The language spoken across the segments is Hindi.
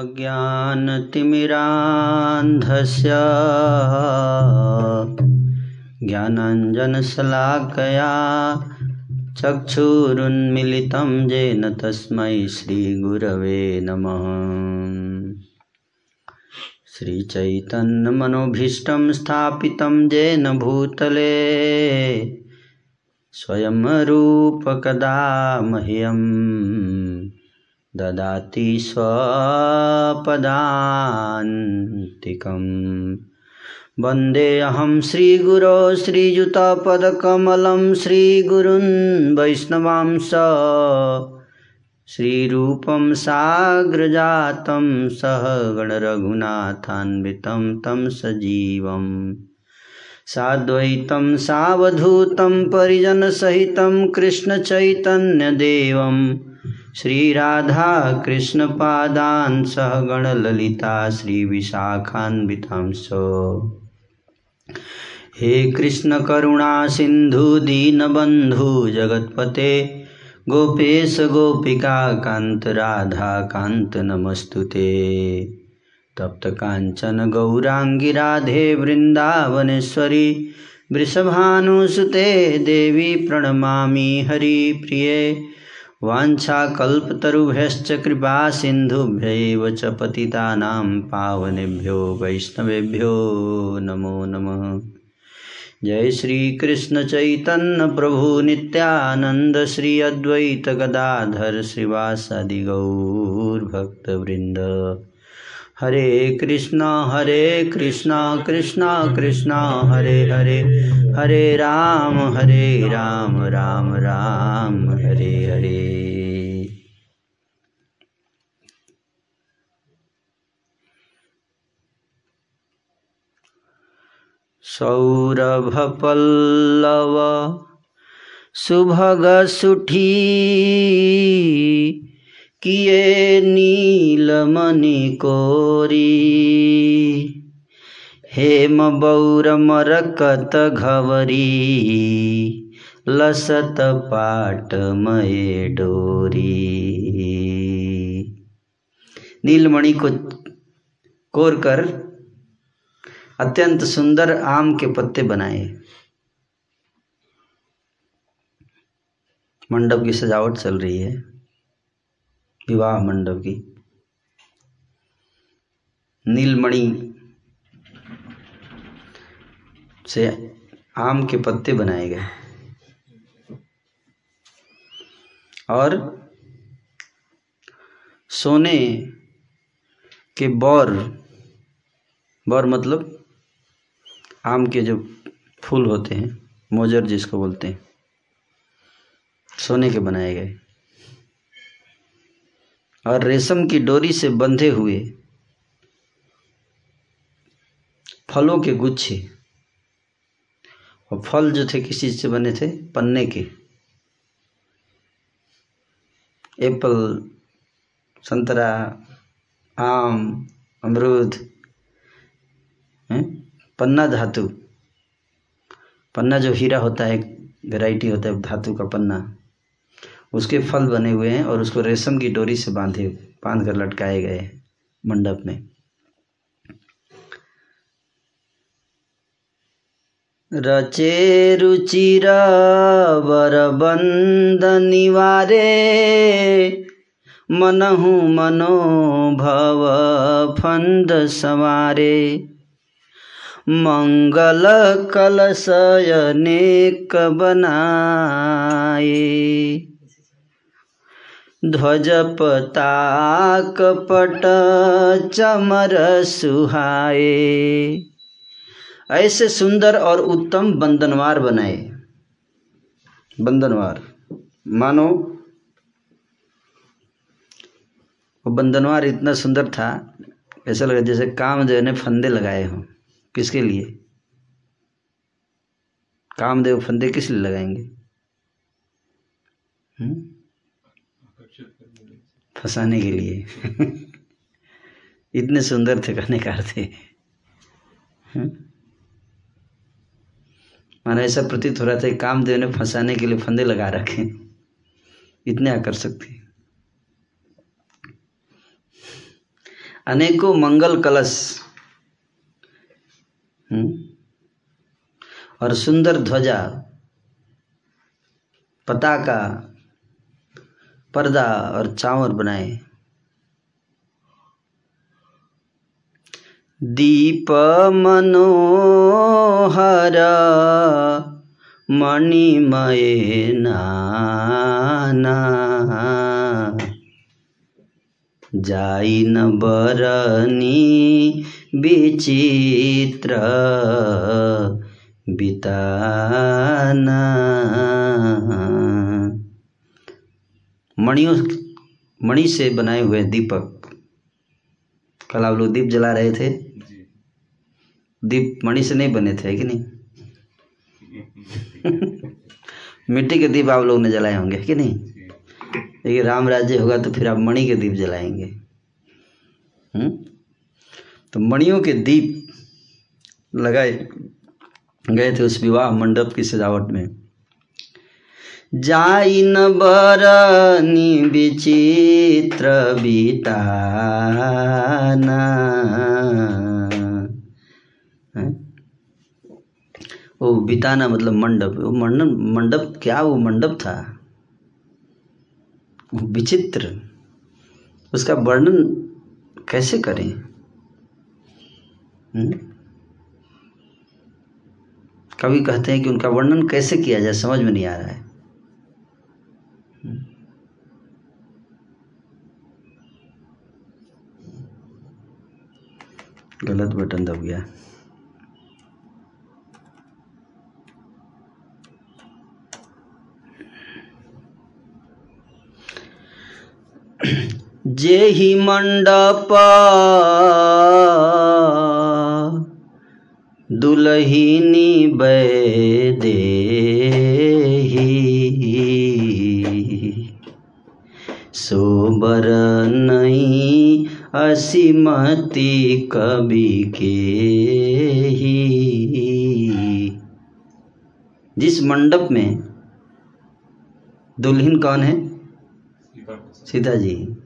अज्ञानतिमिरान्धस्य ज्ञानाञ्जनशलाकया चक्षुरुन्मिलितं येन तस्मै श्रीगुरवे नमः। श्रीचैतन्यमनोभीष्टं स्थापितं येन भूतले स्वयं रूपकदा मह्यम्। ददाति स्वपदान्तिकम्। वन्देऽहं श्रीगुरो श्रीयुतपदकमलं श्रीगुरुन् वैष्णवांस श्रीरूपं साग्रजातं सह गणरघुनाथान्वितं तं सजीवम्। साद्वैतं सावधूतं परिजनसहितं कृष्णचैतन्यदेवम् श्रीराधाकृष्णपादान् सह गणललिता श्रीविशाखान्वितांश हे कृष्णकरुणा सिन्धु दीनबन्धु जगत्पते, गोपेश गोपिका कान्त राधा कान्त नमस्तु ते तप्तकाञ्चन गौराङ्गी राधे वृन्दावनेश्वरी, वृषभानुसुते देवी प्रणमामि हरिप्रिये। वाञ्छाकल्पतरुभ्यश्च कृपा सिन्धुभ्यैव च पावनेभ्यो वैष्णवेभ्यो नमो नमः। जय श्री कृष्ण चैतन्य प्रभु नित्यानंद श्री अद्वैत गदाधर श्रीवासादि गौर भक्तवृंद हरे कृष्णा हरे कृष्णा कृष्णा कृष्णा, हरे हरे हरे राम हरे राम राम राम, हरे हरे। सौरभपल्लव, सुभगसुठी, किए नीलमणि कोरी। हेम बौरमरकत घवरी, लसत पाट पाटमय डोरी। नीलमणि को कोर कर अत्यंत सुंदर आम के पत्ते बनाए। मंडप की सजावट चल रही है। विवाह मंडप की। नीलमणि से आम के पत्ते बनाए गए। और सोने के बौर बौर मतलब आम के जो फूल होते हैं, मोजर जिसको बोलते हैं, सोने के बनाए गए। और रेशम की डोरी से बंधे हुए फलों के गुच्छे, और फल जो थे किस चीज़ से बने थे, पन्ने के। एप्पल, संतरा, आम, अमरूद पन्ना धातु। पन्ना जो हीरा होता है वैरायटी होता है, धातु का पन्ना। उसके फल बने हुए हैं और उसको रेशम की डोरी से बांधे, बाँध कर लटकाए गए मंडप में। रचे रुचिर बंद निवारे, मनहु मनोभव फंद सवारे। मंगल कलशय नेक बनाए ध्वज पताक पट चमर सुहाए ऐसे सुंदर और उत्तम बंदनवार बनाए। बंदनवार। मानो, वो बंदनवार इतना सुंदर था, ऐसा लगा जैसे कामदेव ने फंदे लगाए हों। किसके लिए? कामदेव फंदे किस लिए लगाएँगे? फंसाने के लिए। इतने सुंदर थे कहने का थे माना ऐसा प्रतीत हो रहा था कामदेव ने फंसाने के लिए फंदे लगा रखे। इतने आकर्षक थे। अनेकों मंगल कलश हम्म, और सुंदर ध्वजा, पताका, पर्दा और चावर बनाए। दीप मनोहर, मणिमय नाना। जाई न बरनी विचित्र बिताना। मणियों मणि से बनाए हुए दीपक कल आप लोग दीप जला रहे थे। दीप मणि से नहीं बने थे कि नहीं? मिट्टी के दीप आप लोग ने जलाए होंगे कि नहीं? देखिए राम राज्य होगा तो फिर आप मणि के दीप जलाएँगे। हम्म? तो मणियों के दीप लगाए गए थे उस विवाह मंडप की सजावट में। जाई न बरनी विचित्र बिताना। वो बिताना मतलब मंडप। वो मंडप मंडप, क्या वो मंडप था? विचित्र। उसका वर्णन कैसे करें? हम्म? कवि कहते हैं कि उनका वर्णन कैसे किया जाए, समझ में नहीं आ रहा है? गलत बटन दब गया जेहि मंडप दुलहिनी बैदेही सोबर नहीं असीमती कवि के ही। जिस मंडप में दुल्हन कौन है? सीता जी।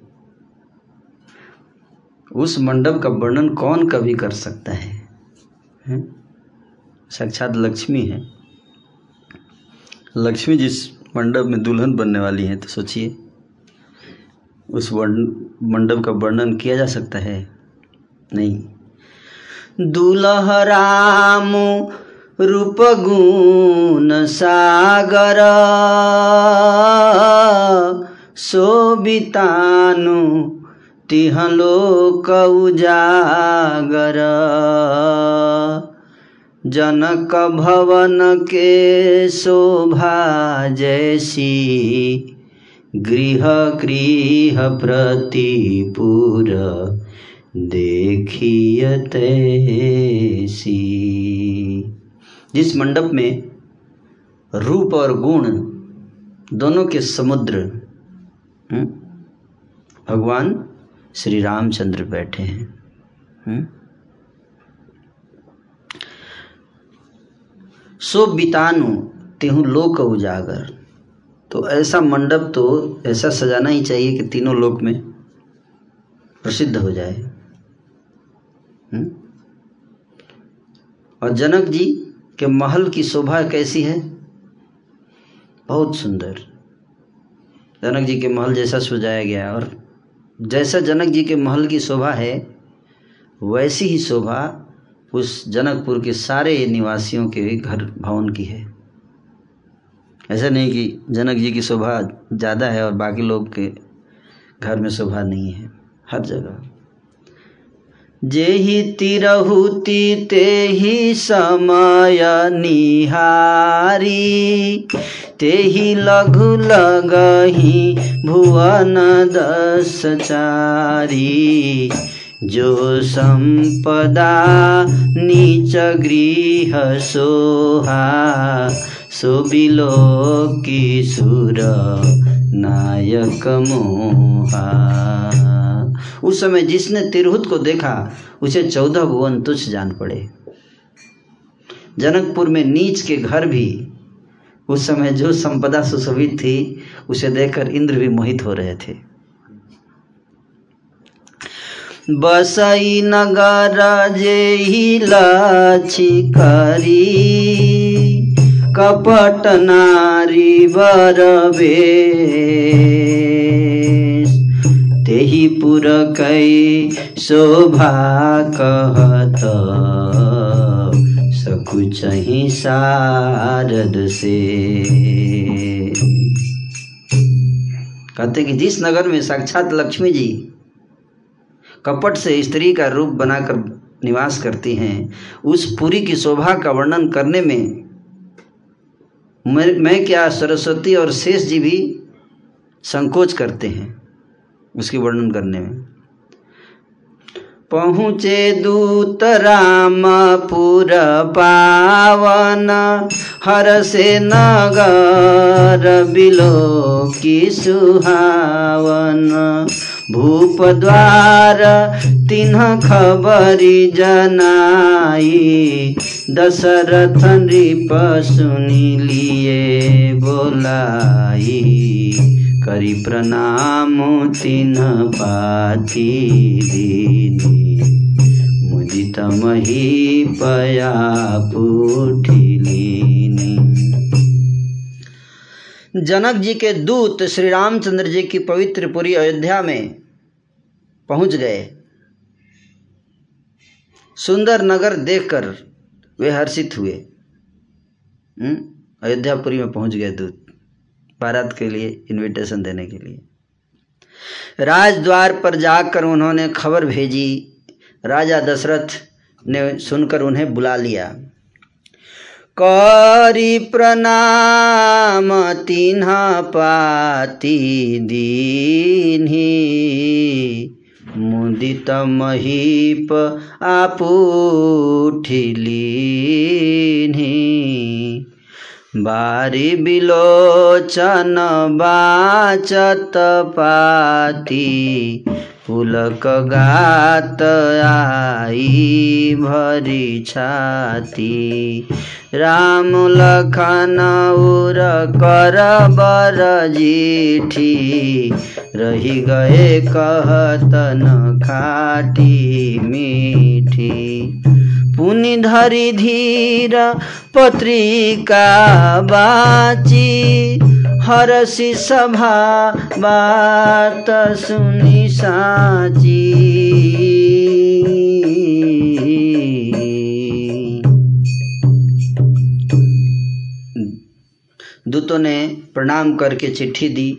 उस मंडप का वर्णन कौन कवि कर सकता है? हैं? साक्षात लक्ष्मी है। लक्ष्मी जिस मंडप में दुल्हन बनने वाली है तो सोचिए, उस मंडप का वर्णन किया जा सकता है? नहीं। दुलह राम रूप गुण सागर, शोभितानु तिह लोक उजागर जनक भवन के शोभा जैसी गृह गृह प्रतिपुर देखियतैसी जिस मंडप में रूप और गुण दोनों के समुद्र हम्म, भगवान श्री रामचंद्र बैठे हैं सो बितानु, तेहु लोक उजागर। तो ऐसा मंडप तो ऐसा सजाना ही चाहिए कि तीनों लोक में प्रसिद्ध हो जाए। हम्म? और जनक जी के महल की शोभा कैसी है? बहुत सुंदर। जनक जी के महल जैसा सजाया गया और जैसा जनक जी के महल की शोभा है, वैसी ही शोभा उस जनकपुर के सारे निवासियों के घर भवन की है। ऐसा नहीं कि जनक जी की शोभा ज़्यादा है और बाकी लोग के घर में शोभा नहीं है, हर जगह। जेहि तिरहुति ही समय निहारी, ते ही लघु लगही भुवन दस चारी। जो संपदा नीच गृह सोहा सो बिलो किशोर नायक मोहा। उस समय जिसने तिरहुत को देखा, उसे चौदह भुवन तुच्छ जान पड़े। जनकपुर में नीच के घर भी, उस समय जो संपदा सुशोभित थी, उसे देखकर इंद्र भी मोहित हो रहे थे। बसई नगर जेही लछि कपट नारी बरबे। तेही पुरकै शोभा कहत। सकुचही शारद से। कहते कि जिस नगर में साक्षात लक्ष्मी जी कपट से स्त्री का रूप बनाकर निवास करती हैं। उस पुरी की शोभा का वर्णन करने में मैं क्या सरस्वती और शेष जी भी संकोच करते हैं उसकी वर्णन करने में। पहुँचे दूत रामपुर पावन, हर से नगर बिलो की सुहावन। भूप द्वार तिन्ह खबरी जनाई, दशरथ नृप सुनी लिए बोलाई। करी प्रणाम तिन्ह पाती दीनी मुदित मही पया पुठिलीनी जनक जी के दूत श्री रामचंद्र जी की पवित्र पुरी अयोध्या में पहुँच गए। सुंदर नगर देखकर वे हर्षित हुए। अयोध्यापुरी में पहुँच गए दूत भारत के लिए इनविटेशन देने के लिए। राजद्वार पर जाकर उन्होंने खबर भेजी। राजा दशरथ ने सुनकर उन्हें बुला लिया। करी प्रणाम तिन्ह पाती दीन्ही। मुदित महीप आपुठिलीन्ही बारी बिलोचन बाचत पाती पुलक गात आई भरी छाती। राम लखन उर कर बर जीठी। रही गए कहतन खाटी मीठी। पुनि धरी धीर पत्रिका बाची। हरसी सभा बात सुनि साची दूतों ने प्रणाम करके चिट्ठी दी।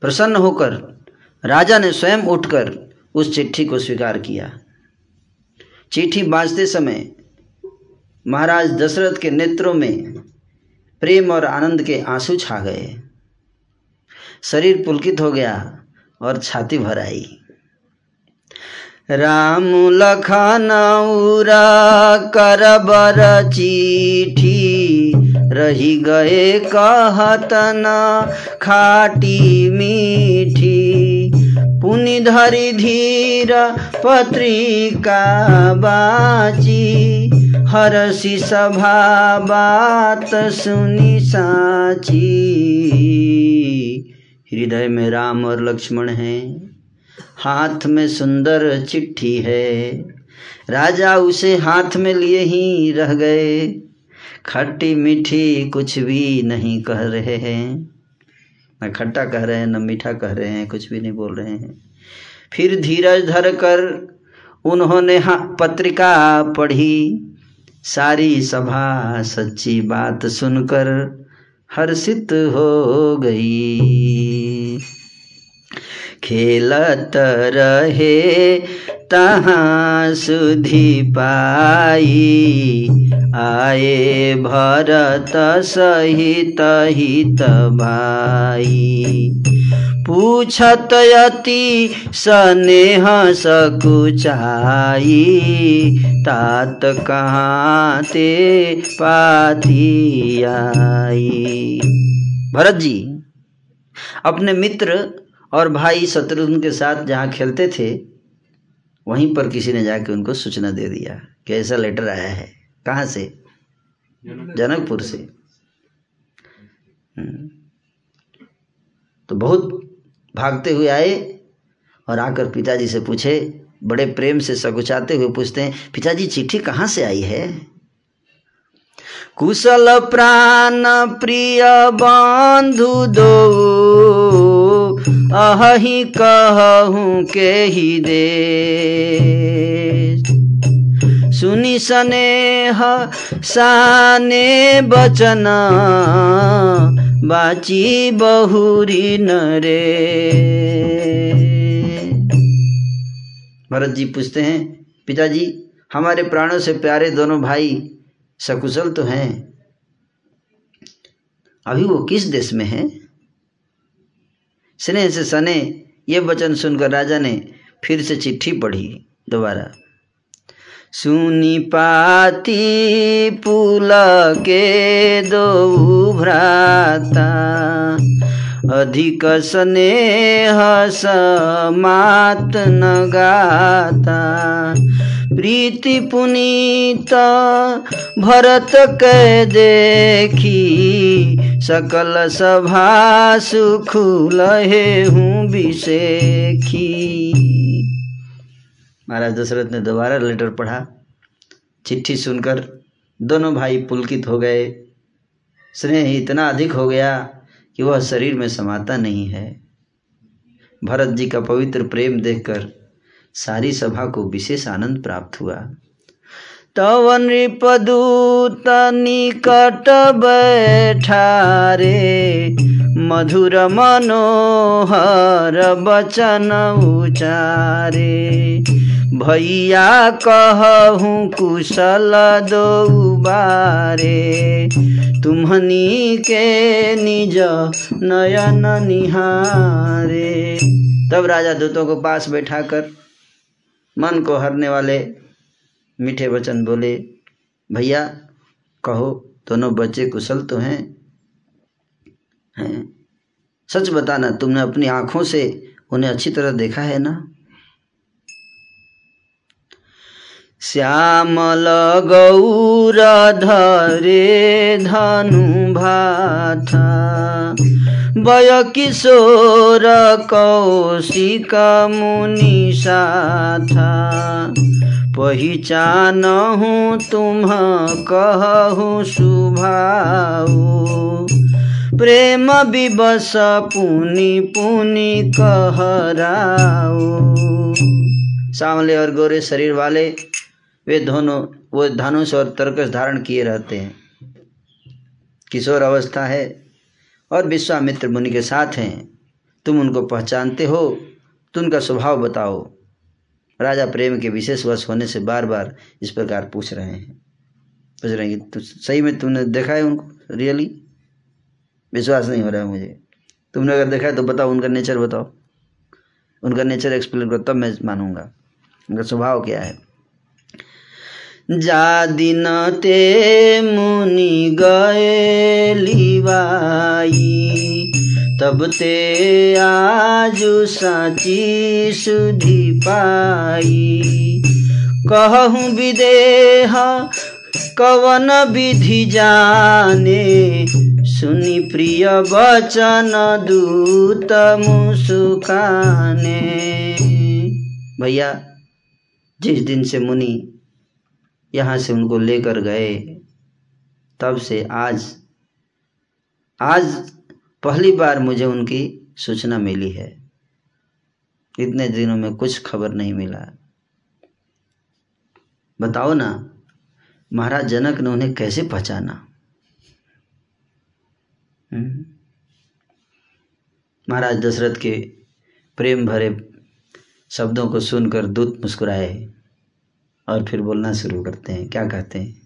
प्रसन्न होकर राजा ने स्वयं उठकर उस चिट्ठी को स्वीकार किया। चिट्ठी बाजते समय महाराज दशरथ के नेत्रों में प्रेम और आनंद के आँसू छा गए। शरीर पुलकित हो गया और छाती भर आई। राम लखन कर बर चिठी रही गए कहतन खाटी मीठी। पुनि धरी धीर पत्रिका बाची हरसी सभा बात सुनी साची। हृदय में राम और लक्ष्मण हैं। हाथ में सुंदर चिट्ठी है। राजा उसे हाथ में लिए ही रह गए। खट्टी मीठी कुछ भी नहीं कह रहे हैं। न खट्टा कह रहे हैं, न मीठा कह रहे हैं, कुछ भी नहीं बोल रहे हैं। फिर धीरज धर कर उन्होंने पत्रिका पढ़ी। सारी सभा सच्ची बात सुनकर हर्षित हो गई। खेलत रहे, तहाँ सुधि पाई। आए भरत सहित हित भाई। पूछत अति स्नेह सकुचाई, तात कहाँ ते पाती आई। भरत जी, अपने मित्र और भाई शत्रुघ्न के साथ जहाँ खेलते थे वहीं पर किसी ने जाके उनको सूचना दे दिया कि ऐसा लेटर आया है। कहाँ से? जनकपुर। से। तो बहुत भागते हुए आए और आकर पिताजी से पूछे बड़े प्रेम से सकुचाते हुए पूछते हैं पिताजी चिट्ठी कहाँ से आई है? कुशल प्राण प्रिय बंधु दो। अहि कहूँ के ही दे सुनि स्नेह, साने बचन, बाची बहुरी नरे। भरत जी पूछते हैं, पिताजी, हमारे प्राणों से प्यारे दोनों भाई सकुशल तो हैं? अभी वो किस देश में हैं? स्नेह से सने ये वचन सुनकर राजा ने फिर से चिट्ठी पढ़ी दोबारा। सुनी पाती पुल के दो भ्राता, अधिक स्नेह समात न गाता। प्रीति पुनीत, भरत के देखी, सकल सभा सुख लहे हूँ बिसेखी। महाराज दशरथ ने दोबारा लेटर पढ़ा। चिट्ठी सुनकर दोनों भाई पुलकित हो गए। स्नेह इतना अधिक हो गया कि वह शरीर में समाता नहीं है। भरत जी का पवित्र प्रेम देखकर सारी सभा को विशेष आनंद प्राप्त हुआ। तव नृपदूत निकट बैठारे, मधुर मनोहर बचन उचारे। भैया कहूँ कुशल दो बारे तुम्हनी के निज नयन निहारे। तब राजा दूतों को पास बैठाकर मन को हरने वाले मीठे वचन बोले, भैया, कहो, दोनों बच्चे कुशल तो हैं? हैं। सच बताना, तुमने अपनी आँखों से उन्हें अच्छी तरह देखा है ना? श्यामल गौर धरे धनु भाथा। किशोर कौशिक मुनि साथा। पहिचान हूँ तुम कहूँ सुभाऊ। प्रेम विवश पुनि पुनि कहराओ सांवले और गोरे शरीर वाले, वे दोनों, वो धनुष और तरकस धारण किए रहते हैं। किशोर अवस्था है। और विश्वामित्र मुनि के साथ हैं। तुम उनको पहचानते हो तो उनका स्वभाव बताओ। राजा प्रेम के विशेष वश होने से बार बार इस प्रकार पूछ रहे हैं। पूछ रहे हैं कि सही में तुमने देखा है उनको? रियली विश्वास नहीं हो रहा है मुझे। तुमने अगर देखा है तो बताओ, उनका नेचर बताओ। उनका नेचर एक्सप्लेन करो, तब मैं मानूँगा। उनका स्वभाव क्या है? जा दिन ते मुनि गए लिवाई तब ते आजु साची सुधि पाई। कहूँ विदेह, कवन विधि जाने? सुनी प्रिय वचन दूत मुसुकाने भैया, जिस दिन से मुनि यहाँ से उनको लेकर गए। तब से आज आज पहली बार मुझे उनकी सूचना मिली है। इतने दिनों में कुछ खबर नहीं मिला। बताओ ना, महाराज जनक ने उन्हें कैसे पहचाना? महाराज दशरथ के प्रेम भरे शब्दों को सुनकर दूत मुस्कुराए। और फिर बोलना शुरू करते हैं। क्या कहते हैं?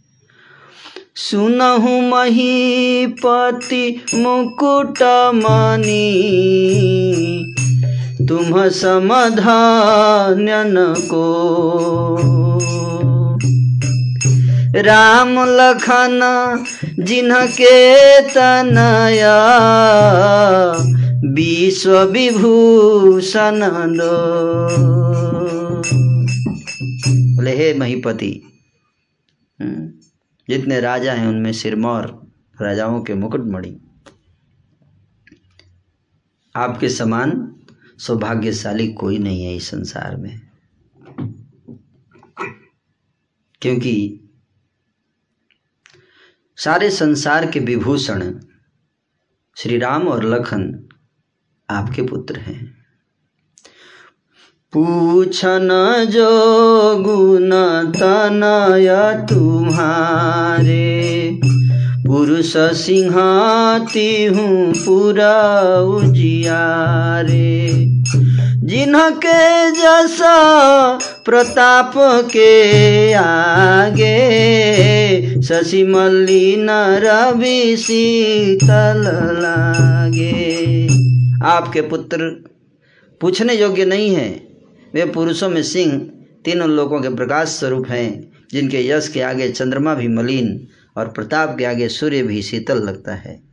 सुनहु महीपति मुकुट मणि तुम समाधान को। राम लखन जिनके तनया विश्व विभूषण दो। बोले, हे महीपति जितने राजा हैं उनमें सिरमौर राजाओं के मुकुटमणि। आपके समान सौभाग्यशाली कोई नहीं है इस संसार में। क्योंकि सारे संसार के विभूषण श्री राम और लखन आपके पुत्र हैं। पूछन जो गुण तनय तुम्हारे। पुरुष सिंहाती हूँ पूरा उजियारे। जिनके जैसा प्रताप के आगे, शशि मल्लिन रवि शीतल लागे। आपके पुत्र पूछने योग्य नहीं है। वे पुरुषों में सिंह तीनों लोगों के प्रकाश स्वरूप हैं जिनके यश के आगे चंद्रमा भी मलिन और प्रताप के आगे सूर्य भी शीतल लगता है।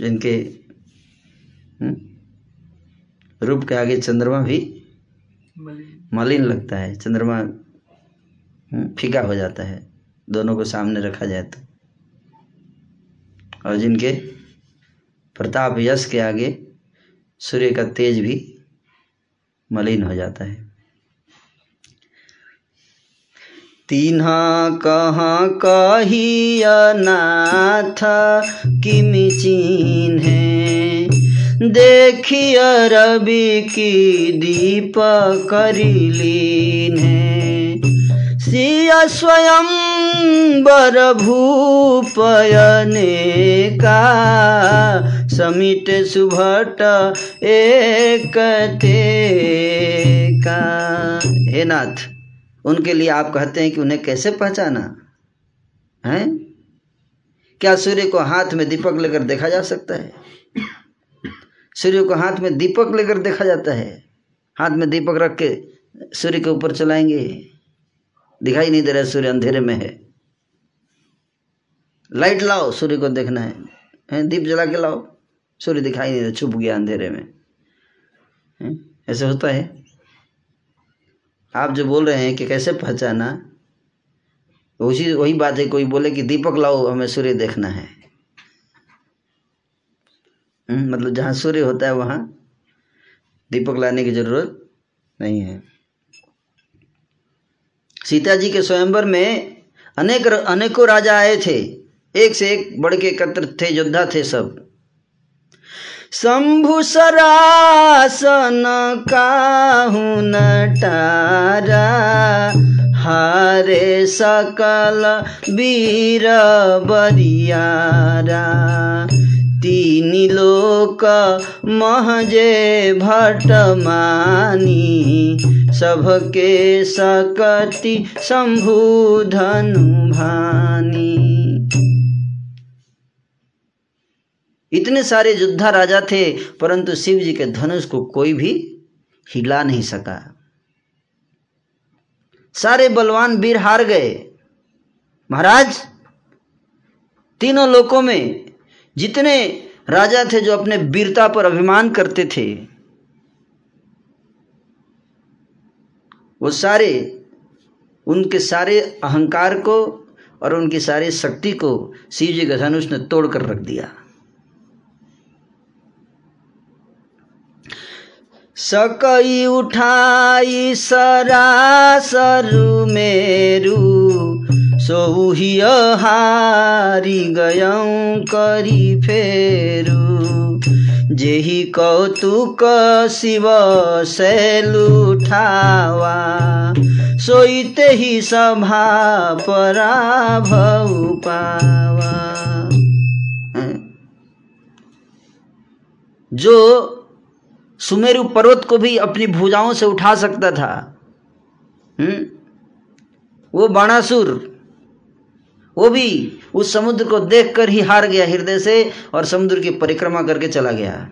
जिनके रूप के आगे चंद्रमा भी मलिन। लगता है चंद्रमा फीका हो जाता है दोनों को सामने रखा जाए तो। और जिनके प्रताप यश के आगे सूर्य का तेज भी मलिन हो जाता है। तीन कहाँ कही किमि चिन्ह देखिय रवि की दीप करीलीन है। सिया स्वयं बर भूपयने का समिट सुभट एक का हे नाथ उनके लिए आप कहते हैं कि उन्हें कैसे पहचाना? है? क्या सूर्य को हाथ में दीपक लेकर देखा जा सकता है? सूर्य को हाथ में दीपक लेकर देखा जाता है। हाथ में दीपक रख के सूर्य के ऊपर चलाएँगे। दिखाई नहीं दे रहा सूर्य अंधेरे में है। लाइट लाओ सूर्य को देखना है, है? दीप जला के लाओ। सूर्य दिखाई नहीं दे छुप गया अंधेरे में? ऐसे होता है? आप जो बोल रहे हैं कि कैसे पहचाना? उसी, वही बात है, कोई बोले कि दीपक लाओ, हमें सूर्य देखना है। मतलब जहाँ सूर्य होता है, वहाँ दीपक लाने की ज़रूरत नहीं है। सीता जी के स्वयंवर में अनेक अनेकों राजा आए थे। एक से एक बढ़ के एकत्र थे, योद्धा थे सब। शंभु सरासन काहू नटारा हरे सकल वीर बरियारा। तीन लोक महजे भटमानी सबके सकति शंभु धनु भानी। इतने सारे योद्धा राजा थे, परंतु शिव जी के धनुष को कोई भी हिला नहीं सका। सारे बलवान वीर हार गए। महाराज, तीनों लोकों में जितने राजा थे जो अपने वीरता पर अभिमान करते थे, वो सारे, उनके सारे अहंकार को और उनकी सारी शक्ति को शिव जी का धनुष ने तोड़ कर रख दिया। सकई उठाई सरासरु मेरु सोहिय हारी गयौं करी फेरु। जेहि कौतुक शिव उठावा सोईते ही सभा पराभव पावा। जो सुमेरु पर्वत को भी अपनी भुजाओं से उठा सकता था। हम्म? वो बाणासुर, वो भी उस समुद्र को देखकर ही हार गया हृदय से और समुद्र की परिक्रमा करके चला गया।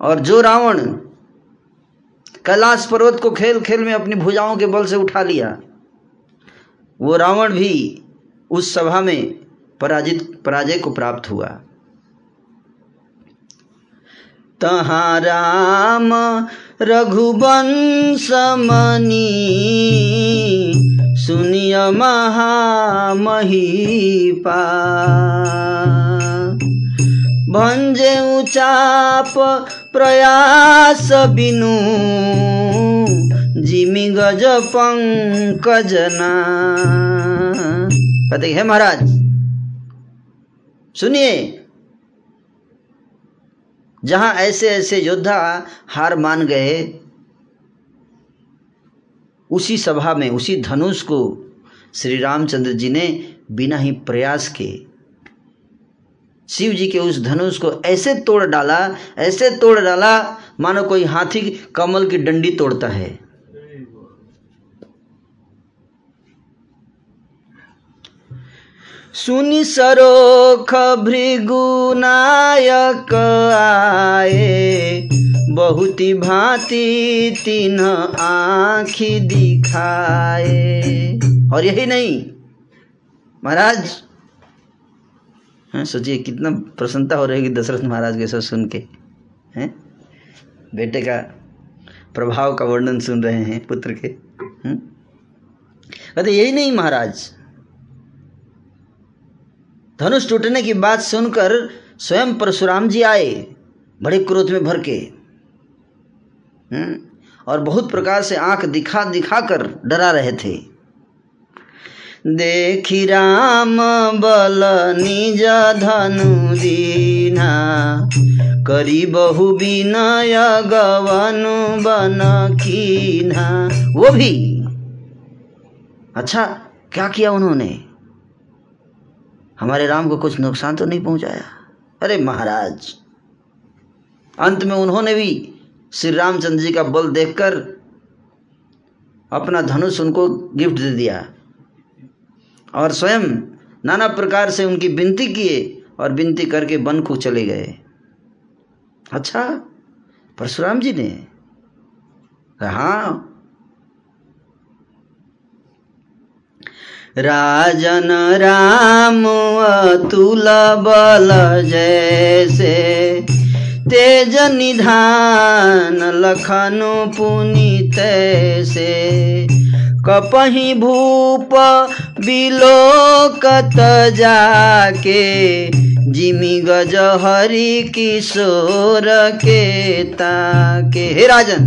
और जो रावण कैलाश पर्वत को खेल खेल में अपनी भुजाओं के बल से उठा लिया, वो रावण भी उस सभा में पराजित, पराजय को प्राप्त हुआ। तहाँ राम रघुवंश मनी सुनिय महामहीपा। भंजे उचाप प्रयास बिनु। जिमी गज पंकजना कहते हे महाराज? सुनिए। जहाँ ऐसे ऐसे योद्धा हार मान गए, उसी सभा में, उसी धनुष को श्री रामचंद्र जी ने बिना ही प्रयास के शिव जी के उस धनुष को ऐसे तोड़ डाला, ऐसे तोड़ डाला, मानो कोई हाथी कमल की डंडी तोड़ता है। सुनि सरोख भृगुनायक आए। बहुती भांति तीन आँखी दिखाए। और यही नहीं, महाराज। हाँ सोचिए, कितना प्रसन्नता हो रही दशरथ महाराज के सब सुन के, हैं? बेटे का प्रभाव का वर्णन सुन रहे हैं पुत्र के कहते, यही नहीं, महाराज। धनुष टूटने की बात सुनकर स्वयं परशुराम जी आए बड़े क्रोध में भर के। हम्म, और बहुत प्रकार से आँख दिखा दिखा कर डरा रहे थे। देखी राम बल निज धनु दीना करी बहु विनय गवनु बन कीना वो भी। अच्छा क्या किया उन्होंने? हमारे राम को कुछ नुकसान तो नहीं पहुँचाया। अरे महाराज, अंत में उन्होंने भी श्री रामचंद्र जी का बल देखकर अपना धनुष उनको गिफ्ट दे दिया और स्वयं नाना प्रकार से उनकी विनती किए और विनती करके वन को चले गए। अच्छा परशुराम जी ने हाँ राजन राम अतुल बल जैसे। तेज निधान लखनु पुनित से। कपही भूप बिलोकत जाके, जिमी गज हरि किशोर के ताके। हे राजन,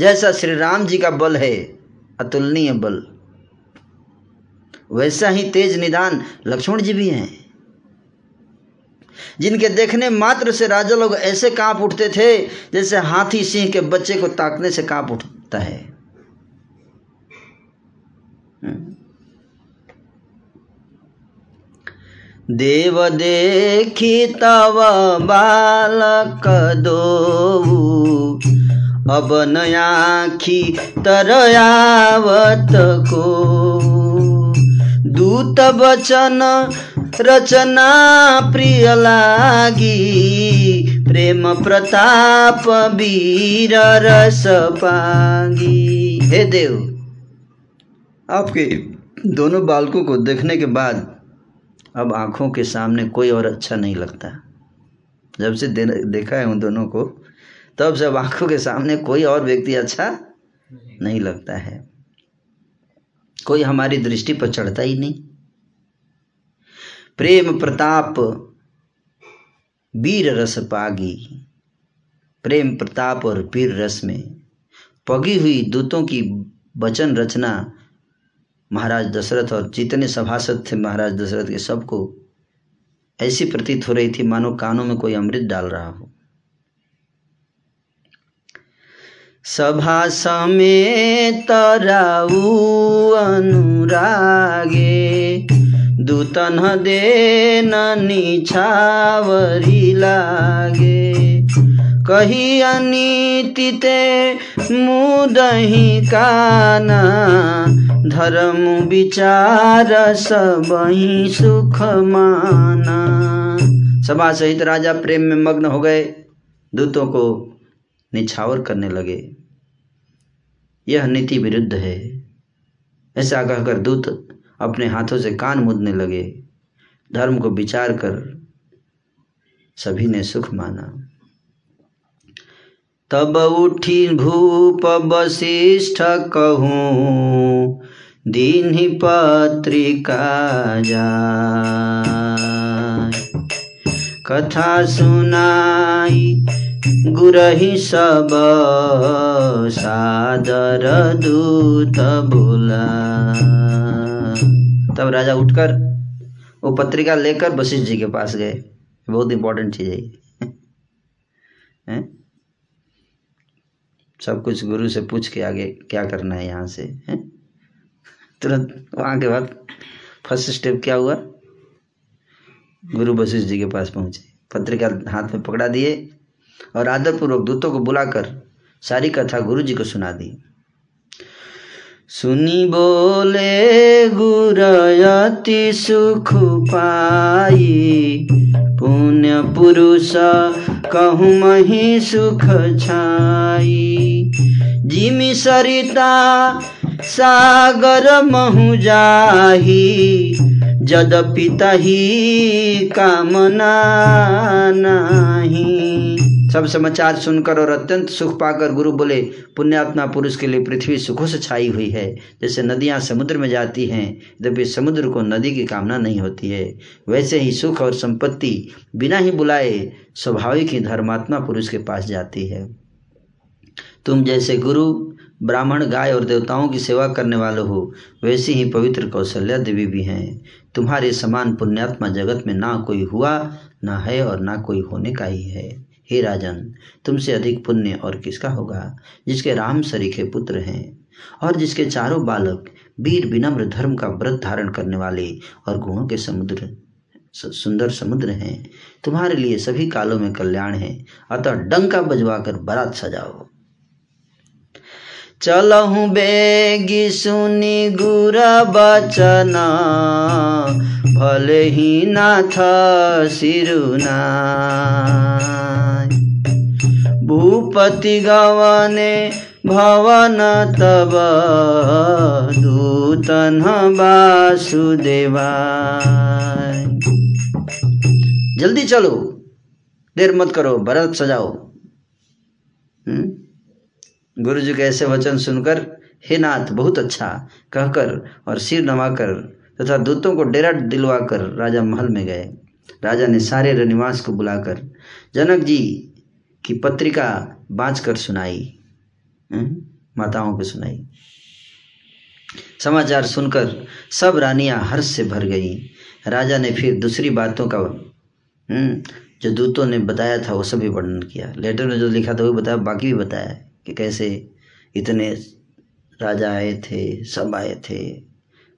जैसा श्री राम जी का बल है, अतुलनीय बल। वैसा ही तेज निदान लक्ष्मण जी भी हैं। जिनके देखने मात्र से राजा लोग ऐसे काँप उठते थे, जैसे हाथी सिंह के बच्चे को ताकने से काँप उठता है। देव देखी तव बालक दो अब नया नयाखी तरयावत को। दूत बचन रचना प्रिय लागी। प्रेम प्रताप वीर रस पागी। हे देव आपके दोनों बालकों को देखने के बाद अब आँखों के सामने कोई और अच्छा नहीं लगता। जब से दे, देखा है उन दोनों को तब से अब आँखों के सामने कोई और व्यक्ति अच्छा नहीं लगता है। कोई हमारी दृष्टि पर चढ़ता ही नहीं। प्रेम प्रताप, वीर रस पागी। प्रेम प्रताप और वीर रस में पगी हुई दूतों की वचन रचना महाराज दशरथ और जितने सभासद थे। महाराज दशरथ के सबको ऐसी प्रतीत हो रही थी, मानो कानों में कोई अमृत डाल रहा हो। सभा समेत राऊ अनुरागे। दूतन देन निछावरी लागे। कही अनीति ते मुदही काना। धर्म विचार सबही सुख माना। सभा सहित राजा प्रेम में मग्न हो गए दूतों को। निछावर करने लगे। यह नीति विरुद्ध है। ऐसा कहकर दूत अपने हाथों से कान मुदने लगे। धर्म को विचार कर सभी ने सुख माना। तब उठी भूप वशिष्ठ कहूँ, दीन ही पत्रिका जा कथा सुनाई गुरही सब सादर दूत बोला। तब राजा उठकर वो पत्रिका लेकर वशिष्ठ जी के पास गए। बहुत इंपॉर्टेंट चीज़ है सब कुछ गुरु से पूछ के आगे क्या करना है यहाँ से, हैं? तुरंत वहाँ के बाद फ़र्स्ट स्टेप क्या हुआ? गुरु वशिष्ठ जी के पास पहुँचे। पत्रिका हाथ में पकड़ा दिए। और आदरपूर्वक दूतों को बुलाकर सारी कथा गुरु जी को सुना दी। सुनी बोले, गुरयति सुख पाई, पुण्य पुरुष कहूँ मही सुख छाई। जिमि सरिता सागर महु जाही जदपि तही कामना नाही। सब समाचार सुनकर और अत्यंत सुख पाकर गुरु बोले, पुण्यात्मा पुरुष के लिए पृथ्वी सुखों से छाई हुई है। जैसे नदियाँ समुद्र में जाती हैं, यद्यपि समुद्र को नदी की कामना नहीं होती है। वैसे ही सुख और संपत्ति बिना ही बुलाए स्वाभाविक ही धर्मात्मा पुरुष के पास जाती है। तुम जैसे गुरु, ब्राह्मण, गाय और देवताओं की सेवा करने वाले हो, वैसे ही पवित्र कौशल्या देवी भी हैं। तुम्हारे समान पुण्यात्मा जगत में ना कोई हुआ, ना है और ना कोई होने का ही है। हे राजन, तुमसे अधिक पुण्य और किसका होगा, जिसके राम सरीखे पुत्र हैं, और जिसके चारों बालक वीर विनम्र धर्म का व्रत धारण करने वाले और गुणों के समुद्र सुंदर समुद्र हैं, तुम्हारे लिए सभी कालों में कल्याण है, अतः डंका बजवा कर बारात सजाओ। चलहु बेगी सुनी गुर बचना, भले ही नाथ सिरुना। भूपति गवने भवन तब दूतन वासुदेवा जल्दी चलो, देर मत करो, भरत सजाओ। गुरु जी के ऐसे वचन सुनकर, हे नाथ, बहुत अच्छा कहकर और सिर नवाकर तथा तो दूतों को डेरा दिलवाकर राजा महल में गए। राजा ने सारे रनिवास को बुलाकर, जनक जी की पत्रिका बाँच कर सुनाई माताओं को सुनाई। समाचार सुनकर सब रानियाँ हर्ष से भर गई। राजा ने फिर दूसरी बातों का जो दूतों ने बताया था, वो सभी वर्णन किया। लेटर में जो लिखा था, वो बताया, बाकी भी बताया कि कैसे इतने राजा आए थे, सब आए थे,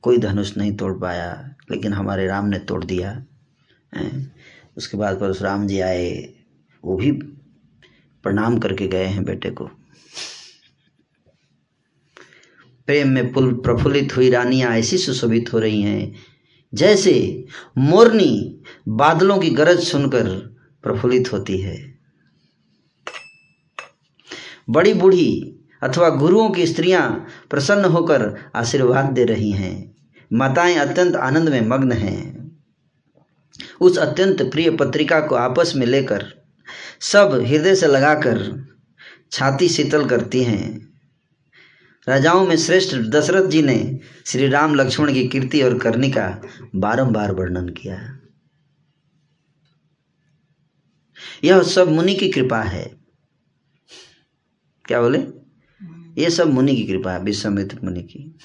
कोई धनुष नहीं तोड़ पाया, लेकिन हमारे राम ने तोड़ दिया उसके बाद परशुराम जी आए, वो भी प्रणाम करके गए हैं बेटे को। प्रेम में पुल प्रफुल्लित हुई रानियाँ ऐसी सुशोभित हो रही हैं, जैसे मोरनी बादलों की गरज सुनकर प्रफुल्लित होती है। बड़ी बूढ़ी अथवा गुरुओं की स्त्रियाँ प्रसन्न होकर आशीर्वाद दे रही हैं। माताएँ अत्यंत आनंद में मग्न हैं। उस अत्यंत प्रिय पत्रिका को आपस में लेकर सब हृदय से लगाकर छाती शीतल करती हैं। राजाओं में श्रेष्ठ दशरथ जी ने श्री राम लक्ष्मण की कीर्ति और करनी का बारंबार वर्णन किया। यह सब मुनि की कृपा है। क्या बोले? यह सब मुनि की कृपा है, विश्वामित्र मुनि की।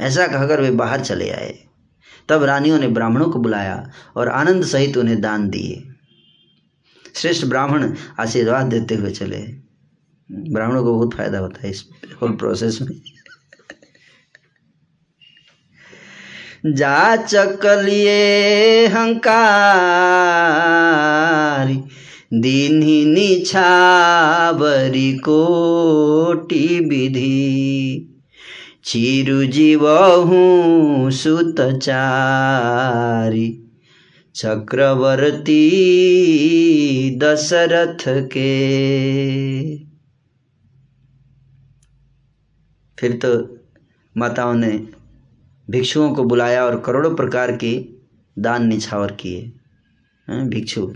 ऐसा कहकर वे बाहर चले आए। तब रानियों ने ब्राह्मणों को बुलाया और आनंद सहित उन्हें दान दिए। श्रेष्ठ ब्राह्मण आशीर्वाद देते हुए चले। ब्राह्मणों को बहुत फ़ायदा होता है इस होल प्रोसेस में। जा चकलिए हंकारी दीन्ही निछावरी कोटि विधि। चिरु जीवहू सुतचारी चक्रवर्ती दशरथ के। फिर तो माताओं ने भिक्षुओं को बुलाया और करोड़ों प्रकार के दान निछावर किए। भिक्षु।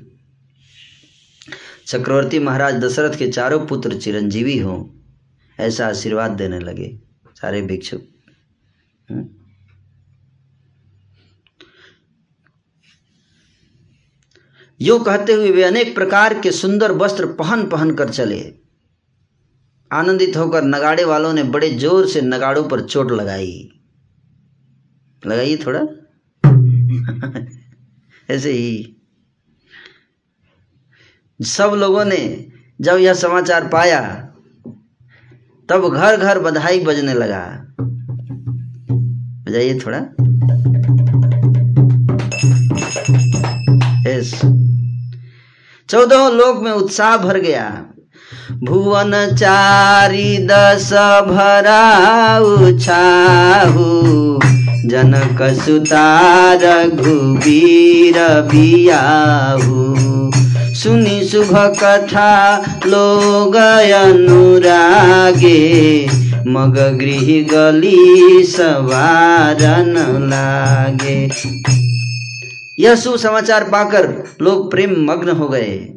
चक्रवर्ती महाराज दशरथ के चारों पुत्र चिरंजीवी हों, ऐसा आशीर्वाद देने लगे सारे भिक्षु। यो कहते हुए वे अनेक प्रकार के सुंदर वस्त्र पहन पहन कर चले। आनंदित होकर नगाड़े वालों ने बड़े ज़ोर से नगाड़ों पर चोट लगाई। लगाइए थोड़ा। ऐसे ही। सब लोगों ने जब यह समाचार पाया, तब घर घर बधाई बजने लगा। बजाइए थोड़ा। यस। चौदह लोक में उत्साह भर गया। भुवन चारी दस छाहू जनक सुतार घुबीर बियाहू सुनी शुभ कथा लोग अनुरागे। मग गृह गली सवारन लागे। यह शुभ समाचार पाकर लोग प्रेम मग्न हो गए।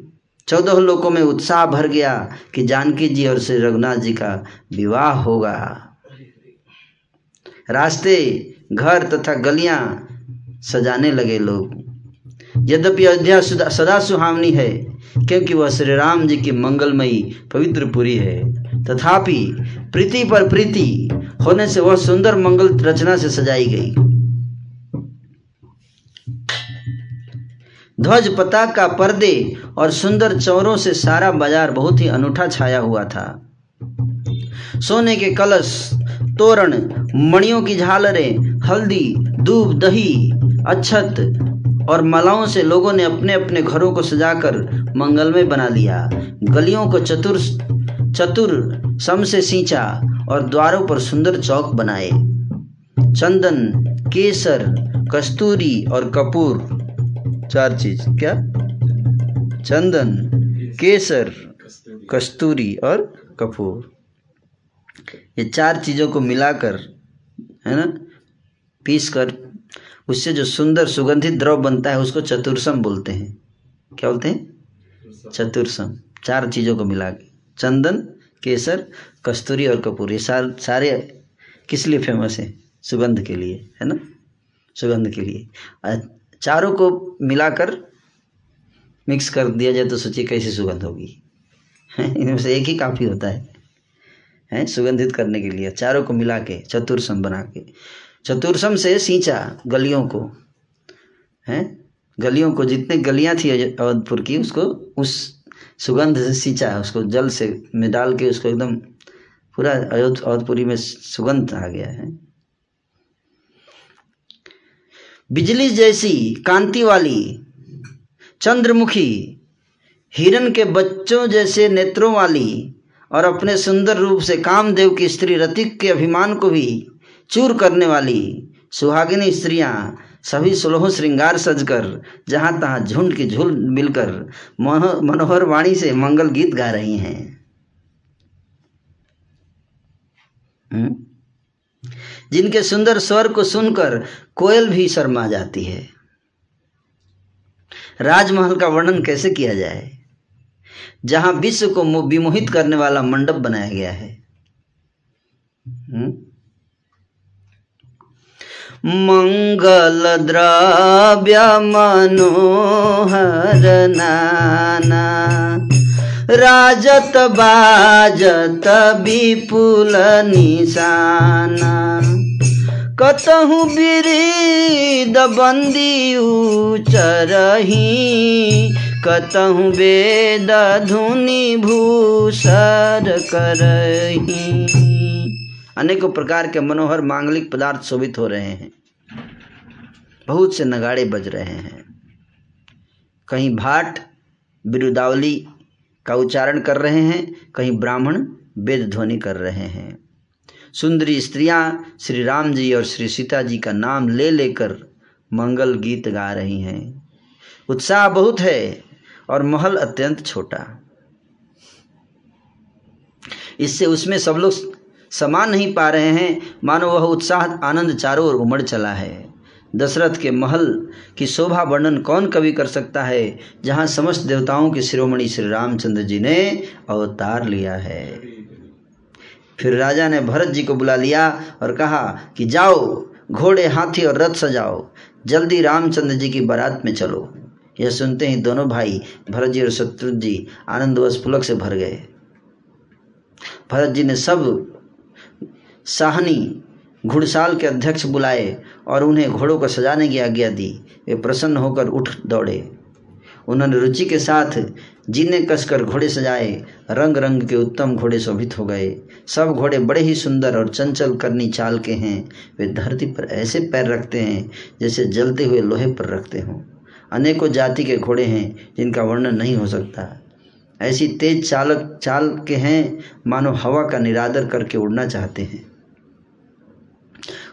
चौदह लोगों में उत्साह भर गया कि जानकी जी और श्री रघुनाथ जी का विवाह होगा। रास्ते, घर तथा गलियाँ सजाने लगे लोग। यद्यपि अयोध्या सदा सुहावनी है, क्योंकि वह श्री राम जी की मंगलमयी पवित्र पुरी है। तथापि प्रीति पर प्रीति होने से वह सुंदर मंगल रचना से सजाई गई। ध्वज पताका पर्दे और सुंदर चौरों से सारा बाज़ार बहुत ही अनूठा छाया हुआ था। सोने के कलश, तोरण, मणियों की झालरें, हल्दी दूब दही अच्छत और मालाओं से लोगों ने अपने अपने घरों को सजाकर मंगलमय बना लिया। गलियों को चतुर चतुर, सम से सींचा और द्वारों पर सुंदर चौक बनाए। चंदन, केसर, कस्तूरी और कपूर चार चीज़ क्या? चंदन केसर कस्तूरी और कपूर। ये चार चीज़ों को मिलाकर है ना पीस कर उससे जो सुंदर सुगंधित द्रव बनता है उसको चतुर्सम बोलते हैं। क्या बोलते हैं? चतुर्सम। चार चीज़ों को मिला के चंदन केसर कस्तूरी और कपूर। ये सार, सारे किस लिए फ़ेमस है? सुगंध के लिए है ना? सुगंध के लिए। चारों को मिलाकर मिक्स कर दिया जाए तो सोचिए कैसी सुगंध होगी? इनमें से एक ही काफ़ी होता है। हैं? सुगंधित करने के लिए। चारों को मिला के चतुर्सम बना के चतुर्सम से सींचा गलियों को। हैं? गलियों को जितने गलियाँ थी अवधपुर की, उसको उस सुगंध से सींचा, उसको जल से में डाल के उसको एकदम पूरा अवधपुरी में सुगंध आ गया है। बिजली जैसी कांति वाली चंद्रमुखी हिरण के बच्चों जैसे नेत्रों वाली और अपने सुंदर रूप से कामदेव की स्त्री रतिक के अभिमान को भी चूर करने वाली सुहागिनी स्त्रियाँ सभी सुलह श्रृंगार सजकर जहाँ तहां झुंड की झुल मिलकर मनोहर वाणी से मंगल गीत गा रही हैं हम्म? जिनके सुंदर स्वर को सुनकर कोयल भी शर्मा जाती है। राजमहल का वर्णन कैसे किया जाए? जहाँ विश्व को विमोहित करने वाला मंडप बनाया गया है। हम्म? मंगल द्रव्य मनोहर नाना, राजत बाजत विपुल निशाना। कतहु बिरीद बंदी उचरही कतहु वेद धुनि भूषर करही। अनेकों प्रकार के मनोहर मांगलिक पदार्थ शोभित हो रहे हैं। बहुत से नगाड़े बज रहे हैं। कहीं भाट बिरुदावली का उच्चारण कर रहे हैं, कहीं ब्राह्मण वेद ध्वनि कर रहे हैं। सुंदरी स्त्रियाँ श्री राम जी और श्री सीता जी का नाम ले लेकर मंगल गीत गा रही हैं। उत्साह बहुत है और महल अत्यंत छोटा। इससे उसमें सब लोग समान नहीं पा रहे हैं। मानो वह उत्साह, आनंद चारों ओर उमड़ चला है। दशरथ के महल की शोभा वर्णन कौन कवि कर सकता है? जहाँ समस्त देवताओं के शिरोमणि श्री रामचंद्र जी ने अवतार लिया है। फिर राजा ने भरत जी को बुला लिया और कहा कि जाओ, घोड़े, हाथी और रथ सजाओ। जल्दी रामचंद्र जी की बारात में चलो। यह सुनते ही दोनों भाई भरत जी और शत्रुघ्न जी आनंदवश पुलक से भर गए। भरत जी ने सब साहनी घुड़साल के अध्यक्ष बुलाए और उन्हें घोड़ों को सजाने की आज्ञा दी। वे प्रसन्न होकर उठ दौड़े। उन्होंने रुचि के साथ जीने कसकर घोड़े सजाए रंग रंग के उत्तम घोड़े शोभित हो गए। सब घोड़े बड़े ही सुंदर और चंचल करनी चाल के हैं। वे धरती पर ऐसे पैर रखते हैं, जैसे जलते हुए लोहे पर रखते हों। अनेकों जाति के घोड़े हैं, जिनका वर्णन नहीं हो सकता। ऐसी तेज चालक, चाल के हैं, मानो हवा का निरादर करके उड़ना चाहते हैं।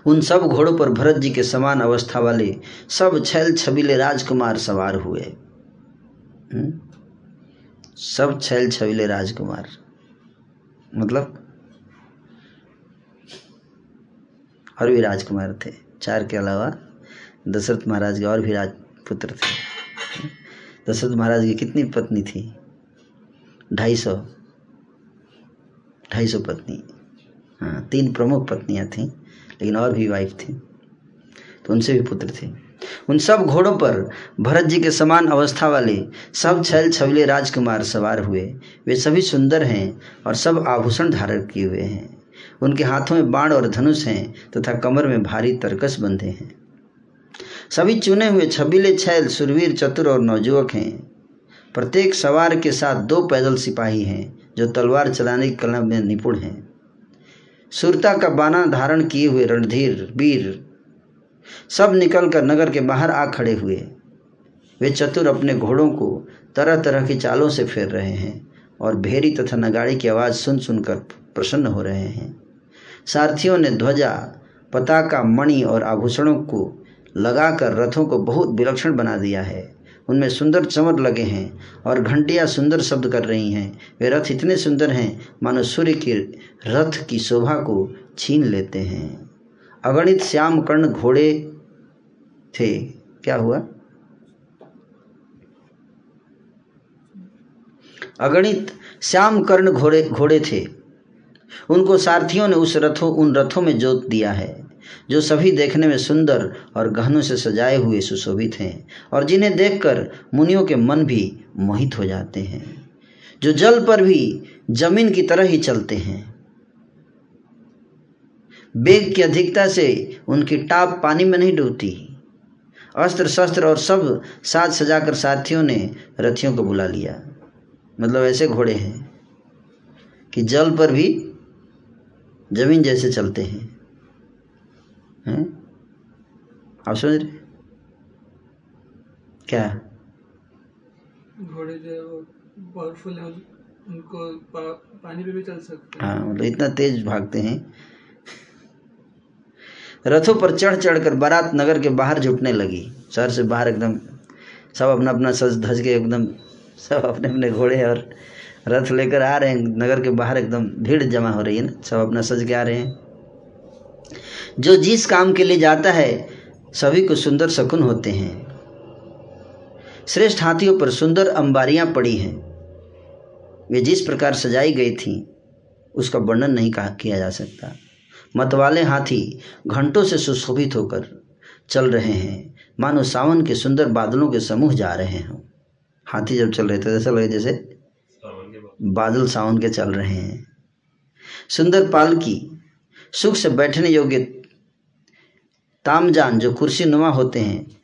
उन सब घोड़ों पर भरत जी के समान अवस्था वाले सब छैल छबीले राजकुमार सवार हुए। हुँ? सब छैल छविले राजकुमार। मतलब? और भी राजकुमार थे। चार के अलावा दशरथ महाराज के और भी राजपुत्र थे। दशरथ महाराज की कितनी पत्नी थी? ढाई सौ। ढाई सौ पत्नी। हाँ तीन प्रमुख पत्नियाँ थीं, लेकिन और भी वाइफ थी तो उनसे भी पुत्र थे। उन सब घोड़ों पर भरत जी के समान अवस्था वाले सब छैल छबले राजकुमार सवार हुए। वे सभी सुंदर हैं और सब आभूषण धारण किए हुए हैं। उनके हाथों में बाण और धनुष हैं तथा कमर में भारी तरकस बंधे हैं। सभी चुने हुए छबीले छैल, सुरवीर, चतुर और नौजुवक हैं। प्रत्येक सवार के साथ दो पैदल सिपाही हैं जो तलवार चलाने की कला में निपुण हैं। सुरता का बाना धारण किए हुए रणधीर, वीर सब निकलकर नगर के बाहर आ खड़े हुए। वे चतुर अपने घोड़ों को तरह तरह की चालों से फेर रहे हैं और भेरी तथा नगाड़ी की आवाज़ सुन सुनकर प्रसन्न हो रहे हैं। सारथियों ने ध्वजा, पताका, मणि और आभूषणों को लगाकर रथों को बहुत विलक्षण बना दिया है। उनमें सुंदर चमर लगे हैं और घंटियाँ सुंदर शब्द कर रही हैं। वे रथ इतने सुंदर हैं, मानो सूर्य के रथ की शोभा को छीन लेते हैं। अगणित श्याम कर्ण घोड़े थे। क्या हुआ? अगणित श्याम कर्ण घोड़े घोड़े थे। उनको सारथियों ने उस रथों, उन रथों में जोत दिया है, जो सभी देखने में सुंदर और गहनों से सजाए हुए सुशोभित हैं और जिन्हें देखकर मुनियों के मन भी मोहित हो जाते हैं, जो जल पर भी ज़मीन की तरह ही चलते हैं। बेग की अधिकता से उनकी टाप पानी में नहीं डूबती। अस्त्र शस्त्र और सब साज सजाकर साथियों ने रथियों को बुला लिया। मतलब ऐसे घोड़े हैं कि जल पर भी ज़मीन जैसे चलते हैं। हैं? आप समझ रहे? क्या? घोड़े जो पावरफुल है उनको पा, पानी पे भी चल सकते हैं। हाँ मतलब इतना तेज भागते हैं रथों पर चढ़ चढ़ कर बारात नगर के बाहर जुटने लगी। शहर से बाहर एकदम सब अपना अपना सज धज के एकदम सब अपने अपने घोड़े और रथ लेकर आ रहे हैं। नगर के बाहर एकदम भीड़ जमा हो रही है ना, सब अपना सज के आ रहे हैं। जो जिस काम के लिए जाता है, सभी को सुंदर शकुन होते हैं। श्रेष्ठ हाथियों पर सुंदर अंबारियाँ पड़ी हैं। वे जिस प्रकार सजाई गई थी, उसका वर्णन नहीं कहा किया जा सकता। मतवाले हाथी घंटों से सुशोभित होकर चल रहे हैं। मानो सावन के सुंदर बादलों के समूह जा रहे हों। हाथी जब चल रहे थे ऐसा लगे जैसे बादल। सावन के चल रहे हैं। सुंदर पालकी सुख से बैठने योग्य तामजान जो कुर्सी नुमा होते हैं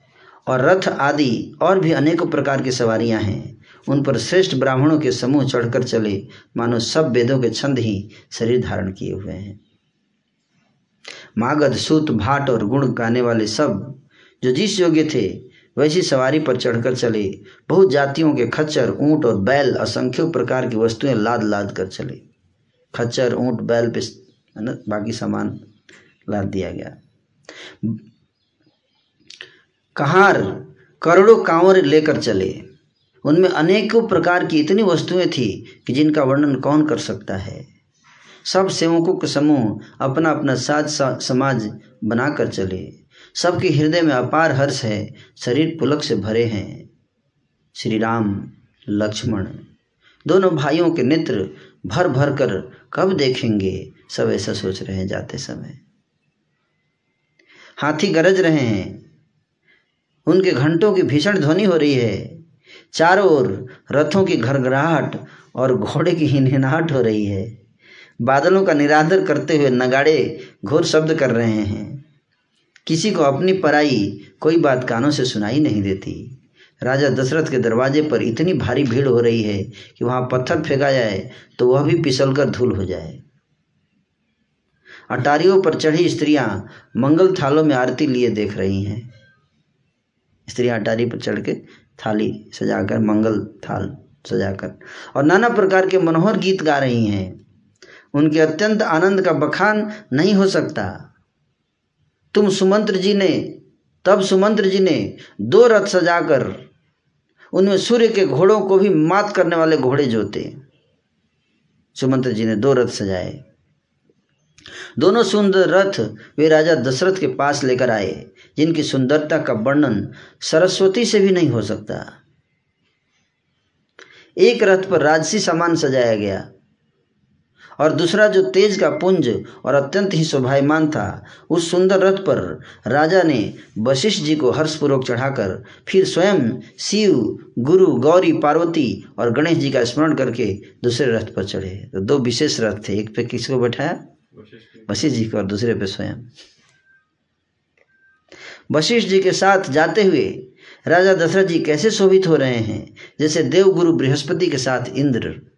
और रथ आदि और भी अनेकों प्रकार की सवारियाँ हैं उन पर श्रेष्ठ ब्राह्मणों के समूह चढ़कर चले मानो सब वेदों के छंद ही शरीर धारण किए हुए हैं। मागध, सूत, भाट और गुण गाने वाले सब जो जिस योग्य थे, वैसी सवारी पर चढ़कर चले। बहुत जातियों के खच्चर, ऊँट और बैल असंख्य प्रकार की वस्तुएँ लाद लाद कर चले। खच्चर, ऊँट, बैल पे है ना? बाकी सामान लाद दिया गया। कहार करोड़ों कांवर लेकर चले। उनमें अनेकों प्रकार की इतनी वस्तुएँ थी कि जिनका वर्णन कौन कर सकता है? सब सेवकों के समूह अपना अपना साज समाज बनाकर चले। सबके हृदय में अपार हर्ष है, शरीर पुलक से भरे हैं। श्री राम लक्ष्मण, दोनों भाइयों के नेत्र भर भर कर कब देखेंगे, सब ऐसा सोच रहे हैं जाते समय। हाथी गरज रहे हैं। उनके घंटों की भीषण ध्वनि हो रही है। चारों ओर रथों की घरघराहट और घोड़े की हिनहिनाहट हो रही है। बादलों का निरादर करते हुए नगाड़े घोर शब्द कर रहे हैं। किसी को अपनी पराई कोई बात कानों से सुनाई नहीं देती। राजा दशरथ के दरवाजे पर इतनी भारी भीड़ हो रही है कि वहाँ पत्थर फेंका जाए तो वह भी फिसलकर धूल हो जाए। अटारियों पर चढ़ी स्त्रियाँ मंगल थालों में आरती लिए देख रही हैं। स्त्रियाँ अटारी पर चढ़ के थाली सजाकर, मंगल थाल सजाकर और नाना प्रकार के मनोहर गीत गा रही हैं। उनके अत्यंत आनंद का बखान नहीं हो सकता। तुम सुमंत्र जी ने, तब सुमंत्र जी ने दो रथ सजाकर उनमें सूर्य के घोड़ों को भी मात करने वाले घोड़े जोते। सुमंत्र जी ने दो रथ सजाए। दोनों सुंदर रथ वे राजा दशरथ के पास लेकर आए, जिनकी सुंदरता का वर्णन सरस्वती से भी नहीं हो सकता। एक रथ पर राजसी सामान सजाया गया। और दूसरा जो तेज का पुंज और अत्यंत ही शोभायमान था उस सुंदर रथ पर राजा ने वशिष्ठ जी को हर्षपूर्वक चढ़ाकर फिर स्वयं शिव गुरु गौरी पार्वती और गणेश जी का स्मरण करके दूसरे रथ पर चढ़े। तो दो विशेष रथ थे एक पे किसको बैठाया? वशिष्ठ जी। को और दूसरे पे स्वयं। वशिष्ठ जी के साथ जाते हुए राजा दशरथ जी कैसे शोभित हो रहे हैं जैसे देवगुरु बृहस्पति के साथ इंद्र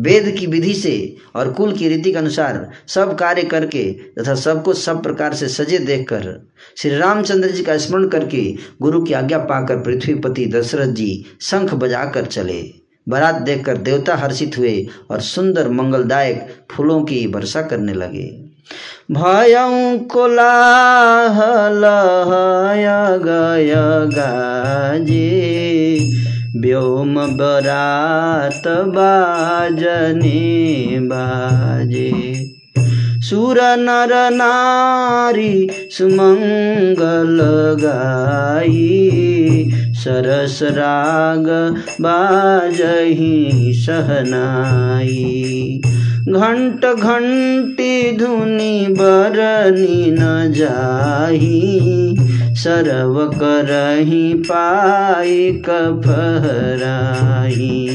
वेद की विधि से और कुल की रीति के अनुसार सब कार्य करके तथा सबको सब प्रकार से सजे देखकर श्री रामचंद्र जी का स्मरण करके गुरु की आज्ञा पाकर पृथ्वीपति दशरथ जी शंख बजाकर चले। बारात देखकर देवता हर्षित हुए और सुंदर मंगलदायक फूलों की वर्षा करने लगे। भयं कोलाहल गाजे। व्योम बरात बाजने बाजे। सुर नर नारी सुमंगल गाई। सरस राग घंट घंटी धुनि बरनी न जाही सरव करही पाई कफराही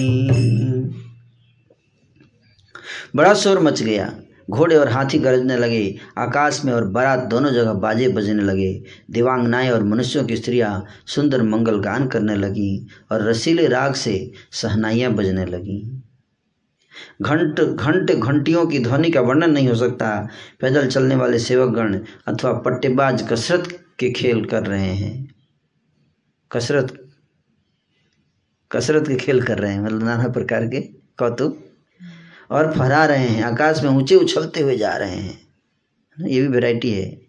बड़ा शोर मच गया। घोड़े और हाथी गरजने लगे। आकाश में और बारात दोनों जगह बाजे बजने लगे। दिवांगनाएँ और मनुष्यों की स्त्रियाँ सुंदर मंगल गान करने लगी और रसीले राग से सहनाइयाँ बजने लगी। घंट घंट घंटियों की ध्वनि का वर्णन नहीं हो सकता। पैदल चलने वाले सेवकगण अथवा पट्टेबाज कसरत के खेल कर रहे हैं। कसरत कसरत के खेल कर रहे हैं मतलब नाना प्रकार के कौतुक। और फहरा रहे हैं, आकाश में ऊँचे उछलते हुए जा रहे हैं। ये भी वैरायटी है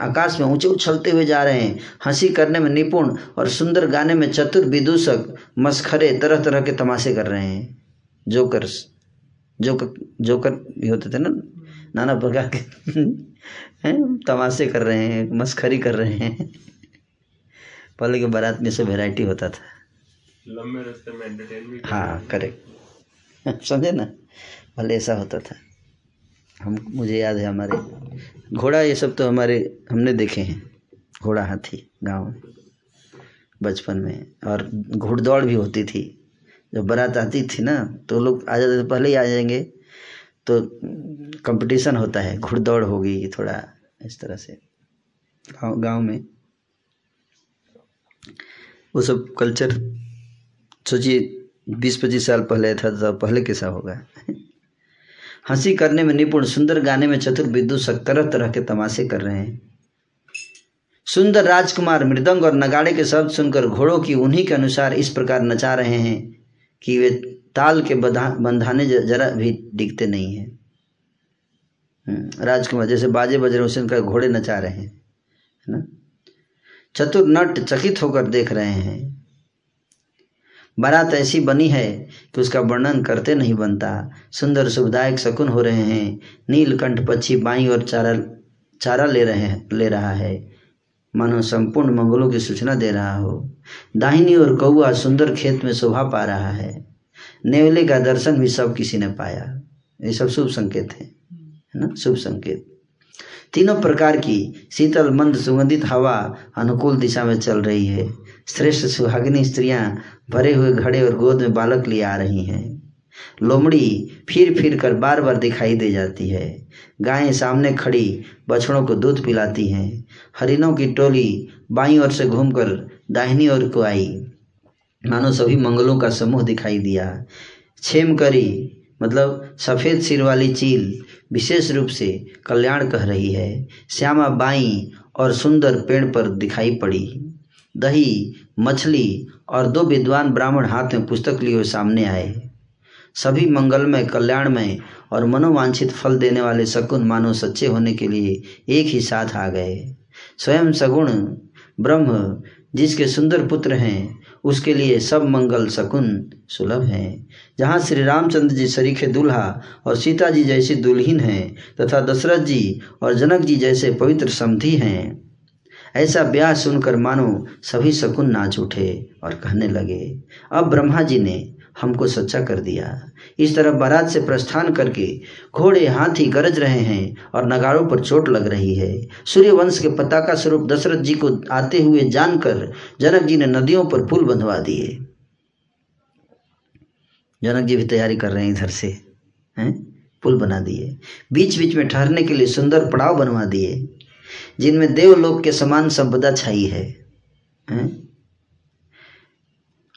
आकाश में ऊँचे उछलते हुए जा रहे हैं। हँसी करने में निपुण और सुंदर गाने में चतुर विदूषक मस्खरे तरह तरह के तमाशे कर रहे हैं। जोकर जोकर जोकर भी होते थे ना? नाना प्रकार के तमाशे कर रहे हैं मस्खरी कर रहे हैं। पहले के बारात में से वेराइटी होता था। लंबे रास्ते में एंटरटेन भी हाँ करेक्ट समझे ना? पहले ऐसा होता था। हम मुझे याद है हमारे घोड़ा ये सब तो हमारे हमने देखे हैं। घोड़ा हाथी गाँव। में बचपन में। और घुड़दौड़ भी होती थी। जब बारात आती थी ना तो लोग आ जाते थे पहले ही आ जाएँगे। तो कंपटीशन होता है, घुड़दौड़ होगी थोड़ा इस तरह से, गाँव में। वो सब कल्चर सोचिए बीस पच्चीस साल पहले था तो पहले कैसा होगा? हँसी करने में निपुण, सुंदर गाने में चतुर विद्युषक तरह तरह के तमाशे कर रहे हैं। सुंदर राजकुमार मृदंग और नगाड़े के शब्द सुनकर घोड़ों की उन्हीं के अनुसार इस प्रकार नचा रहे हैं कि वे ताल के बधा, बंधाने जरा भी दिखते नहीं है। राजकुमार, जैसे बाजे बज रहे उसे उनका घोड़े नचा रहे हैं, है ना? चतुर नट चकित होकर देख रहे हैं। बारात ऐसी बनी है कि उसका वर्णन करते नहीं बनता। सुंदर सुखदायक शकुन हो रहे हैं। नीलकंठ पक्षी बाई और चारा चारा ले रहे हैं, ले रहा है। मानो संपूर्ण मंगलों की सूचना दे रहा हो। दाहिनी और कौआ सुंदर खेत में शोभा पा रहा है। नेवले का दर्शन भी सब किसी ने पाया। ये सब शुभ संकेत है है ना? शुभ संकेत। तीनों प्रकार की शीतल, मंद, सुगंधित हवा अनुकूल दिशा में चल रही है। श्रेष्ठ सुहागिनी स्त्रियाँ भरे हुए घड़े और गोद में बालक लिए आ रही हैं। लोमड़ी फिर फिर कर बार बार दिखाई दे जाती है। गायें सामने खड़ी बछड़ों को दूध पिलाती हैं। हरिणों की टोली बाईं ओर से घूमकर दाहिनी ओर को आई। मानो सभी मंगलों का समूह दिखाई दिया। छेम करी मतलब सफ़ेद सिर वाली चील, विशेष रूप से कल्याण कह रही है। श्यामा बाई और सुंदर पेड़ पर दिखाई पड़ी। दही, मछली और दो विद्वान ब्राह्मण हाथ में पुस्तक लिए सामने आए। सभी मंगलमय, कल्याणमय और मनोवांछित फल देने वाले शकुन मानव सच्चे होने के लिए एक ही साथ आ गए। स्वयं सगुण ब्रह्म, जिसके सुंदर पुत्र हैं उसके लिए सब मंगल शकुन सुलभ हैं। जहाँ श्री रामचंद्र जी सरीखे दुल्हा और सीता जी जैसी दुल्हीन हैं, तथा दशरथ जी और जनक जी जैसे पवित्र समधि हैं। ऐसा ब्याह सुनकर मानो सभी शकुन नाच उठे और कहने लगे, अब ब्रह्मा जी ने हमको सच्चा कर दिया। इस तरह बारात से प्रस्थान करके घोड़े हाथी गरज रहे हैं और नगाड़ों पर चोट लग रही है। सूर्यवंश के पताका स्वरूप दशरथ जी को आते हुए जानकर जनक जी ने नदियों पर पुल बंधवा दिए। जनक जी भी तैयारी कर रहे हैं इधर से, हैं? पुल बना दिए। बीच बीच में ठहरने के लिए सुंदर पड़ाव बनवा दिए, जिनमें देवलोक के समान संपदा छाई है, हैं?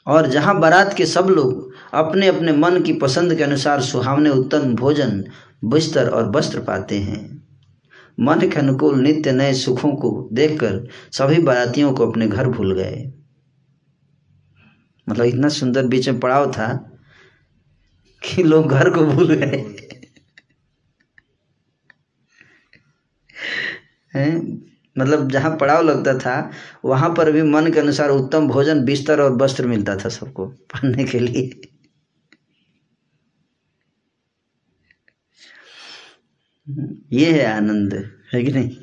और जहाँ बारात के सब लोग अपने अपने मन की पसंद के अनुसार सुहावने उत्तम भोजन बिस्तर और वस्त्र पाते हैं। मन के अनुकूल नित्य नए सुखों को देखकर सभी बारातियों को अपने घर भूल गए। मतलब इतना सुंदर बीच में पड़ाव था कि लोग घर को भूल गए। मतलब जहाँ पड़ाव लगता था, वहाँ पर भी मन के अनुसार उत्तम भोजन बिस्तर और वस्त्र मिलता था सबको पढ़ने के लिए। ये है आनंद, है कि नहीं?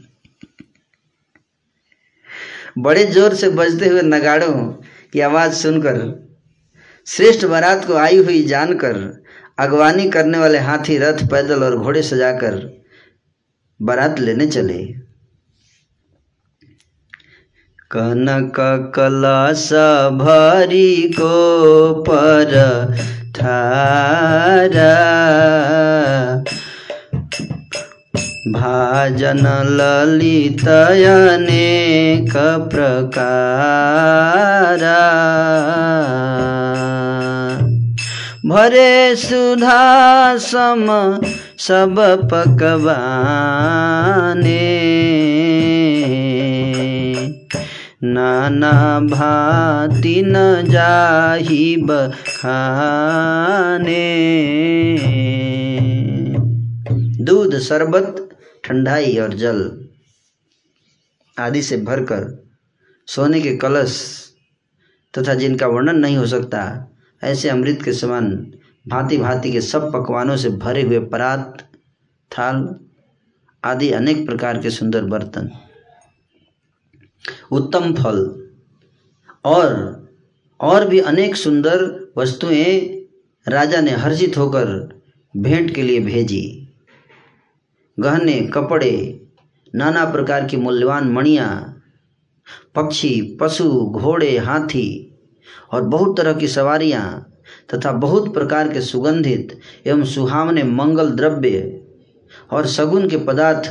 बड़े ज़ोर से बजते हुए नगाड़ों की आवाज़ सुनकर, श्रेष्ठ बारात को आई हुई जानकर, अगवानी करने वाले हाथी रथ, पैदल और घोड़े सजाकर बारात लेने चले। कनक कलश भरी को पर ठारा भाजन ललित अनेक प्रकारा। भरे सुधा सम सब पकवाने। नाना भाति न जाहिब खाने। दूध शरबत ठंडाई और जल आदि से भरकर सोने के कलश तथा जिनका वर्णन नहीं हो सकता, ऐसे अमृत के समान भांति भांति के सब पकवानों से भरे हुए परात, थाल आदि अनेक प्रकार के सुंदर बर्तन। उत्तम फल और और भी अनेक सुंदर वस्तुएँ राजा ने हर्षित होकर भेंट के लिए भेजी। गहने, कपड़े, नाना प्रकार की मूल्यवान मणियाँ, पक्षी, पशु, घोड़े, हाथी और बहुत तरह की सवारियाँ तथा बहुत प्रकार के सुगंधित एवं सुहावने मंगल द्रव्य और सगुन के पदार्थ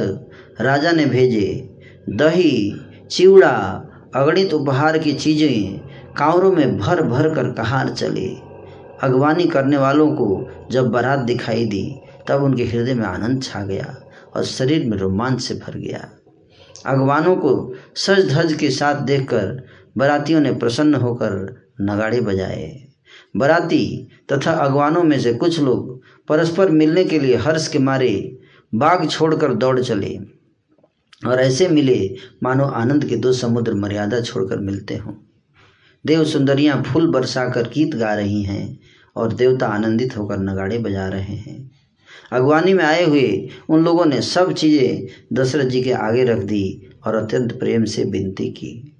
राजा ने भेजे। दही, चिवड़ा, अगणित उपहार की चीज़ें कांवरों में भर भर कर कहार चले। अगवानी करने वालों को जब बारात दिखाई दी, तब उनके हृदय में आनंद छा गया। और शरीर में रोमांच से भर गया। अगवानों को सज धज के साथ देखकर बरातियों ने प्रसन्न होकर नगाड़े बजाए। बराती तथा अगवानों में से कुछ लोग परस्पर मिलने के लिए हर्ष के मारे बाग छोड़कर दौड़ चले। और ऐसे मिले मानो आनंद के दो समुद्र मर्यादा छोड़कर मिलते हों। देव सुंदरियाँ फूल बरसाकर गीत गा रही हैं और देवता आनंदित होकर नगाड़े बजा रहे हैं। अगवानी में आए हुए उन लोगों ने सब चीज़ें दशरथ जी के आगे रख दी और अत्यंत प्रेम से विनती की।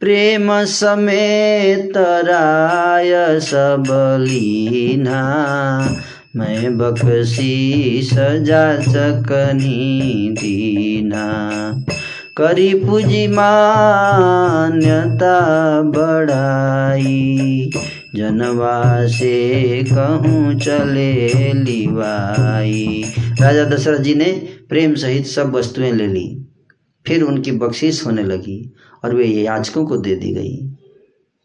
प्रेम समेत राय सबलीना मैं बकसी सजा सकनी दीना। करी पूजी मान्यता बढ़ाई जनवा से कहूँ चले लिवाई। राजा दशरथ जी ने प्रेम सहित सब वस्तुएँ ले ली। फिर उनकी बख्शीश होने लगी और वे याचकों को दे दी गई।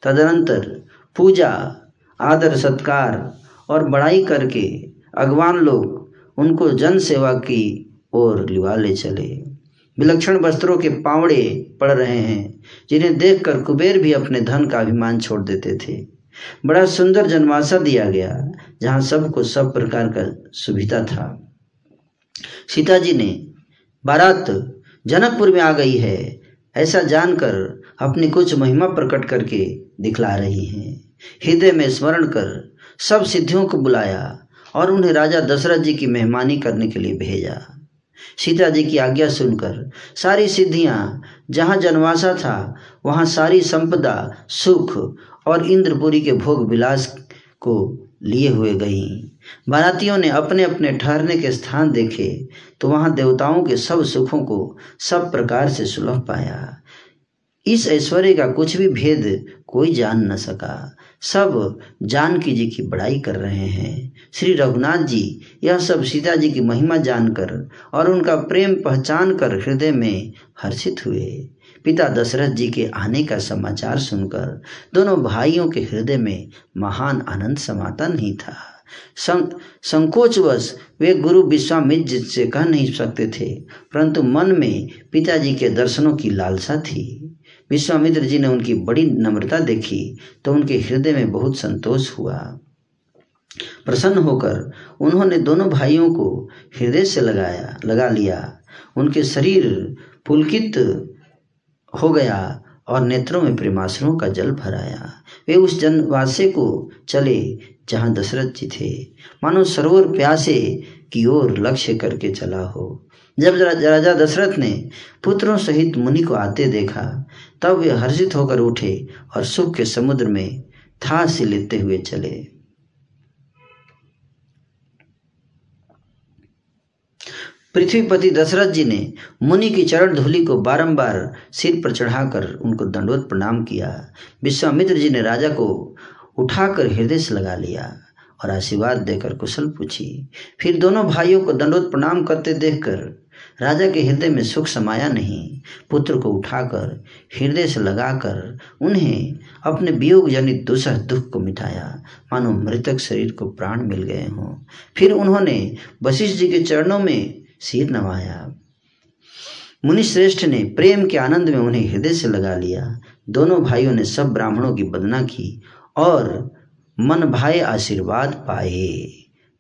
तदनंतर पूजा, आदर, सत्कार और बड़ाई करके अगवान लोग उनको जन सेवा की ओर लिवा ले चले। विलक्षण वस्त्रों के पावड़े पड़ रहे हैं, जिन्हें देखकर कुबेर भी अपने धन का अभिमान छोड़ देते थे। बड़ा सुंदर जनवासा दिया गया, जहाँ सबको सब प्रकार का सुविधा था। सीता जी ने बारात जनकपुर में आ गई है, ऐसा जानकर अपनी कुछ महिमा प्रकट करके दिखला रही हैं। हृदय में स्मरण कर सब सिद्धियों को बुलाया और उन्हें राजा दशरथ जी की मेहमानी करने के लिए भेजा। सीता जी की आज्ञा सुनकर सारी सिद्धियाँ, जहाँ जनवासा था, वहाँ सारी संपदा, सुख और इंद्रपुरी के भोग विलास को लिए हुए गईं। बारातियों ने अपने अपने ठहरने के स्थान देखे तो वहाँ देवताओं के सब सुखों को सब प्रकार से सुलभ पाया। इस ऐश्वर्य का कुछ भी भेद कोई जान न सका। सब जानकी जी की बड़ाई कर रहे हैं। श्री रघुनाथ जी यह सब सीता जी की महिमा जानकर और उनका प्रेम पहचान कर हृदय में हर्षित हुए। पिता दशरथ जी के आने का समाचार सुनकर दोनों भाइयों के हृदय में महान आनंद समाता नहीं था। सं, संकोचवश वे गुरु विश्वामित्र से कह नहीं सकते थे परंतु मन में पिताजी के दर्शनों की लालसा थी। विश्वामित्र जी ने उनकी बड़ी नम्रता देखी तो उनके हृदय में बहुत संतोष हुआ। प्रसन्न होकर उन्होंने दोनों भाइयों को हृदय से लगाया लगा लिया। उनके शरीर पुलकित हो गया और नेत्रों में प्रेमाश्रुओं का जल भराया। वे उस जनवासे को चले जहाँ दशरथ जी थे। मानो सरोवर प्यासे की ओर लक्ष्य करके चला हो। जब राजा दशरथ ने पुत्रों सहित मुनि को आते देखा, तब वे हर्षित होकर उठे और सुख के समुद्र में था से लेते हुए चले। पृथ्वीपति दशरथ जी ने मुनि की चरण धूलि को बारंबार सिर पर चढ़ाकर उनको दंडवत प्रणाम किया। विश्वामित्र जी ने राजा को उठाकर हृदय से लगा लिया और आशीर्वाद देकर कुशल पूछी। फिर दोनों भाइयों को दंडवत प्रणाम करते देखकर राजा के हृदय में सुख समाया नहीं। पुत्र को उठाकर हृदय से लगाकर उन्हें अपने वियोग जनित दूसरा दुख को मिटाया। मानो मृतक शरीर को प्राण मिल गए हों। फिर उन्होंने वशिष्ठ जी के चरणों में सिर नवाया। मुनि श्रेष्ठ ने प्रेम के आनंद में उन्हें हृदय से लगा लिया। दोनों भाइयों ने सब ब्राह्मणों की वंदना की और मन भाई आशीर्वाद पाए।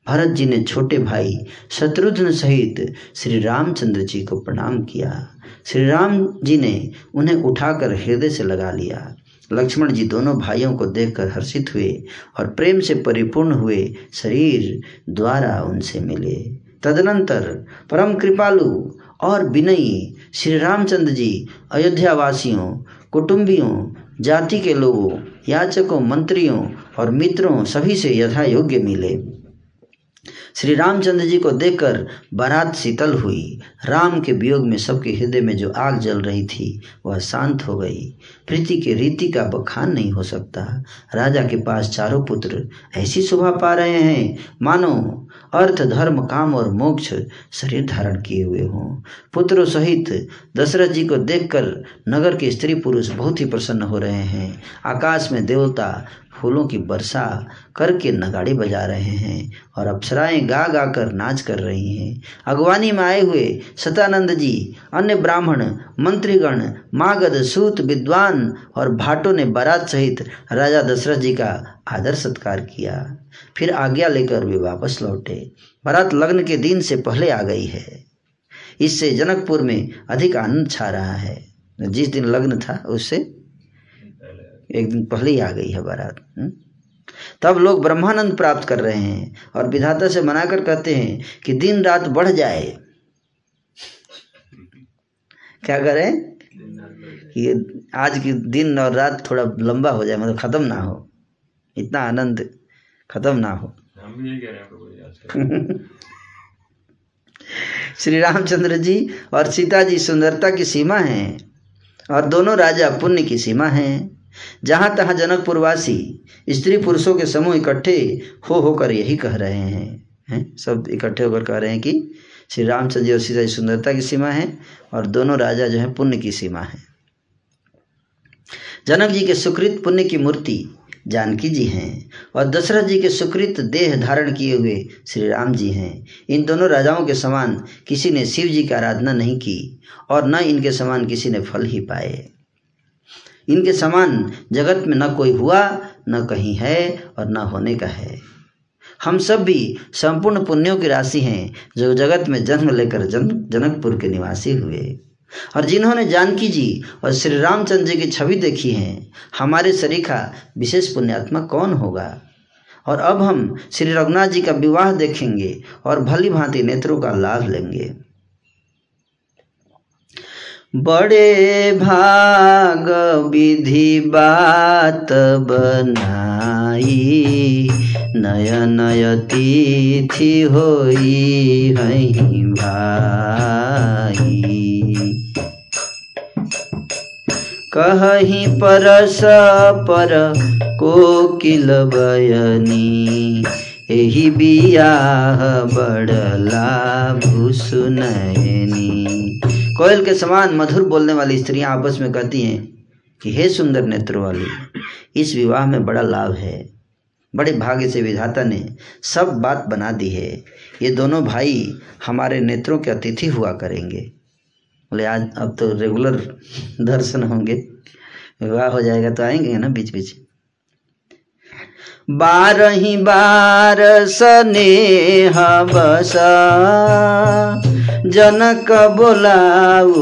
भरत जी ने छोटे भाई शत्रुघ्न सहित श्री रामचंद्र जी को प्रणाम किया। श्री राम जी ने उन्हें उठाकर हृदय से लगा लिया। लक्ष्मण जी दोनों भाइयों को देखकर हर्षित हुए और प्रेम से परिपूर्ण हुए शरीर द्वारा उनसे मिले। तदनंतर परम कृपालु और विनयी श्री रामचंद्र जी अयोध्या वासियों कुटुंबियों, जाति के लोगों, याचकों, मंत्रियों और मित्रों सभी से यथा योग्य मिले। श्री रामचंद्र जी को देखकर बारात शीतल हुई। राम के वियोग में सबके हृदय में जो आग जल रही थी, वह शांत हो गई। प्रीति के रीति का बखान नहीं हो सकता। राजा के पास चारों पुत्र ऐसी शोभा पा रहे हैं। मानो अर्थ, धर्म, काम और मोक्ष शरीर धारण किए हुए हों। पुत्रों सहित दशरथ जी को देखकर नगर के स्त्री पुरुष बहुत ही प्रसन्न हो रहे हैं। आकाश में देवता फूलों की वर्षा करके नगाड़े बजा रहे हैं और अप्सराएँ गा गा कर नाच कर रही हैं। अगवानी में आए हुए सतानंद जी, अन्य ब्राह्मण, मंत्रीगण, मागध, सूत, विद्वान और भाटों ने बारात सहित राजा दशरथ जी का आदर सत्कार किया। फिर आज्ञा लेकर वे वापस लौटे। बारात लग्न के दिन से पहले आ गई है। इससे जनकपुर में अधिक आनंद छा रहा है। जिस दिन लग्न था, उससे एक दिन पहले ही आ गई है बारात। हम्म? तब लोग ब्रह्मानंद प्राप्त कर रहे हैं और विधाता से मनाकर कहते हैं कि दिन रात बढ़ जाए। क्या करें? कि आज की दिन और रात थोड़ा लंबा हो जाए मतलब ख़त्म ना हो। इतना आनंद ख़त्म ना हो। हम भी यही कह रहे हैं श्री रामचंद्र जी और सीता जी सुंदरता की सीमा है और दोनों राजा पुण्य की सीमा है। जहाँ तहाँ जनकपुरवासी स्त्री पुरुषों के समूह इकट्ठे हो होकर यही कह रहे हैं हैं? सब इकट्ठे होकर कह रहे हैं कि श्री रामचंद्र जी और सीता जी सुंदरता की सीमा है और दोनों राजा जो है पुण्य की सीमा है। जनक जी के सुकृत पुण्य की मूर्ति जानकी जी हैं और दशरथ जी के सुकृत देह धारण किए हुए श्री राम जी हैं। इन दोनों राजाओं के समान किसी ने शिव जी की आराधना नहीं की और न इनके समान किसी ने फल ही पाए। इनके समान जगत में न कोई हुआ, न कहीं है और न होने का है। हम सब भी संपूर्ण पुण्यों की राशि हैं जो जगत में जन्म लेकर जन, जनकपुर के निवासी हुए। और जिन्होंने जानकी जी और श्री रामचंद्र जी की छवि देखी है, हमारे सरीखा विशेष पुण्यात्मा कौन होगा? और अब हम श्री रघुनाथ जी का विवाह देखेंगे और भली भांति नेत्रों का लाभ लेंगे। बड़े भाग विधि बात बनाई नय नय तिथि होई हई भाई। कहीं परस पर कोकिल बयनी, एही बियाह बड़ला भूसुनैनी। कोयल के समान मधुर बोलने वाली स्त्रियाँ आपस में कहती हैं कि, हे सुंदर नेत्र वाली इस विवाह में बड़ा लाभ है। बड़े भाग्य से विधाता ने सब बात बना दी है। ये दोनों भाई हमारे नेत्रों के अतिथि हुआ करेंगे। बोले, आज, अब तो रेगुलर दर्शन होंगे। विवाह हो जाएगा तो आएँगे ना बीच बीच बारही बार स्नेह बस, जनक बोलाऊ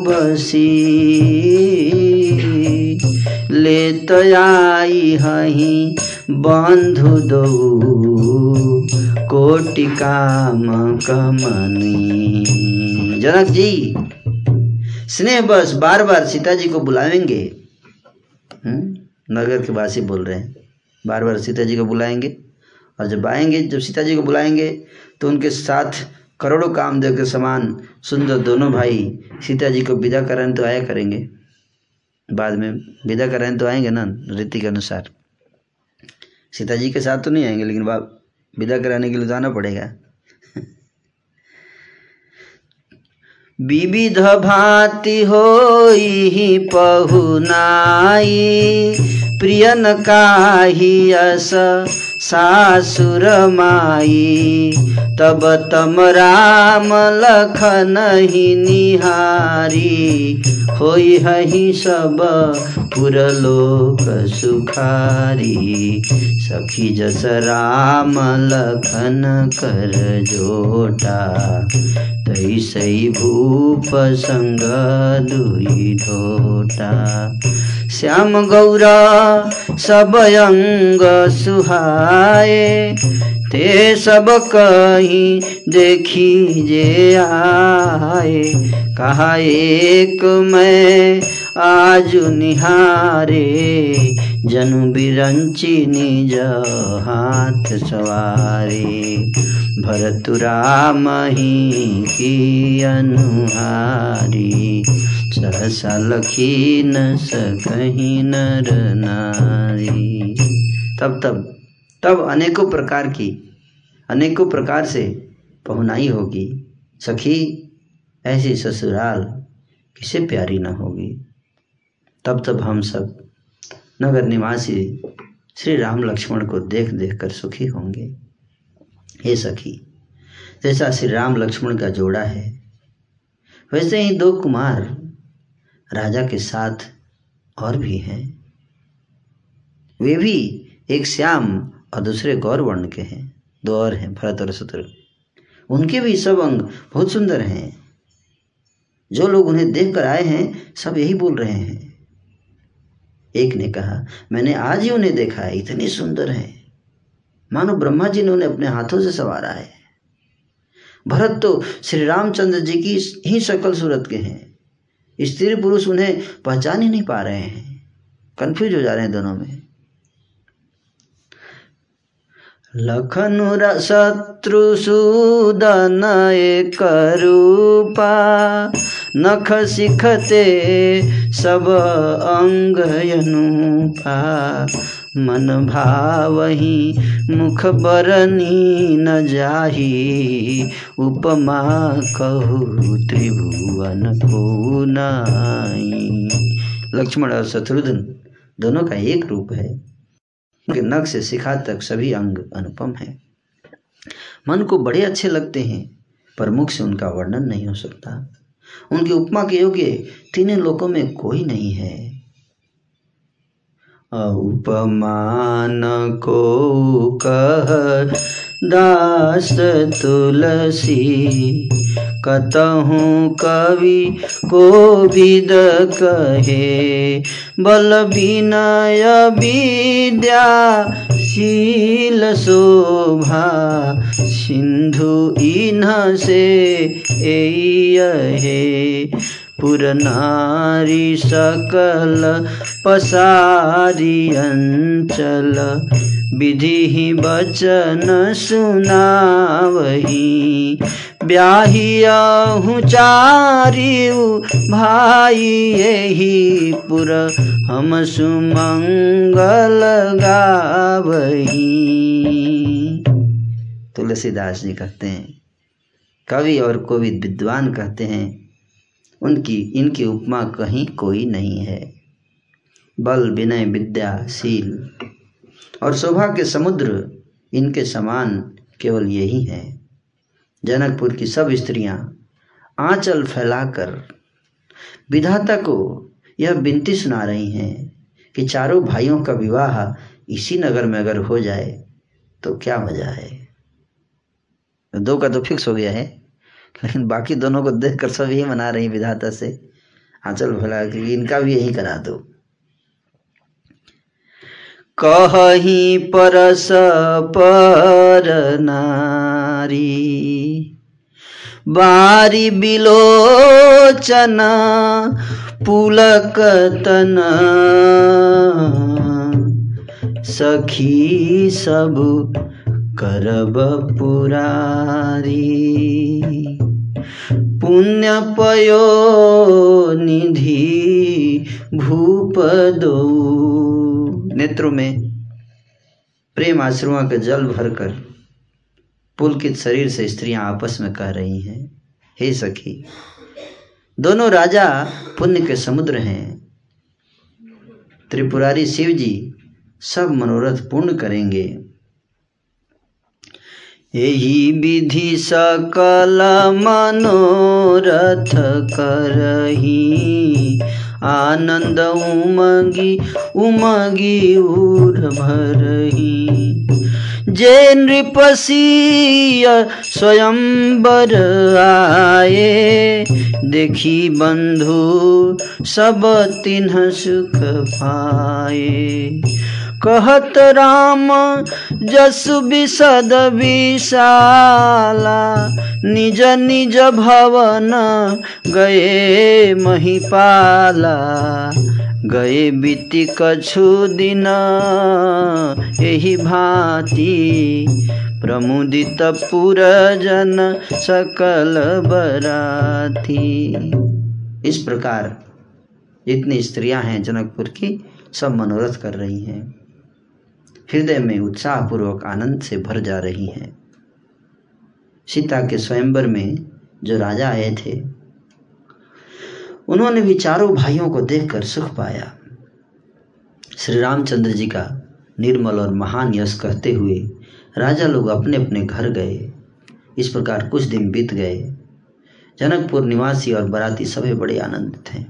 बसी। ले तो आई हही बंधु दो कोटि काम कमनी। जनक जी स्नेह बस बार बार सीता जी को बुलाएँगे। हम्म, नगर के वासी बोल रहे हैं। बार बार सीता जी को बुलाएँगे। और जब आएँगे जब सीता जी को बुलाएँगे तो उनके साथ करोड़ों कामदेव के समान सुंदर दोनों भाई सीता जी को विदा कराने तो आया करेंगे। बाद में विदा कराने तो आएँगे ना रीति के अनुसार। सीता जी के साथ तो नहीं आएँगे लेकिन विदा कराने के लिए आना पड़ेगा। विविध भांति होई पहुनाई प्रियन काही सासुर माई तब तम राम लखन ही निहारी, होई हही सब पुरलोक सुखारी। सखी जस राम लखन कर जोटा तैसई भूप संग दुई ढोटा श्याम गौरा सब अंग सुहाए, ते सब कहीं देखी जे आए। कहा एक मैं आज निहारे, जनु बिरंची निज हाथ सवारे। भरतु राम ही की अनुहारी। सहसा लखी न सकही नर नारी। तब तब तब अनेकों प्रकार की, अनेकों प्रकार से पहुनाई होगी। सखी, ऐसी ससुराल किसे प्यारी न होगी। तब तब हम सब नगर निवासी श्री राम लक्ष्मण को देख देख कर सुखी होंगे। हे सखी, जैसा श्री राम लक्ष्मण का जोड़ा है, वैसे ही दो कुमार राजा के साथ और भी हैं। वे भी एक श्याम और दूसरे गौर वर्ण के हैं। दो और हैं, भरत और शत्रु उनके भी सब अंग बहुत सुंदर हैं। जो लोग उन्हें देख कर आए हैं, सब यही बोल रहे हैं। एक ने कहा, मैंने आज ही उन्हें देखा है, इतने सुंदर हैं। मानो ब्रह्मा जी ने उन्हें अपने हाथों से संवारा है। भरत तो श्री रामचंद्र जी की ही शकल सूरत के हैं। स्त्री पुरुष उन्हें पहचान ही नहीं पा रहे हैं। कंफ्यूज हो जा रहे हैं दोनों में। लखनुर शत्रु सूदन एक रूपा, नख सिखते सब अंग अनुपा मन भावही, मुख बरनी न जाही। उपमा कहू, त्रिभुवन को नाई। लक्ष्मण और शत्रुघ्न दोनों का एक रूप है। नख से शिखा तक सभी अंग अनुपम है। मन को बड़े अच्छे लगते हैं, पर मुख से उनका वर्णन नहीं हो सकता। उनकी उपमा के योग्य तीनों लोकों में कोई नहीं है। उपमान को कह दास तुलसी, कतहूँ कवि को विद कहे, बल विनय विद्या, शील शोभा सिंधु इन से एहे पुर नारी सकल पसारी अंचल, विधि वचन सुनावही। ब्याहियाहु चारियु भाई यही पुर हम सुमंगल गावही। तुलसीदास जी कहते हैं, कवि और कोविद विद्वान कहते हैं, उनकी, इनकी उपमा कहीं कोई नहीं है। बल, विनय, विद्या, शील। और शोभा के समुद्र इनके समान केवल यही है। जनकपुर की सब स्त्रियाँ आंचल फैलाकर विधाता को यह विनती सुना रही हैं कि चारों भाइयों का विवाह इसी नगर में अगर हो जाए तो क्या मज़ा है? दो का तो फिक्स हो गया है, लेकिन बाकी दोनों को देखकर सब यही मना रही विधाता से। आंचल फैला कि इनका भी यही करा दो। कहीं परस पर नारी। बारी बिलोचना पुलक तन सखी सब करब पुरारी। पुण्य पयो निधि भूप दो नेत्रों में प्रेम आश्रुआ का जल भरकर पुलकित शरीर से स्त्रियाँ आपस में कह रही हैं, हे सखी, दोनों राजा पुण्य के समुद्र हैं। त्रिपुरारी शिव जी सब मनोरथ पूर्ण करेंगे। यही विधि सकल मनोरथ करही आनंद उमगी उमगी उर भरही जे नृपसीय आए देखी बंधु सब तिन्ह सुख पाए। कहत राम, जसु विशद विशाला, निज निज भवन गए महिपाला। गए बीती कछु दिन यही भांति प्रमुदित पुरजन सकल बराती। इस प्रकार जितनी स्त्रियाँ हैं जनकपुर की, सब मनोरथ कर रही हैं। हृदय में उत्साहपूर्वक आनंद से भर जा रही हैं। सीता के स्वयंवर में जो राजा आए थे, उन्होंने भी चारों भाइयों को देखकर सुख पाया। श्री रामचंद्र जी का निर्मल और महान यश कहते हुए राजा लोग अपने अपने घर गए। इस प्रकार कुछ दिन बीत गए। जनकपुर निवासी और बराती सभी बड़े आनंदित थे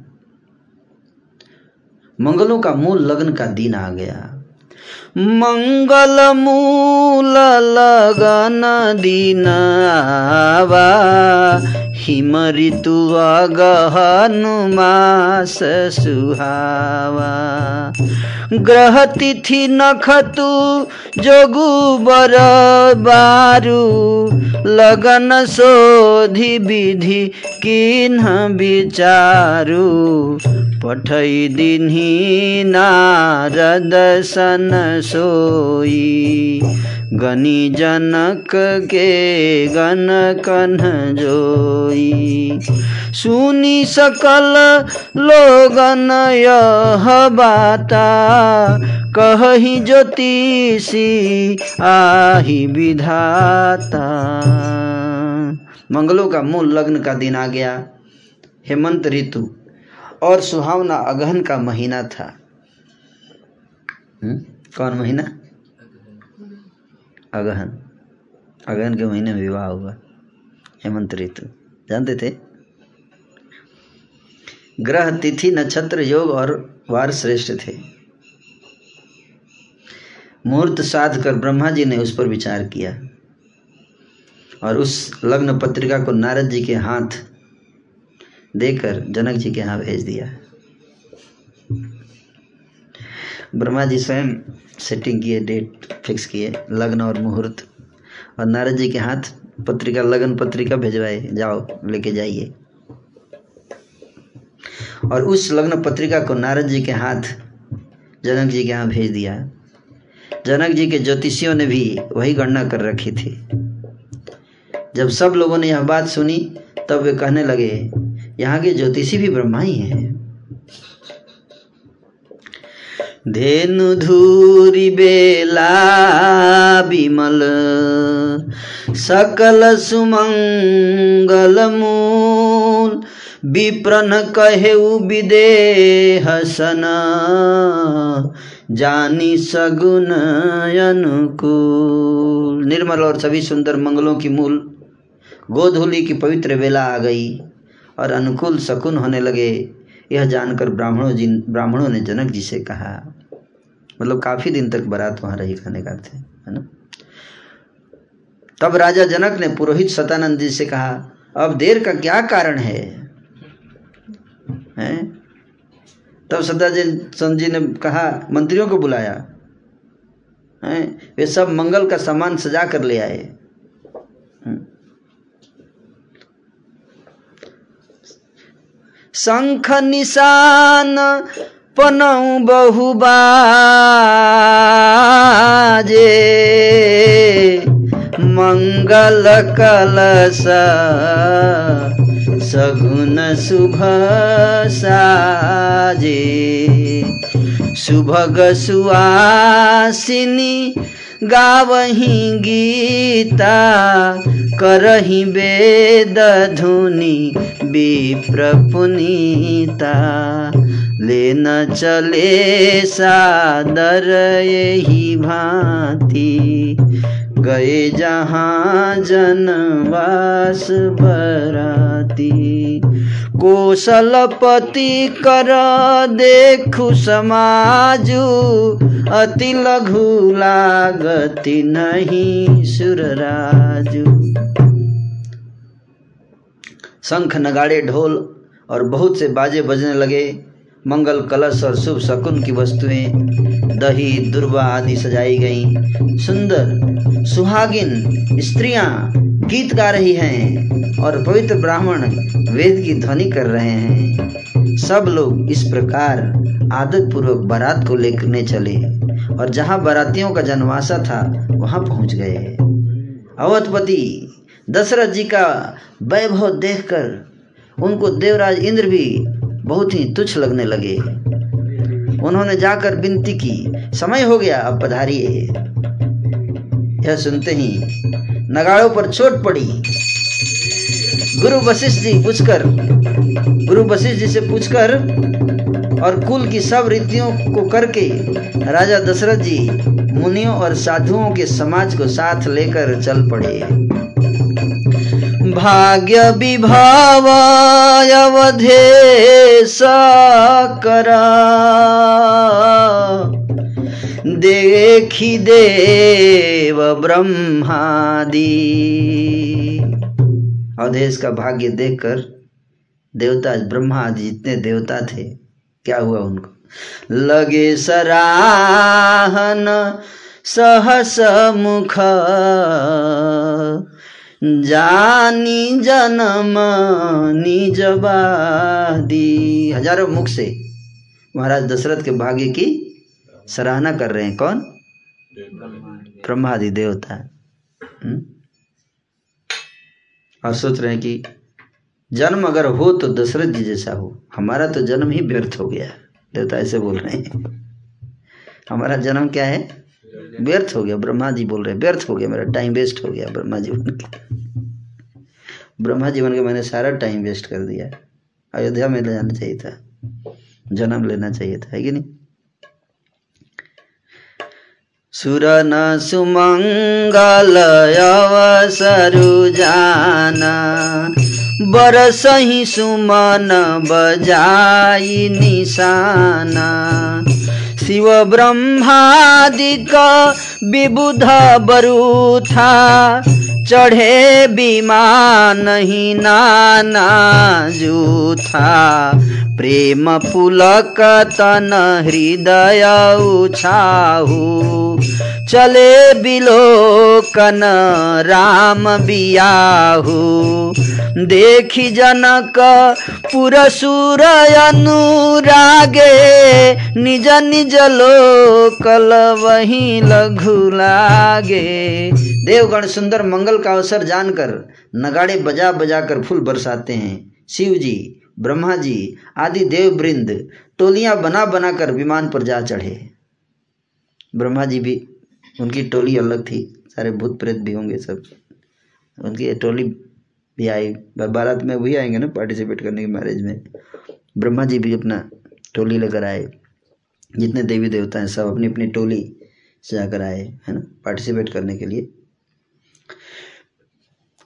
मंगलों का मूल लग्न का दिन आ गया। मंगल मूल लगन दिन आवा हिम ऋतु अगहन मास सुहावा ग्रह तिथि नखतु जोगु बर बारू लगन शोधि विधि किन्ह विचारू पठई दिन्ही नारद सन सोई। गनी जनक के गन कन्ह जोई। सुनी सकल लोगन यह बाता। कही ज्योतिषी आही विधाता। मंगलों का मूल लग्न का दिन आ गया। हेमंत ऋतु। और सुहावना अगहन का महीना था। हम्म? कौन महीना? अगहन। अगहन के महीने में विवाह हुआ। हेमंत ऋतु। जानते थे? ग्रह, तिथि, नक्षत्र, योग और वार श्रेष्ठ थे। मुहूर्त साध कर ब्रह्मा जी ने उस पर विचार किया और उस लग्न पत्रिका को नारद जी के हाथ देकर जनक जी के यहाँ भेज दिया। ब्रह्मा जी स्वयं सेटिंग किए डेट फिक्स किए, लग्न और मुहूर्त। और नारद जी के हाथ पत्रिका, लगन पत्रिका भेजवाए, जाओ, लेके जाइए। और उस लग्न पत्रिका को नारद जी के हाथ जनक जी के यहाँ भेज दिया। जनक जी के ज्योतिषियों ने भी वही गणना कर रखी थी। जब सब लोगों ने यह बात सुनी, तब वे कहने लगे यहाँ के ज्योतिषी भी ब्रह्मा ही। हैं धेनु धूरी बेला विमल, सकल सुमंगल मूल, विप्रन कहेउ विदेह सन, जानी सगुन अनुकूल। निर्मल और सभी सुंदर मंगलों की मूल, गोधूली की पवित्र वेला आ गई। और अनुकूल शकुन होने लगे। यह जानकर ब्राह्मणों जी ब्राह्मणों ने जनक जी से कहा मतलब काफ़ी दिन तक बारात वहाँ रही खाने का थे, है ना? तब राजा जनक ने पुरोहित सतानंद जी से कहा, अब देर का क्या कारण है? हैं? तब सदानंद जी ने कहा, मंत्रियों को बुलाया। हैं? वे सब मंगल का सामान सजा कर ले आए। शंख निशान पनौ बहुबाजे। मंगल कलश सगुन शुभ साजे। सुभग सुआसिनी गावही गीता करही वेद धुनि विप्र पुनीता लेन चले सादर यही भांति। गए जहाँ जनवास बराती। कौशलपति कर देखु समाजु, अति लघु लागति नहीं सुर सुरराजु। शंख नगाड़े ढोल और बहुत से बाजे बजने लगे। मंगल कलश और शुभ शकुन की वस्तुएँ दही, दुर्वा आदि सजाई गईं। सुंदर, सुहागिन स्त्रियाँ गीत गा रही हैं और पवित्र ब्राह्मण वेद की ध्वनि कर रहे हैं। सब लोग इस प्रकार आदत पूर्वक बारात को लेकर चले और जहाँ बारातियों का जनवासा था, वहाँ पहुँच गए। अवधपति दशरथ जी का वैभव देखकर उनको देवराज इंद्र भी बहुत ही तुच्छ लगने लगे। उन्होंने जाकर विनती की, समय हो गया, अब पधारिए। यह सुनते ही नगाड़ों पर चोट पड़ी। गुरु वशिष्ठ जी पूछकर, गुरु वशिष्ठ जी से पूछकर और कुल की सब रीतियों को करके राजा दशरथ जी, मुनियों और साधुओं के समाज को साथ लेकर चल पड़े। भाग्य विभाव अवधे सकरा। देखी देव ब्रह्मादि। अवधेश का भाग्य देखकर देवता ब्रह्मा आदि जितने देवता थे, क्या हुआ उनको? लगे सराहन सहस मुख जानी जन्म निजबादी हज़ारों मुख से महाराज दशरथ के भाग्य की सराहना कर रहे हैं। कौन? ब्रह्मादि देवता। हम्म? और सोच रहे हैं कि जन्म अगर हो तो दशरथ जी जैसा हो। हमारा तो जन्म ही व्यर्थ हो गया। देवता ऐसे बोल रहे हैं। हमारा जन्म क्या है? व्यर्थ हो गया, ब्रह्मा जी बोल रहे व्यर्थ हो गया मेरा टाइम वेस्ट हो गया ब्रह्मा जी बन के। ब्रह्मा जी बन के मैंने सारा टाइम वेस्ट कर दिया। अयोध्या में ले जाना चाहिए था, जन्म लेना चाहिए था, है कि नहीं? सुर न सुमंगल अवसरु जाना बरसही सुमन बजाई निशाना। शिव ब्रह्मादिक विबुध बरूथा चढ़े विमान ही नाना जूथा। प्रेम पुलक तन हृदय उछाहू चले बिलोकन राम बियाहू। देखी जनक पुरसुर अनुरागे, निज निज लोकल वही लघु लागे। देवगण सुंदर मंगल का अवसर जानकर, नगाड़े बजा बजा कर फूल बरसाते हैं। शिव जी ब्रह्मा जी आदि देव वृंद टोलियाँ बना बना कर विमान पर जा चढ़े। ब्रह्मा जी भी उनकी टोली अलग थी, सारे भूत प्रेत भी होंगे सब। उनकी टोली भी आई। बारात में वही आएँगे ना पार्टिसिपेट करने के मैरिज में। ब्रह्मा जी भी अपना टोली लेकर आए। जितने देवी देवता हैं, सब अपनी अपनी टोली से जाकर आए, है ना पार्टिसिपेट करने के लिए।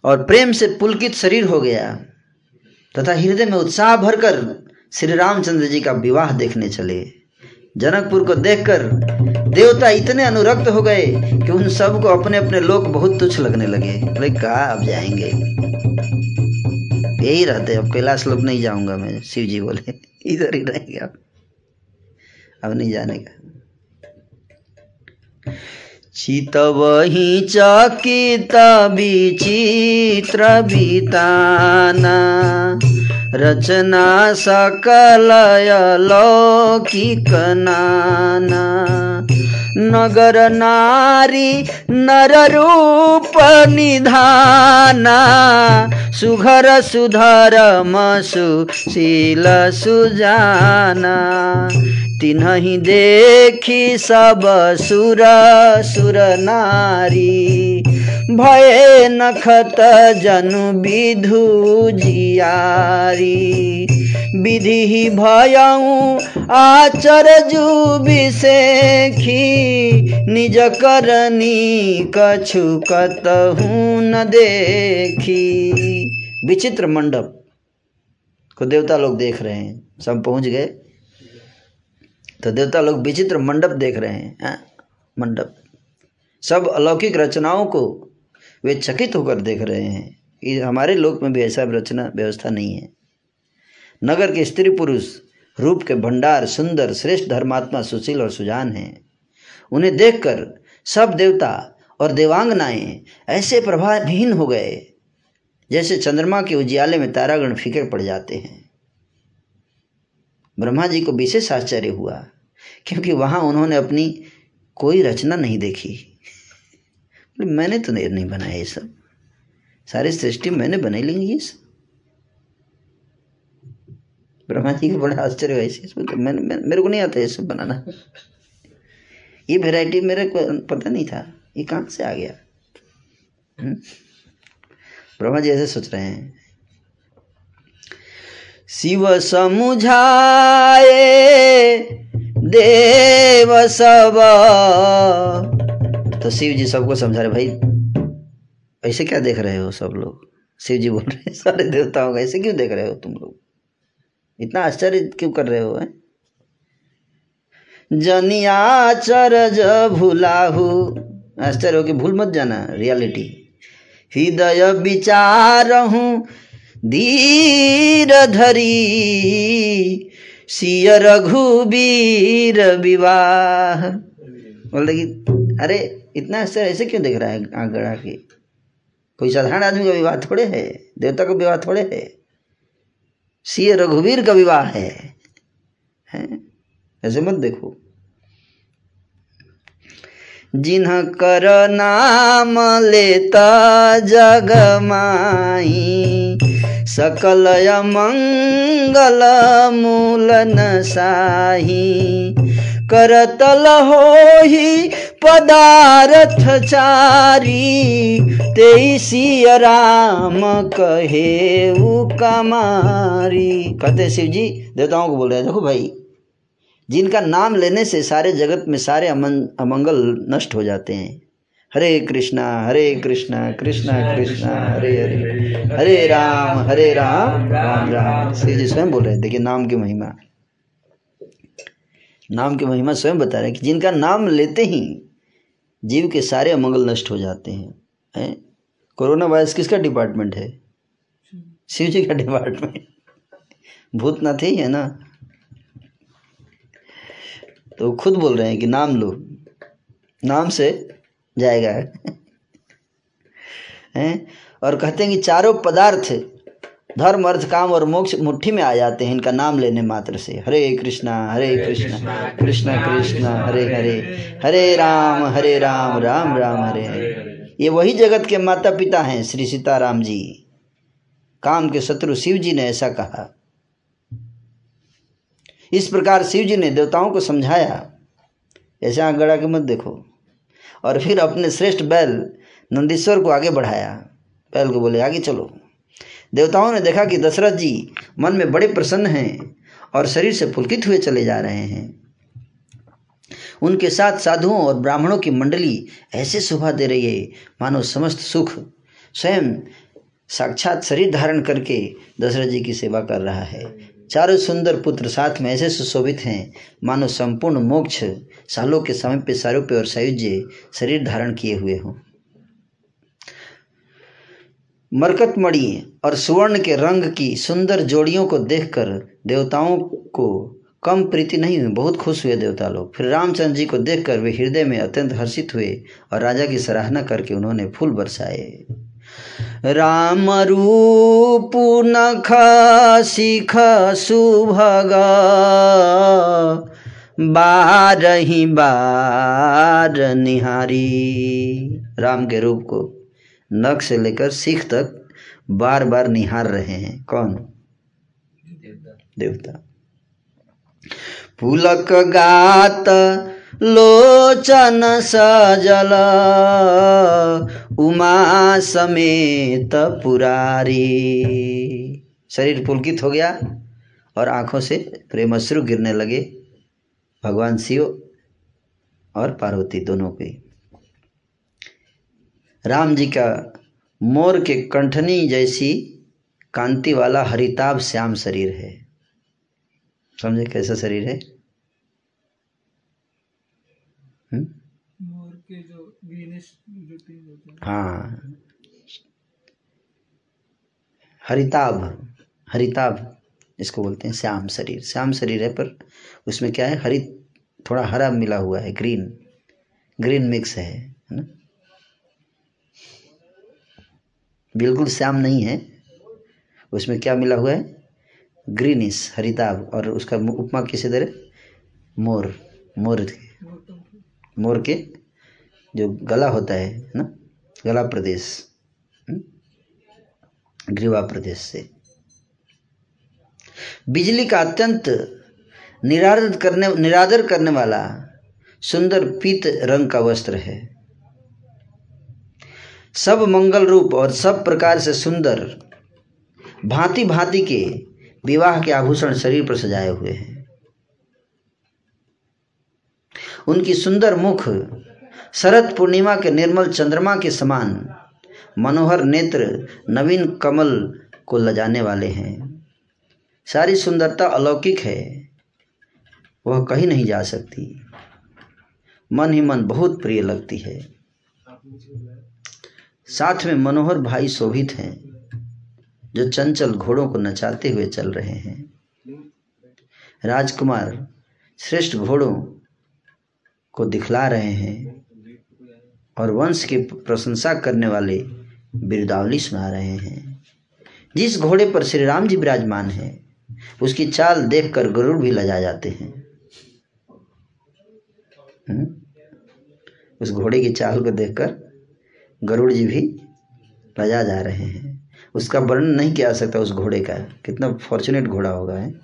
और प्रेम से पुलकित शरीर हो गया। तथा हृदय में उत्साह भरकर श्री रामचंद्र जी का विवाह देखने चले। जनकपुर को देखकर देवता इतने अनुरक्त हो गए कि उन सबको अपने अपने लोग बहुत तुच्छ लगने लगे। बोले कहा अब जाएँगे? यही रहते अब कैलाश लोग नहीं जाऊँगा मैं शिव जी बोले। इधर ही रहेंगे अब अब नहीं जाने का। चित वही चकित विचित्र बिताना, रचना सकलय लौकिक नाना। नगर नारी नर रूप निधाना। सुघर सुधर मसु शील सुजाना। तिन्ही देखी सब सुर सुर नारी। भय नखत जनु विधु जियारी। विधि भयऊ आचरजु विषेखी निज करनी कछु कतहू न देखी। विचित्र मंडप को देवता लोग देख रहे हैं। सब पहुँच गए। तो देवता लोग विचित्र मंडप देख रहे हैं हाँ? मंडप। सब अलौकिक रचनाओं को वे चकित होकर देख रहे हैं कि हमारे लोक में भी ऐसा रचना, व्यवस्था नहीं है। नगर के स्त्री पुरुष, रूप के भंडार, सुंदर, श्रेष्ठ धर्मात्मा सुशील और सुजान हैं। उन्हें देखकर सब देवता और देवांगनाएँ ऐसे प्रभावहीन हो गए, जैसे चंद्रमा के उजियाले में तारागण फीके पड़ जाते हैं। ब्रह्मा जी को विशेष आश्चर्य हुआ, क्योंकि वहाँ उन्होंने अपनी कोई रचना नहीं देखी। मैंने तो नहीं, बनाया ये सब। सारी सृष्टि मैंने बनाई लेंगे ये सब। ब्रह्मा जी का बड़ा आश्चर्य है इस मैंने मैं, मेरे को नहीं आता ये सब बनाना। ये वैरायटी मेरे को पता नहीं था ये कहाँ से आ गया? हम्म? ब्रह्मा जी ऐसे सोच रहे हैं। शिव समुझाए देव सब तो शिव जी सबको समझा रहे, भाई, ऐसे क्या देख रहे हो सब लोग? शिव जी बोल रहे, सारे देवताओं का ऐसे क्यों देख रहे हो तुम लोग? इतना आश्चर्य क्यों कर रहे हो, है? जनियाचरज भूलाहू। आश्चर्य हो कि भूल मत जाना रियलिटी हृदय विचार हूँ धीर धरी। सिय रघुबीर विवाह। बोल रही अरे इतना आश्चर्य ऐसे क्यों देख रहा है आँख गड़ा के? कोई साधारण आदमी का विवाह थोड़े है? देवता का विवाह थोड़े है? सी रघुवीर का विवाह है, है? ऐसे मत देखो। जिन्ह कर नाम लेता जग माई सकल मंगल मूल साही करतल हो ही पदार्थ चारी तेईसी राम कहे कमारी। कहते शिव जी देवताओं को बोल रहे देखो भाई, जिनका नाम लेने से सारे जगत में सारे अमन, अमंगल नष्ट हो जाते हैं। हरे कृष्णा हरे कृष्णा कृष्णा कृष्णा, हरे हरे हरे राम हरे राम राम राम। श्री जी स्वयं बोल रहे हैं, देखिए नाम की महिमा। नाम की महिमा स्वयं बता रहे हैं कि जिनका नाम लेते ही जीव के सारे अमंगल नष्ट हो जाते हैं। हैं? कोरोना वायरस किसका डिपार्टमेंट है? शिव जी का डिपार्टमेंट भूतनाथ ही है ना? तो खुद बोल रहे हैं कि नाम लो। नाम से जाएगा। हैं? और कहते हैं कि चारों पदार्थ धर्म अर्थ काम और मोक्ष मुट्ठी में आ जाते हैं। इनका नाम लेने मात्र से। हरे कृष्णा हरे कृष्णा कृष्णा कृष्णा हरे हरे हरे राम हरे राम राम राम हरे हरे। ये वही जगत के माता पिता हैं श्री सीताराम जी। काम के शत्रु शिव जी ने ऐसा कहा। इस प्रकार शिव जी ने देवताओं को समझाया। ऐसे आँख गड़ा के मत देखो। और फिर अपने श्रेष्ठ बैल नंदीश्वर को आगे बढ़ाया। बैल को बोले आगे चलो। देवताओं ने देखा कि दशरथ जी मन में बड़े प्रसन्न हैं और शरीर से पुलकित हुए चले जा रहे हैं। उनके साथ साधुओं और ब्राह्मणों की मंडली ऐसे शोभा दे रही है, मानो समस्त सुख स्वयं साक्षात शरीर धारण करके दशरथ जी की सेवा कर रहा है। चारों सुंदर पुत्र साथ में ऐसे सुशोभित हैं, मानो संपूर्ण मोक्ष सालों के समय पे सारूप्य और सयुज्य शरीर धारण किए हुए हों। मरकतमणि और सुवर्ण के रंग की सुंदर जोड़ियों को देखकर देवताओं को कम प्रीति नहीं हुई। बहुत खुश हुए देवता लोग। फिर रामचंद्र जी को देखकर वे हृदय में अत्यंत हर्षित हुए और राजा की सराहना करके उन्होंने फूल बरसाए। राम रूप नख शिख सुभग बार निहारी। राम के रूप को नख से लेकर सिख तक बार बार निहार रहे हैं। कौन? देवता। पुलक गात लोचन सजल उमा समेत पुरारी। शरीर पुलकित हो गया और आँखों से प्रेमश्रु गिरने लगे। भगवान शिव और पार्वती दोनों के। राम जी का मोर के कंठनी जैसी कांति वाला हरिताभ श्याम शरीर है। समझे कैसा शरीर है? हुँ? मोर के जो जो हैं। हाँ। हरिताभ हरिताभ इसको बोलते हैं श्याम शरीर। श्याम शरीर है पर उसमें क्या है? हरी थोड़ा हरा मिला हुआ है ग्रीन। ग्रीन मिक्स है है ना? बिल्कुल श्याम नहीं है। उसमें क्या मिला हुआ है? ग्रीनिश हरिताभ और उसका उपमा किसे दे रहे? मोर मोर के। मोर के? जो गला होता है है ना? गला प्रदेश हम्म? ग्रीवा प्रदेश से। बिजली का अत्यंत निरादर करने निरादर करने वाला सुंदर पीत रंग का वस्त्र है। सब मंगल रूप और सब प्रकार से सुंदर भांति भांति के विवाह के आभूषण शरीर पर सजाए हुए हैं। उनकी सुंदर मुख, शरद पूर्णिमा के निर्मल चंद्रमा के समान मनोहर नेत्र नवीन कमल को लजाने वाले हैं। सारी सुंदरता अलौकिक है, वह कहीं नहीं जा सकती। मन ही मन बहुत प्रिय लगती है। साथ में मनोहर भाई शोभित हैं, जो चंचल घोड़ों को नचाते हुए चल रहे हैं। राजकुमार श्रेष्ठ घोड़ों को दिखला रहे हैं और वंश की प्रशंसा करने वाले बिरदावली सुना रहे हैं। जिस घोड़े पर श्री राम जी विराजमान हैं, उसकी चाल देखकर गरुड़ भी लजा जाते हैं। हम्म? उस घोड़े की चाल को देखकर गरुड़ जी भी लजा जा रहे हैं। उसका वर्णन नहीं किया सकता उस घोड़े का। कितना फॉर्चुनेट घोड़ा होगा, है?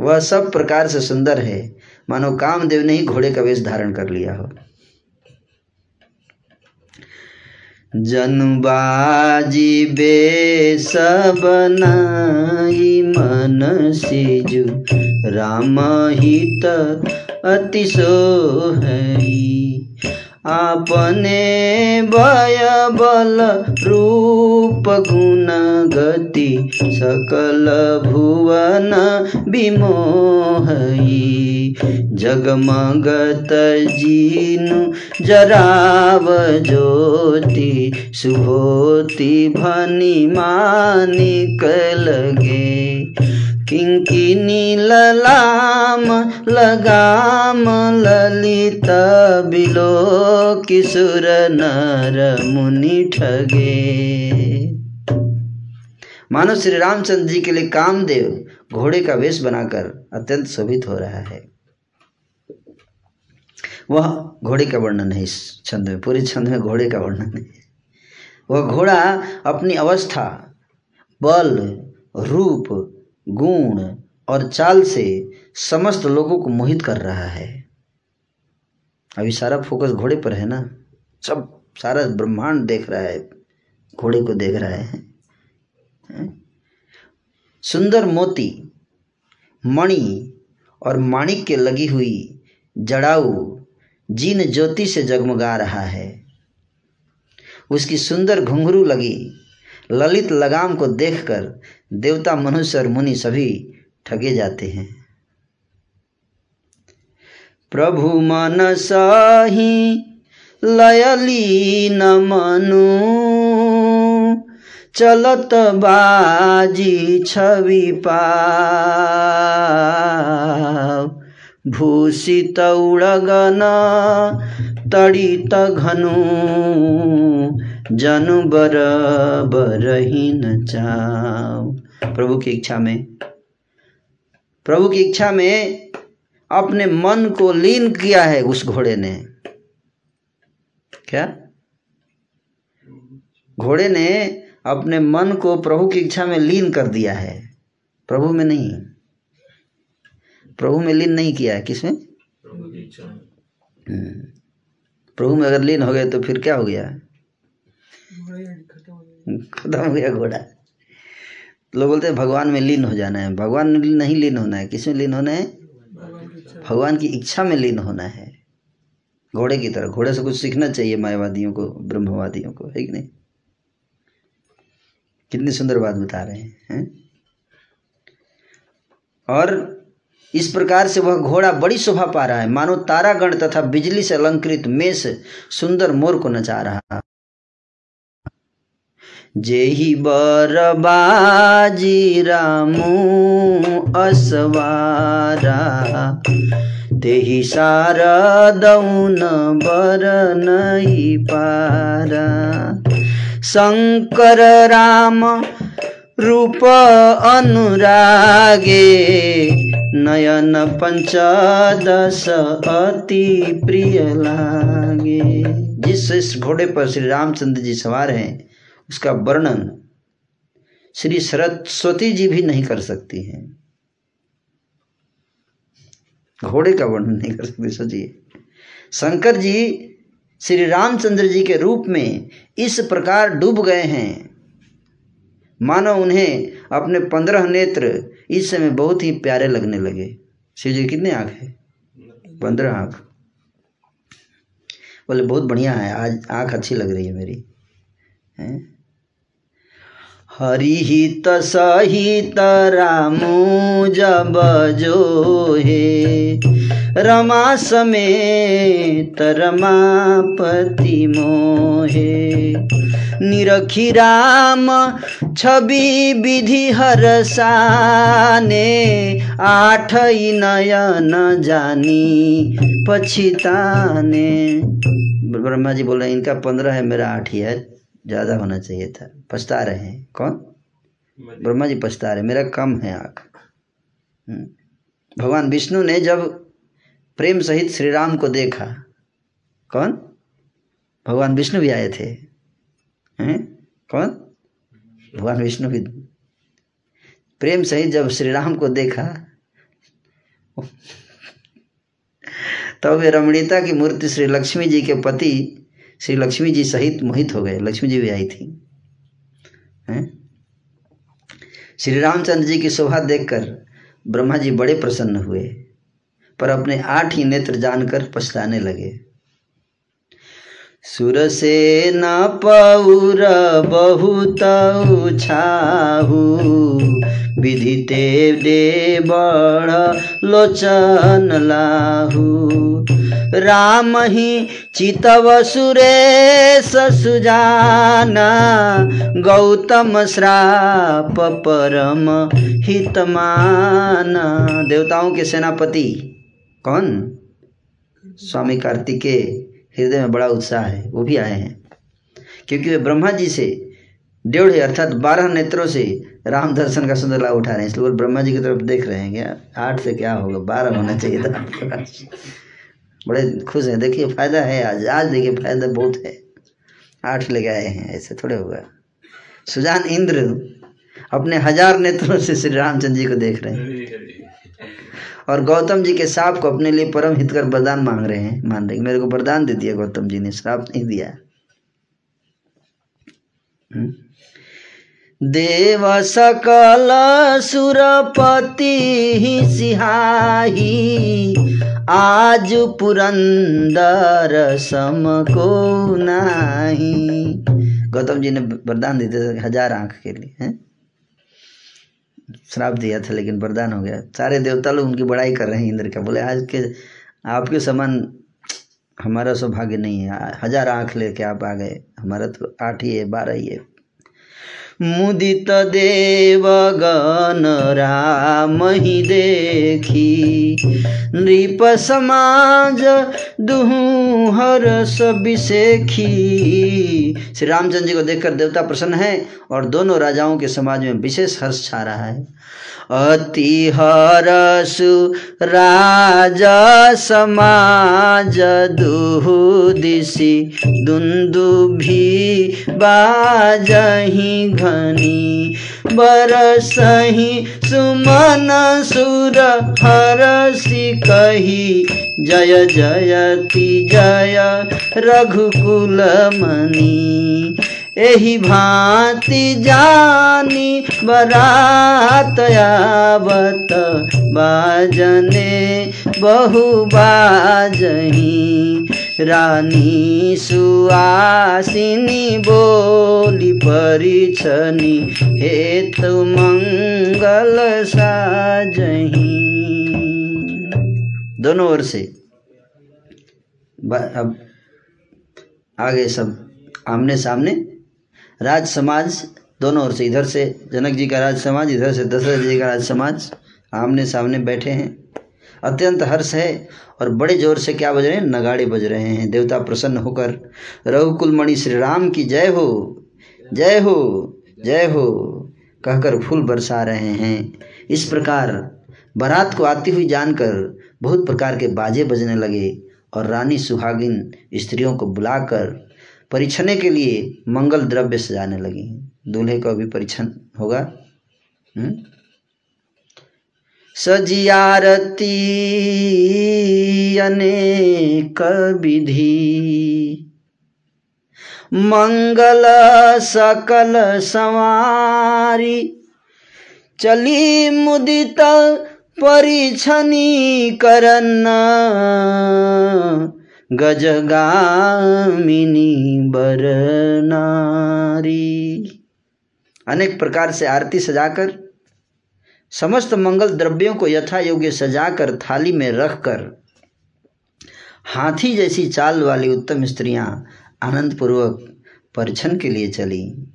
वह सब प्रकार से सुंदर है। मानो कामदेव ने ही घोड़े का वेश धारण कर लिया हो। जनुबाजी बेस बनाई मन सिजु। राम हित अति सोहई। आपने भय बल रूप गुण गति सकल भुवन विमोहई। जगमगत जीनु जराव ज्योति सुभोति भनी मानिक लगे। किंकिनी ललाम लगाम ललित बिलो किशोर नर मुनि ठगे। मानो श्री रामचंद्र जी के लिए कामदेव घोड़े का वेश बनाकर अत्यंत शोभित हो रहा है। वह घोड़े का वर्णन है इस छंद में, पूरे छंद में घोड़े का वर्णन है। वह घोड़ा अपनी अवस्था, बल, रूप गुण और चाल से समस्त लोगों को मोहित कर रहा है। अभी सारा फोकस घोड़े पर है ना? सब सारा ब्रह्मांड देख रहा है, घोड़े को देख रहा है। सुंदर मोती, मणि और माणिक के लगी हुई जड़ाऊ जीन ज्योति से जगमगा रहा है। उसकी सुंदर घुंघरू लगी ललित लगाम को देखकर देवता, मनुष्य और मुनि सभी ठगे जाते हैं। प्रभु मन सही लयली न मनु, चलत बाजी छवि पाव। भूषित उड़गन, तड़ित घनु जनु बर बरही न चाव प्रभु की इच्छा में प्रभु की इच्छा में अपने मन को लीन किया है उस घोड़े ने। क्या? घोड़े ने अपने मन को प्रभु की इच्छा में लीन कर दिया है। प्रभु में नहीं। प्रभु में लीन नहीं किया है। किसमें? प्रभु में। हम्म। प्रभु में अगर लीन हो गए तो फिर क्या हो गया? ही खत्म हो गया घोड़ा। लोग बोलते हैं, भगवान में लीन हो जाना है। भगवान में नहीं लीन होना है। किसमें लीन होना है? भगवान की इच्छा भगवान की इच्छा में लीन होना है। घोड़े की तरह। घोड़े से कुछ सीखना चाहिए मायावादियों को, ब्रह्मवादियों को, है कि नहीं? कितनी सुंदर बात बता रहे हैं हैं? और इस प्रकार से वह घोड़ा बड़ी शोभा पा रहा है। मानो तारागण तथा बिजली से अलंकृत मेष सुंदर मोर को नचा रहा जेहि बर बाजी रामू असवारा। तेहि शारदौन बर नहीं पारा। शंकर राम रूप अनुरागे, नयन पंचदश अति प्रिय लागे। जिस इस घोड़े पर श्री रामचंद्र जी सवार हैं उसका वर्णन श्री सरस्वती जी भी नहीं कर सकती हैं। घोड़े का वर्णन नहीं कर सकते, सोचिए। शंकर जी श्री रामचंद्र जी के रूप में इस प्रकार डूब गए हैं। मानो उन्हें अपने पंद्रह नेत्र इस समय बहुत ही प्यारे लगने लगे। शिव जी कितने आँख है? पंद्रह आँख। बोले, बहुत बढ़िया है, आज आँख अच्छी लग रही है मेरी, हैं? हरि हित सहित रामू जब जो हे रमा समेत रमापति मोहे निरखी राम, छवि विधि हरसाने। आठ नयन जानी पछिताने। ब्रह्मा जी बोल इनका पंद्रह है, मेरा आठ ही है। ज़्यादा होना चाहिए था। पछता रहे हैं। कौन? ब्रह्मा जी। पछता रहे मेरा कम है आँख। हम्म। भगवान विष्णु ने जब प्रेम सहित श्री राम को देखा कौन? भगवान विष्णु भी आए थे। हैं? कौन? भगवान विष्णु भी। प्रेम सहित जब श्री राम को देखा तब तो वे रमणीयता की मूर्ति श्री लक्ष्मी जी के पति श्री लक्ष्मी जी सहित मोहित हो गए। लक्ष्मी जी भी आई थी। श्री रामचंद्र जी की शोभा देखकर ब्रह्मा जी बड़े प्रसन्न हुए, पर अपने आठ ही नेत्र जानकर पछताने लगे। सुर से न पौर बहुत छाहू विधिते दे बड़ लोचन लाहू। राम ही चितव सुरेश सुजाना गौतम श्राप परम हितमाना। देवताओं के सेनापति कौन? स्वामी कार्तिकेय, हृदय में बड़ा उत्साह है, वो भी आए हैं। क्योंकि वे ब्रह्मा जी से डेढ़ अर्थात बारह नेत्रों से राम दर्शन का सुंदर लाभ उठा रहे हैं। इसलिए ब्रह्मा जी की तरफ़ देख रहे हैं क्या आठ से क्या होगा, बारह होना चाहिए था। बड़े खुश हैं। देखिए फ़ायदा है आज। आज देखिए फ़ायदा बहुत है। आठ लेके आए हैं ऐसे थोड़े होगा। सुजान इंद्र अपने हज़ार नेत्रों से श्री रामचंद्र जी को देख रहे हैं। और गौतम जी के साप को अपने लिए परम हित कर वरदान मांग रहे हैं मान रहे हैं। मेरे को वरदान दे दिया गौतम जी ने श्राप नहीं दिया। हम्म? देव सकल सुरपति सिहाही आज पुरंदर सम को नाही। गौतम जी ने वरदान दे दिया हज़ार आँख के लिए, हैं? श्राप दिया था, लेकिन वरदान हो गया। सारे देवता लोग उनकी बड़ाई कर रहे हैं इंद्र का। बोले, आज के आपके समान हमारा सौभाग्य नहीं है। हज़ार आँख लेके आप आ गए। हमारा तो आठ ही है, बारह ही है। मुदित देव गण राम ही देखी। नृप समाज दुहू हर विशेखी श्री रामचंद्र जी को देखकर देवता प्रसन्न है और दोनों राजाओं के समाज में विशेष हर्ष छा रहा है। अति हरसु राजा समाज दुहु दिशि दुन्दुभि बाजही घनी बरसही सुमन सुर हरसि कही। जय जयति जय, रघुकुल मणि। एही भांति जानी बरात आवत बाजने बहु बाजही। रानी सुआसिनी बोली परिछनी, हेतु मंगल साजही। दोनों ओर से। अब आगे सब आमने सामने। राज समाज दोनों ओर से, इधर से जनक जी का राज समाज, इधर से दशरथ जी का राज समाज, आमने सामने बैठे हैं। अत्यंत हर्ष है और बड़े ज़ोर से क्या बज रहे हैं? नगाड़े बज रहे हैं। देवता प्रसन्न होकर रघुकुल मणि श्री राम की जय हो जय हो जय हो, कहकर फूल बरसा रहे हैं। इस प्रकार बारात को आती हुई जानकर बहुत प्रकार के बाजे बजने लगे और रानी सुहागिन स्त्रियों को बुलाकर परीक्षणे के लिए मंगल द्रव्य सजाने लगी। दूल्हे का भी परीक्षण होगा? हुँ? सजियारती अनेक विधि। मंगल सकल सवारी, चली मुदित परिछनी करन गजगामिनी बरनारी। अनेक प्रकार से आरती सजाकर समस्त मंगल द्रव्यों को यथा योग्य सजाकर थाली में रखकर हाथी जैसी चाल वाली उत्तम स्त्रियाँ आनंद पूर्वक परिछन के लिए चली।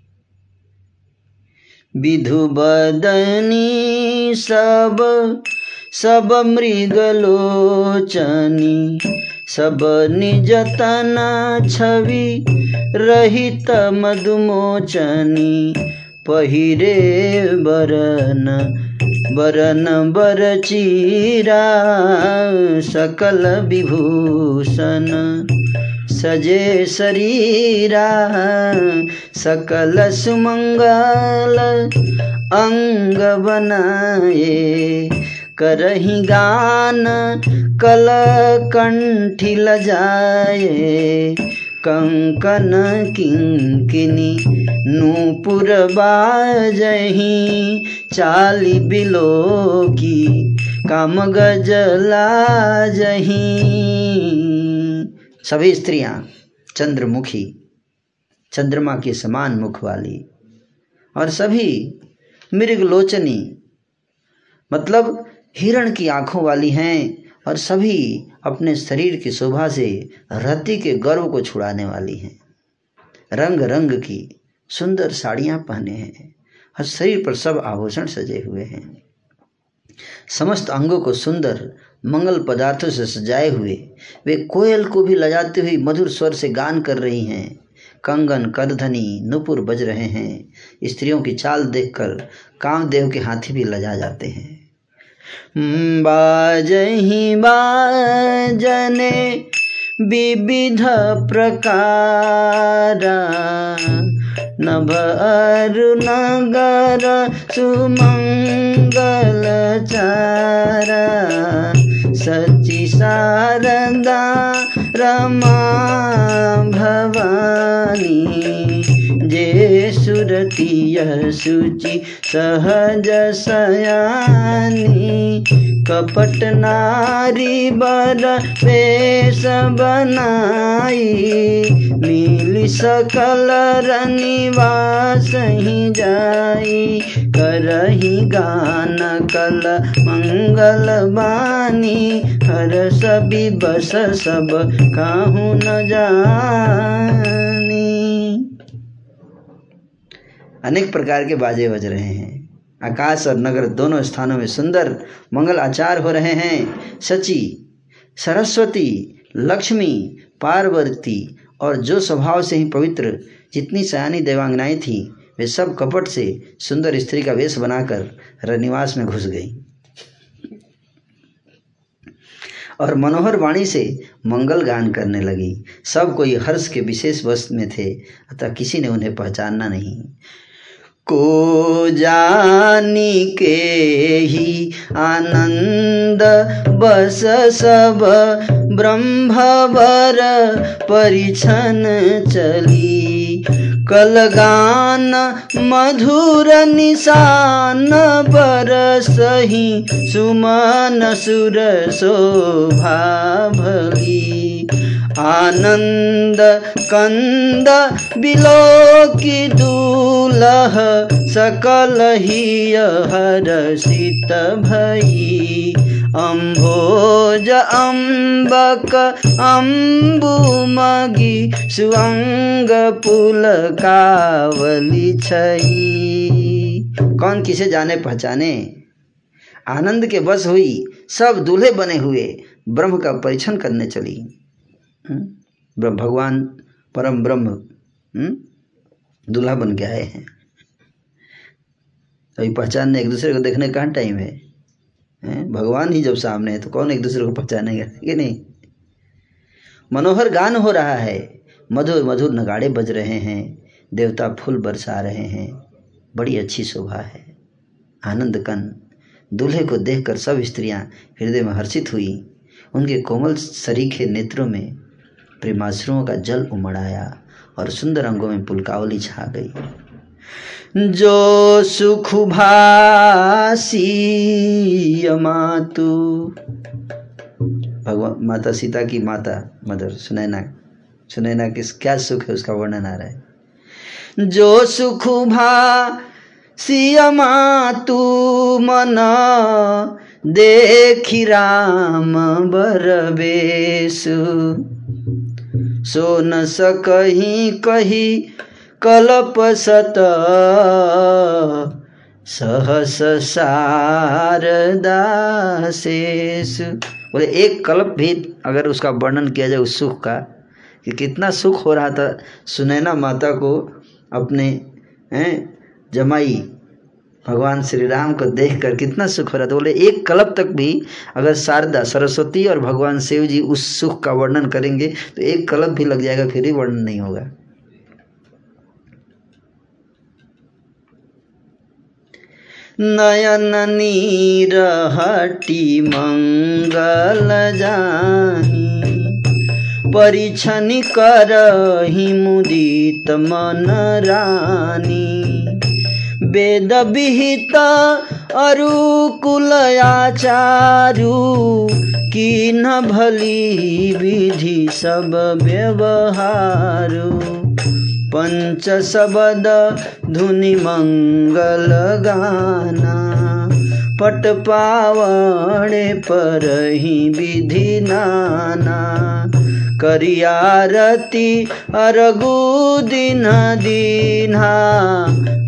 विधु बदनी सब सब मृगलोचनी, सब निजतन छवि रहित मधुमोचनी, पहिरे बरन बरन बर चीरा सकल विभूषण सजे शरीरा सकल सुमंगल अंग बनाए करही गान कल कंठी लजाए कंकन किंकिनी, नूपुर बाजही, चाली बिलो की, काम गजला जही सभी स्त्रियाँ चंद्रमुखी, चंद्रमा के समान मुख वाली, और सभी मृगलोचनी मतलब हिरण की आँखों वाली हैं। और सभी अपने शरीर की शोभा से रति के गर्व को छुड़ाने वाली हैं। रंग रंग की सुंदर साड़ियाँ पहने हैं और शरीर पर सब आभूषण सजे हुए हैं। समस्त अंगों को सुंदर मंगल पदार्थों से सजाए हुए वे कोयल को भी लजाते हुए मधुर स्वर से गान कर रही हैं। कंगन करधनी नुपुर बज रहे हैं। स्त्रियों की चाल देखकर कामदेव के हाथी भी लजा जाते हैं। बाजही बाजने विविध प्रकारा। नभ अरु नगर सुमंगल चारा। सची शारदा रमा भवानी जे सुरतीय सुचि, सहज सयानी, कपट नारी बर वेश बनाई मिली सकल रनिवास ही जाई, करही गान कल मंगल बानी, हर सभी बस सब काहू न जानी। अनेक प्रकार के बाजे बज रहे हैं। आकाश और नगर दोनों स्थानों में सुंदर मंगल आचार हो रहे हैं। सची, सरस्वती, लक्ष्मी, पार्वती और जो स्वभाव से ही पवित्र, जितनी सयानी देवांगनाएँ थी, वे सब कपट से सुंदर स्त्री का वेश बनाकर रनिवास में घुस गई। और मनोहर वाणी से मंगल गान करने लगी। सब कोई हर्ष के विशेष वस्त्र में थे, अतः किसी ने उन्हें पहचानना नहीं। को जानी के ही आनंद। बस सब ब्रह्मवर परिछन चली। कलगान मधुर निशान बरसही सुमन सुर शोभा भली। आनंद कंद बिलो की दूलह सकल ही हरसित भई। अम्भोज अम्बक अम्बुमगी सुअंग पुल कावली छई। कौन किसे जाने पहचाने? आनंद के बस हुई सब दूल्हे बने हुए, ब्रह्म का परीक्षण करने चली। भगवान परम ब्रह्म दूल्हा बन के आए हैं। अभी पहचानने एक दूसरे को देखने कहाँ टाइम है भगवान ही जब सामने है तो कौन एक दूसरे को पहचानेगा कि नहीं? मनोहर गान हो रहा है, मधुर मधुर नगाड़े बज रहे हैं, देवता फूल बरसा रहे हैं, बड़ी अच्छी शोभा है। आनंद कन, दूल्हे को देखकर सब स्त्रियाँ हृदय में हर्षित हुई, उनके कोमल सरीखे नेत्रों में प्रेमाश्रुओं का जल उमड़ आया और सुंदर अंगों में पुलकावली छा गई। जो सुख भासी मातु भगवान, माता सीता की माता, मदर, सुनैना सुनैना किस, क्या सुख है उसका वर्णन आ रहा है? जो सुख भा सियमा तू, मन देखी राम बरबेसु। सो न सकही कही कलप सत। सहस शारदाशेष बोले, एक कल्प भी अगर उसका वर्णन किया जाए उस सुख का, कि कितना सुख हो रहा था, सुनैना माता को अपने, हैं, जमाई भगवान श्री राम को देख कर कितना सुख हो रहा था। बोले, एक कल्प तक भी अगर शारदा, सरस्वती और भगवान शिव जी उस सुख का वर्णन करेंगे तो एक कल्प भी लग जाएगा, फिर भी वर्णन नहीं होगा। नयन नीर हटी मंगल जानी परिछनि करहि मुदित मन रानी। वेदविहित अरुकुलयाचारु किन भली विधि सब व्यवहारु। पञ्चसद धुनि मङ्गलगान पट पावणे परहि विधि नाना। करियारती अरगु दिन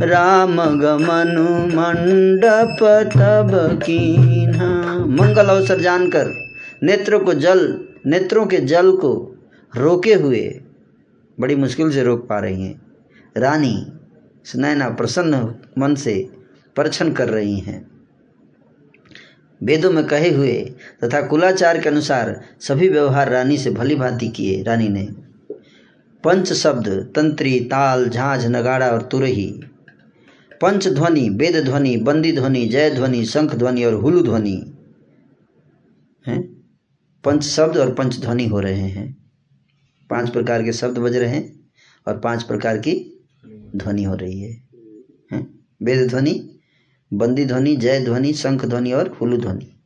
राम गमनु मंडप तब कीन्हा। मंगल अवसर जानकर नेत्रों को जल, नेत्रों के जल को रोके हुए बड़ी मुश्किल से रोक पा रही हैं। रानी सुनैना प्रसन्न मन से परछन कर रही हैं। वेदों में कहे हुए तथा कुलाचार के अनुसार सभी व्यवहार रानी से भली भांति किए रानी ने। पंच शब्द, तंत्री, ताल, झांझ, नगाड़ा और तुरही। पंच ध्वनि, वेद ध्वनि, बंदी ध्वनि, जय ध्वनि, शंख ध्वनि और हुलु ध्वनि हैं। पंच शब्द और पंच ध्वनि हो रहे हैं। पाँच प्रकार के शब्द बज रहे हैं और पाँच प्रकार की ध्वनि हो रही है। वेद ध्वनि बंदी ध्वनि, जय ध्वनि, शंख ध्वनि और हुलु ध्वनि।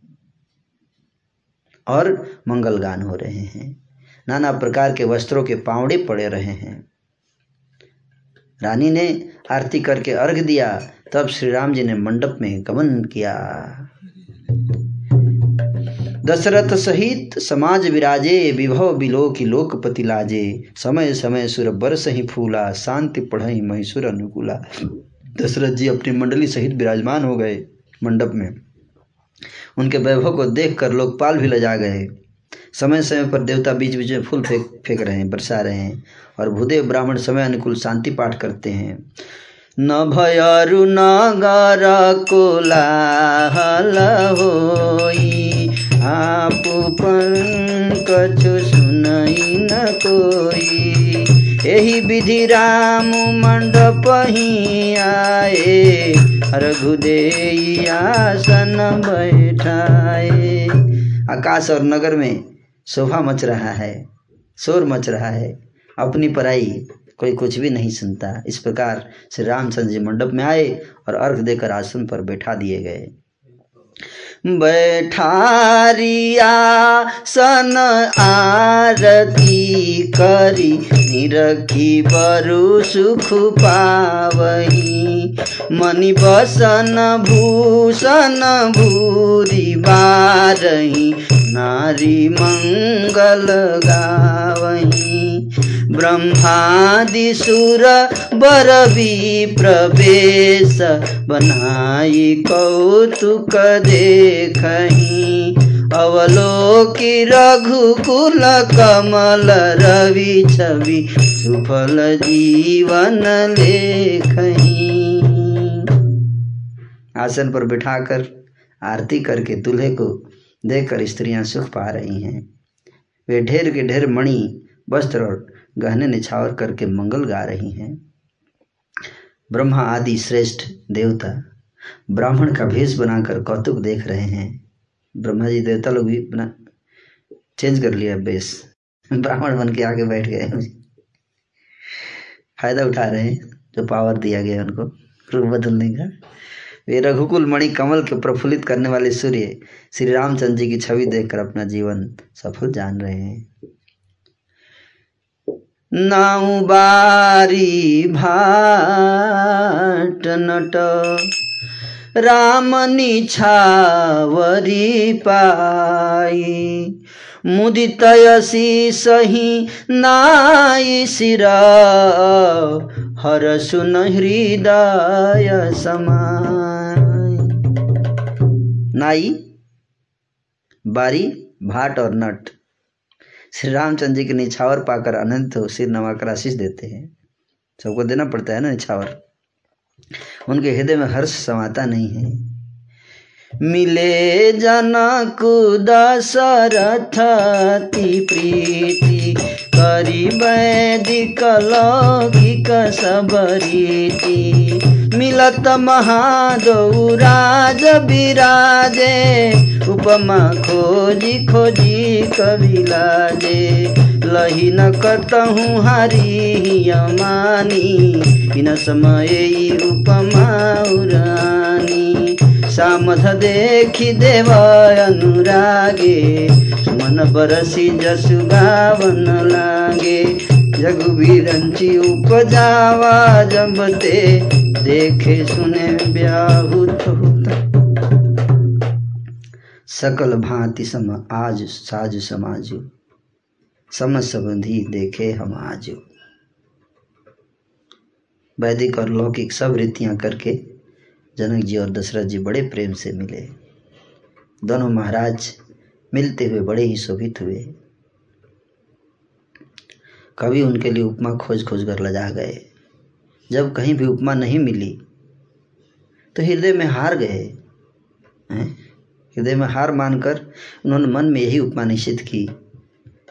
और मंगल गान हो रहे हैं। नाना प्रकार के वस्त्रों के पावड़े पड़े रहे हैं। रानी ने आरती करके अर्घ दिया, तब श्री राम जी ने मंडप में गमन किया। दशरथ सहित समाज विराजे, विभव बिलो की लोकपति लाजे। समय समय सुर बरस ही फूला, शांति पढ़ई महिसुर अनुकूला। दशरथ जी अपनी मंडली सहित विराजमान हो गए मंडप में। उनके वैभव को देखकर लोकपाल भी लजा गए। समय समय पर देवता बीच बीच में फूल फेंक फेंक रहे हैं, बरसा रहे हैं और भूदेव ब्राह्मण समय अनुकूल शांति पाठ करते हैं। न भयरु नगर कोलाहल होई कछु सुनई न कोई। यही विधि राम मंडप ही आए रघुदेई आसन बैठाए। आकाश और नगर में शोभा मच रहा है, शोर मच रहा है। अपनी पराई कोई कुछ भी नहीं सुनता। इस प्रकार श्री रामचंद्र जी मंडप में आए और अर्घ देकर आसन पर बैठा दिए गए। बैठारिया सन आरती करी निरखी बरु सुख पावही। मणि बसन भूषण भूरी बारही नारी मंगल गावही। ब्रह्मादि सुर बर प्रवेश, बनाई कौतुक देखही। अवलोकी रघुकुल कमल रवि छवि, सुफल जीवन लेखही। आसन पर बिठाकर आरती करके दूल्हे को देखकर स्त्रियाँ सुख पा रही हैं। वे ढेर के ढेर मणि, वस्त्र और गहने निछावर करके मंगल गा रही हैं। ब्रह्मा आदि श्रेष्ठ देवता ब्राह्मण का भेष बनाकर कौतुक देख रहे हैं। ब्रह्मा जी देवता लोग भी बना चेंज कर लिया बेस ब्राह्मण बन के आगे बैठ गए फ़ायदा उठा रहे हैं, जो पावर दिया गया उनको, रूप बदलने का। वे रघुकुल, मणि, कमल के प्रफुल्लित करने वाले सूर्य श्री रामचंद्र जी की छवि देखकर अपना जीवन सफल जान रहे हैं। नाउ बारी भाट नट। राम निछावरी पाई। मुदितयसी सही नाई सिर। हर सुन हृदय समाई। नाई बारी भाट और नट। श्री रामचंद्र जी के निछावर पाकर अनंत सिर नवाकर आशीष देते हैं। सबको देना पड़ता है ना निछावर? उनके हृदय में हर्ष समाता नहीं है। मिले जनक ती प्रीति, करी वैदिक लौकिक सबरीति मिलत महादौराज विराजे उपमा खोजी खोजी कवि लाजे। लही न कतहूँ हरी मानी इन समय उपमा उरानी। सामथ देखि देव अनुरागे मन बरसी जसु गावन लागे। जगुबीरंची उपजावा जबते देखे सुने व्याहुत होता। सकल भांति सम आज साज समाजु। सम संबंधी देखे हम आज। वैदिक और लौकिक सब रीतियाँ करके जनक जी और दशरथ जी बड़े प्रेम से मिले। दोनों महाराज मिलते हुए बड़े ही शोभित हुए। कभी उनके लिए उपमा खोज खोज कर लजा गए। जब कहीं भी उपमा नहीं मिली तो हृदय में हार गए। हृदय में हार मानकर उन्होंने मन में यही उपमा निश्चित की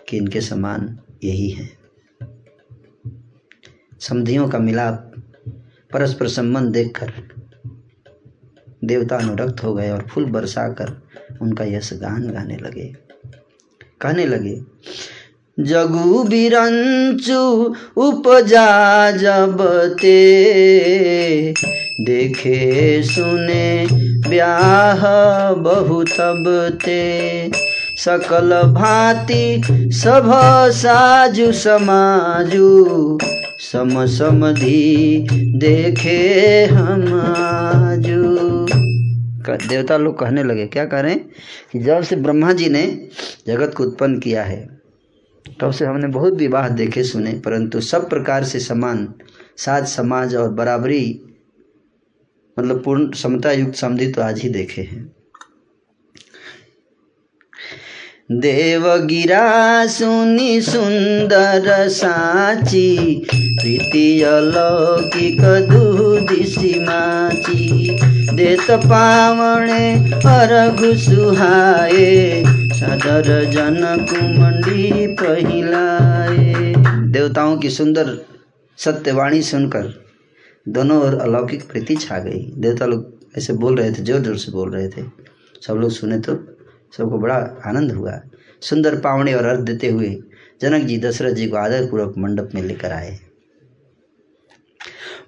कि इनके समान यही है। समधियों का मिलाप, परस्पर संबंध देखकर देवता अनुरक्त हो गए और फूल बरसाकर उनका यश गान गाने लगे। कहने लगे जगु बिरंचु उपजा जब ते। देखे, सुने, ब्याह बहु तब ते। सकल भांति सभ साजु समाजु, सम समधि देखे हम देवता लोग कहने लगे, क्या कह रहे हैं? कि जब से ब्रह्मा जी ने जगत को उत्पन्न किया है तब से हमने बहुत विवाह देखे सुने, परंतु सब प्रकार से समान, साज समाज और बराबरी मतलब पूर्ण समता युक्त समझी तो आज ही देखे हैं। देव गिरा सुनी सुंदर साची प्रीति अलौकिक दूदिसी माची। देत पावणे अरघु सुहाए सादर जनक मंडी पहिलाए। देवताओं की सुंदर सत्यवाणी सुनकर दोनों ओर अलौकिक प्रीति छा गई। देवता लोग ऐसे बोल रहे थे ज़ोर ज़ोर से बोल रहे थे। सब लोग सुने तो सबको बड़ा आनंद हुआ। सुंदर पावने और अर्थ देते हुए जनक जी दशरथ जी को आदरपूर्वक मंडप में लेकर आए।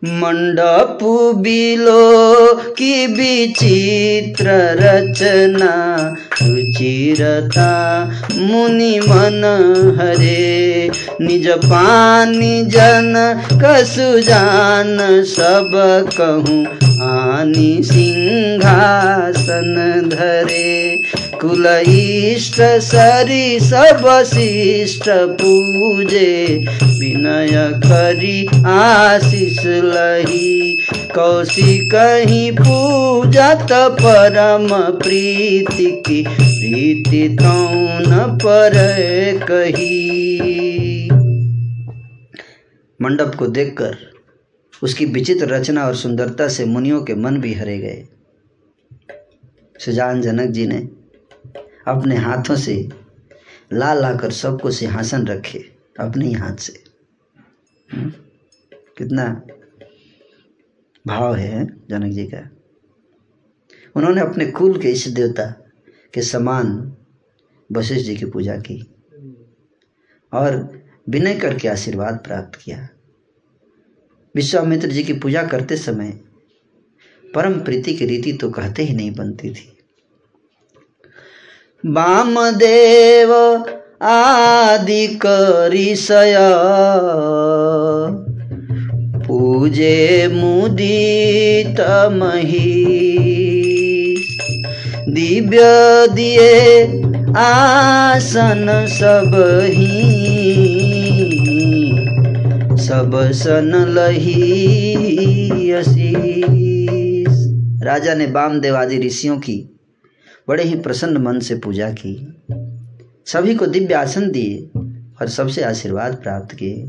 मंडप बिलो की विचित्र रचना, रुचिरता मुनि मन हरे। निज पानी जन कसु जान सब कहूँ आनी सिंहासन धरे कुल इष्ट सरी सब शिष्ट पूजे, विनय करी आशीष लही। कौशी कहीं पूजत परम प्रीति की, प्रीति तौन पर कही? मंडप को देखकर उसकी विचित्र रचना और सुंदरता से मुनियों के मन भी हरे गए। सुजान जनक जी ने अपने हाथों से ला ला कर सबको सिंहासन रखे, अपने ही हाथ से। हम्म? कितना भाव है जनक जी का। उन्होंने अपने कुल के इस देवता के समान वशिष्ठ जी की पूजा की और विनय करके आशीर्वाद प्राप्त किया। विश्वामित्र जी की पूजा करते समय परम प्रीति की रीति तो कहते ही नहीं बनती थी। वामदेव आदि करिषय पूजे मुदित मही दिव्य दिए आसन सब ही। सब सन लही राजा ने वामदेव आदि ऋषियों की, बड़े ही प्रसन्न मन से पूजा की। सभी को दिव्य आसन दिए और सबसे आशीर्वाद प्राप्त किए।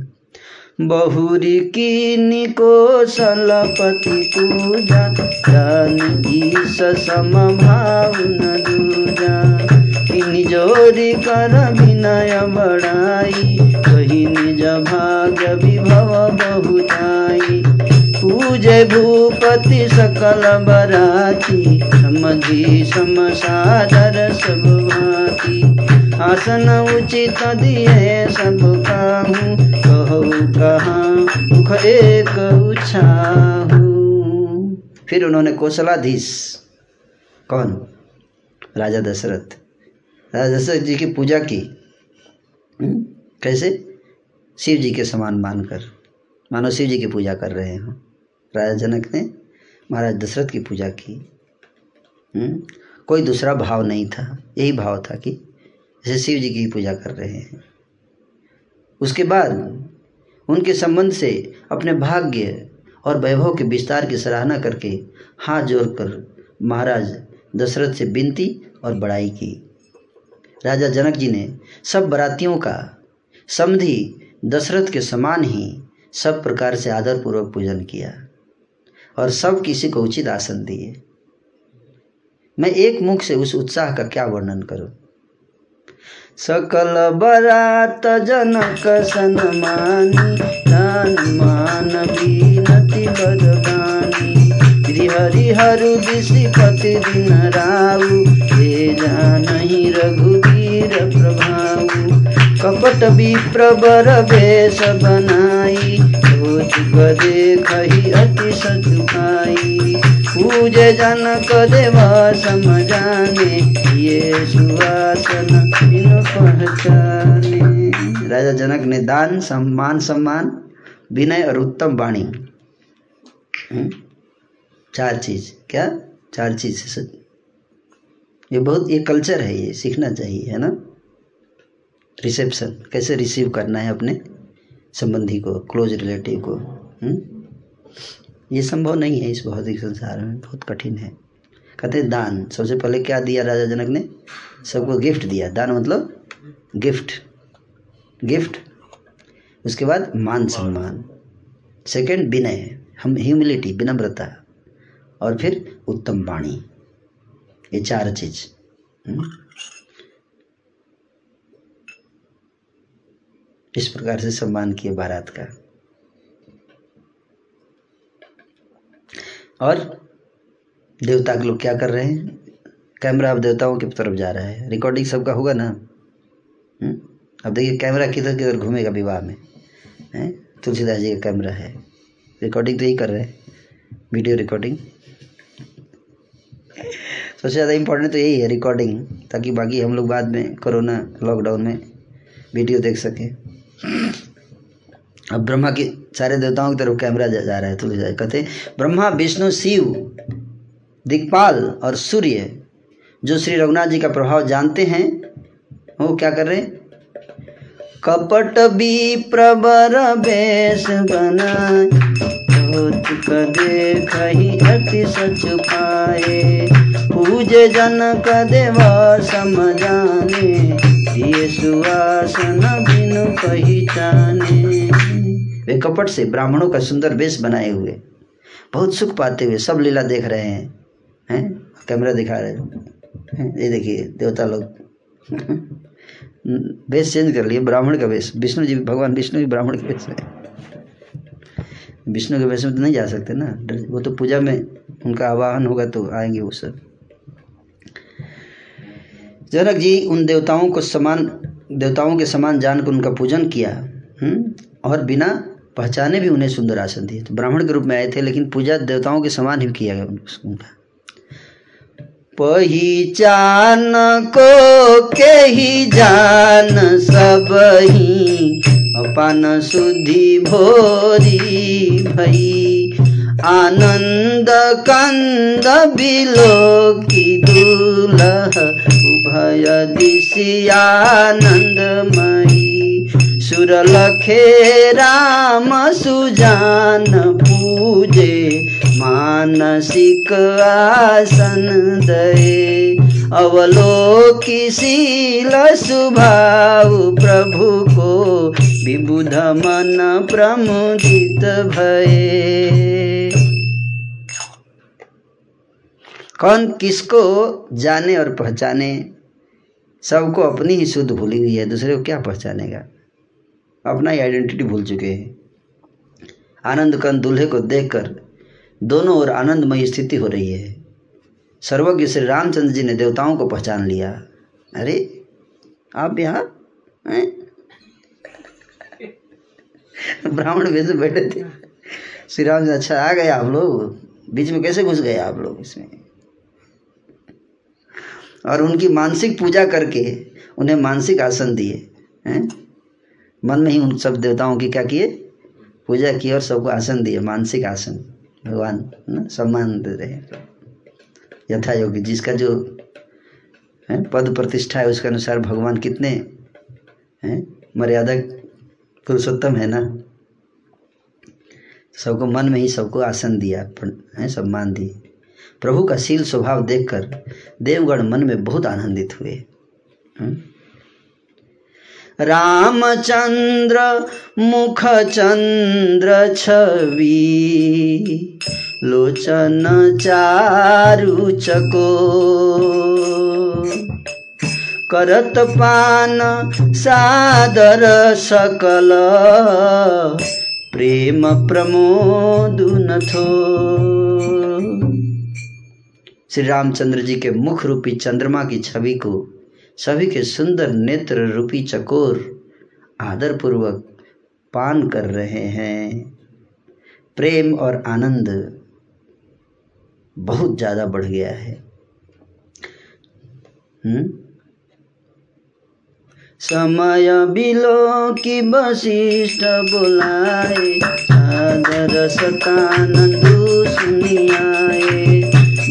बहुरी की कौशलपति पूजा जानकी सम भाव दूजा। किनी जोरी कर विनय बड़ाई कही निज भाग्य विभव बहुताई। पूजे भूपति सकल बराती, समझी समसादर सब भांति। आसन उचित दिए सब काहू, कहू कहाँ मुख एक उछाहू। फिर उन्होंने कौशलाधीश कौन? राजा दशरथ। दशरथ जी की पूजा की। हम्म? कैसे? शिव जी के समान मानकर। मानो शिव जी की पूजा कर रहे हो। राजा जनक ने महाराज दशरथ की पूजा की। हम्म? कोई दूसरा भाव नहीं था। यही भाव था कि जैसे शिव जी की पूजा कर रहे हैं। उसके बाद उनके संबंध से अपने भाग्य और वैभव के विस्तार की सराहना करके हाथ जोड़कर महाराज दशरथ से विनती और बड़ाई की। राजा जनक जी ने सब बरातियों का समधि दशरथ के समान ही सब प्रकार से आदरपूर्वक पूजन किया और सब किसी को उचित आसन दिए। मैं एक मुख से उस उत्साह का क्या वर्णन करूँ? सकल बरात जनक सनमानी मान बीनति बदगानी। हरि हरु दिशिपति दिन राउ हे जानहि रघुवीर प्रभाऊ। कपट विप्रबर वेश बनाई सोच देखहि अति सचुकाई पूजे जनक देव समझाने ये सुवासन बिन पहचाने। राजा जनक ने दान, सम्मान सम्मान, विनय और उत्तम वाणी। हम्म? चार चीज़, क्या? चार चीज़ से ये बहुत, ये कल्चर है, ये सीखना चाहिए, है ना? रिसेप्शन कैसे रिसीव करना है अपने संबंधी को क्लोज रिलेटिव को हुँ? ये संभव नहीं है इस भौतिक संसार में, बहुत कठिन है। कहते दान, सबसे पहले क्या दिया राजा जनक ने? सबको गिफ्ट दिया। दान मतलब गिफ्ट गिफ्ट उसके बाद मान सम्मान। सेकंड विनय। हम ह्यूमिलिटी विनम्रता। और फिर उत्तम वाणी। ये चार चीज़। इस प्रकार से सम्मान किए बारात का। और देवता के लोग क्या कर रहे हैं? कैमरा अब देवताओं की तरफ़ जा रहा है। रिकॉर्डिंग सबका होगा ना? अब देखिए, कैमरा किधर किधर घूमेगा विवाह में? तुलसीदास जी का कैमरा है। रिकॉर्डिंग तो यही कर रहे हैं। वीडियो रिकॉर्डिंग सबसे ज़्यादा इम्पोर्टेंट तो यही है रिकॉर्डिंग ताकि बाकी हम लोग बाद में कोरोना लॉकडाउन में वीडियो देख सकें। अब ब्रह्मा के सारे देवताओं की तरफ़ कैमरा जा, जा रहा है तुलसीदास कहते ब्रह्मा विष्णु शिव दिक्पाल और सूर्य जो श्री रघुनाथ जी का प्रभाव जानते हैं वो क्या कर रहे कपट भी प्रबर बेश बनाए देख अति सच पाए। पूजे जनक देव समझाने ये सुवासन बिनु पहचाने। वे कपट से ब्राह्मणों का सुंदर वेश बनाए हुए, बहुत सुख पाते हुए सब लीला देख रहे हैं। हैं? कैमरा दिखा रहे हैं। ये देखिए, देवता लोग। वेश चेंज कर लिए, ब्राह्मण का वेश। विष्णु जी, भगवान विष्णु भी ब्राह्मण के वेश में। विष्णु के वेश में तो नहीं जा सकते ना। वो तो पूजा में उनका आवाहन होगा तो आएँगे वो सब। जनक जी उन देवताओं को समान, देवताओं के समान जानकर उनका पूजन किया हुँ? और बिना पहचाने भी उन्हें सुंदर आसन दिए। तो ब्राह्मण के रूप में आए थे, लेकिन पूजा देवताओं के समान ही किया गया उनका। पहचान को के ही जान सब ही शुद्धि भोरी भई आनन्द कन्द कन्दवलोकी दुलह उभय दिशि उभयदिशानय सुर लखे राम सुजान पूजे मानसिक आसन दये। अवलोकिशील स्वभाव प्रभु को विबुध मन प्रमुदित भये। कौन किसको जाने और पहचाने? सबको अपनी ही शुद्ध भूली हुई है, दूसरे को क्या पहचानेगा? अपना ही आइडेंटिटी भूल चुके हैं। आनंद कंद दूल्हे को देखकर दोनों ओर आनंदमय स्थिति हो रही है। सर्वज्ञ श्री रामचंद्र जी ने देवताओं को पहचान लिया। अरे, आप यहाँ ब्राह्मण वेश बैठे थे। श्री राम जी अच्छा आ गए आप लोग। बीच में कैसे घुस गए आप लोग इसमें? और उनकी मानसिक पूजा करके उन्हें मानसिक आसन दिए, हैं? मन में ही उन सब देवताओं की क्या किए? पूजा की और सबको आसन दिए, मानसिक आसन। भगवान, ना, सम्मान दे रहे हैं। यथा योगी जिसका जो, है, पद प्रतिष्ठा है, उसके अनुसार भगवान कितने, हैं, मर्यादा पुरुषोत्तम है ना? सबको मन में ही सबको आसन दिया है, सम्मान दिए। प्रभु का शील स्वभाव देखकर देवगण मन में बहुत आनंदित हुए मुख चंद्र छवि। लोचन चारु चको। करत पान सादर सकल। प्रेम प्रमोदुन थो। श्री रामचंद्र जी के मुख रूपी चंद्रमा की छवि को सभी के सुंदर नेत्र रूपी चकोर आदर पूर्वक पान कर रहे हैं प्रेम और आनंद बहुत ज़्यादा बढ़ गया है हुँ? समय बिलो की वशिष्ठ बुलाए सादर सतानंदु सुनियाए,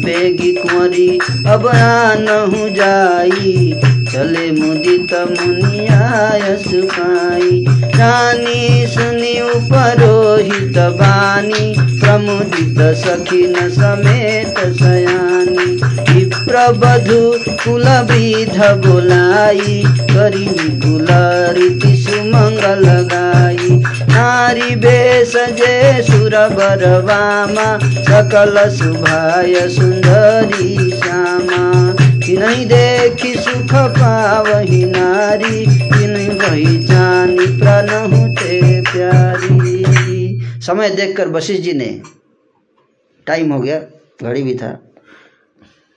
बेगी कुंवरी अब आनहु जाई चले मुदित मुनियाय सुखाई रानी सुनी उपरोहित बानी। प्रमुदित सखिन समेत सयानी। विप्रवधु कुल वृद्ध बोलाई। करी कुल रीति सुमंगल गाई। नारी बेस जे सुर सकल सुभाय सुंदरी श्यामा। किनहि देखी सुख पावही नारी किनहि वही जानी प्राण होते प्यारी। समय देखकर वशिष्ठ जी ने टाइम हो गया, घड़ी भी था।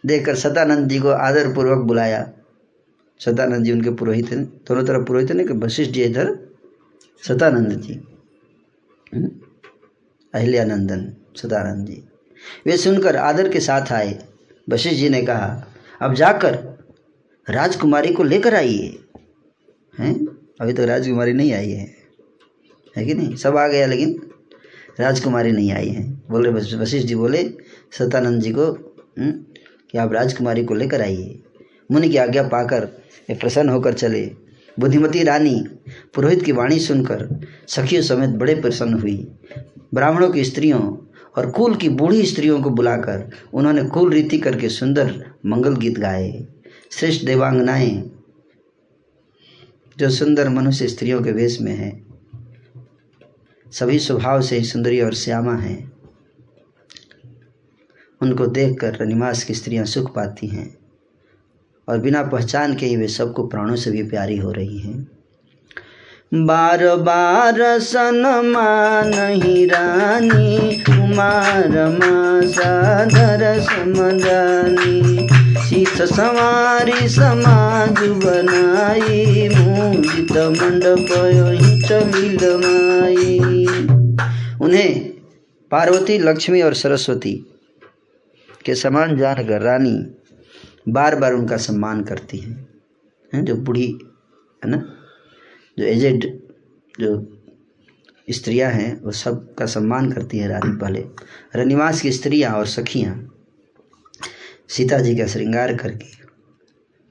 देखकर सतानंद जी को आदर पूर्वक बुलाया। सतानंद जी उनके पुरोहित हैं। दोनों तरफ़ पुरोहित ने कि वशिष्ठ जी इधर सतानंद जी। अहिल्यानंदन, सदानंद जी। वे सुनकर आदर के साथ आए। वशिष्ठ जी ने कहा अब जाकर राजकुमारी को लेकर आइए। हैं? अभी तक तो राजकुमारी नहीं आई है। है कि नहीं? सब आ गया, लेकिन राजकुमारी नहीं आई है। बोल रहे वशिष्ठ जी बोले सतानंद जी को हुँ? कि आप राजकुमारी को लेकर आइए। मुनि की आज्ञा पाकर वे प्रसन्न होकर चले। बुद्धिमती रानी, पुरोहित की वाणी सुनकर सखियों समेत बड़े प्रसन्न हुई। ब्राह्मणों की स्त्रियों और कुल की बूढ़ी स्त्रियों को बुलाकर उन्होंने कुल रीति करके सुंदर मंगल गीत गाए, श्रेष्ठ देवांगनाएँ, जो सुंदर मनुष्य स्त्रियों के वेश में है। सभी स्वभाव से ही सुंदरी और श्यामा हैं। उनको देखकर रनिमास की स्त्रियाँ सुख पाती हैं और बिना पहचान के ही वे सबको प्राणों से भी प्यारी हो रही हैं। बार बार सनमा नहीं रानी, कुमार साधर समदानी शीत सवारी समाज बनाई मूजित मंडप चमिलमाई उन्हें पार्वती, लक्ष्मी और सरस्वती के समान जानकर रानी बार बार उनका सम्मान करती हैं। है? जो बूढ़ी, है ना? जो एजेड जो स्त्रियाँ हैं, वो सब का सम्मान करती है रानी पहले। रनिवास की स्त्रियाँ और सखियाँ, सीता जी का श्रृंगार करके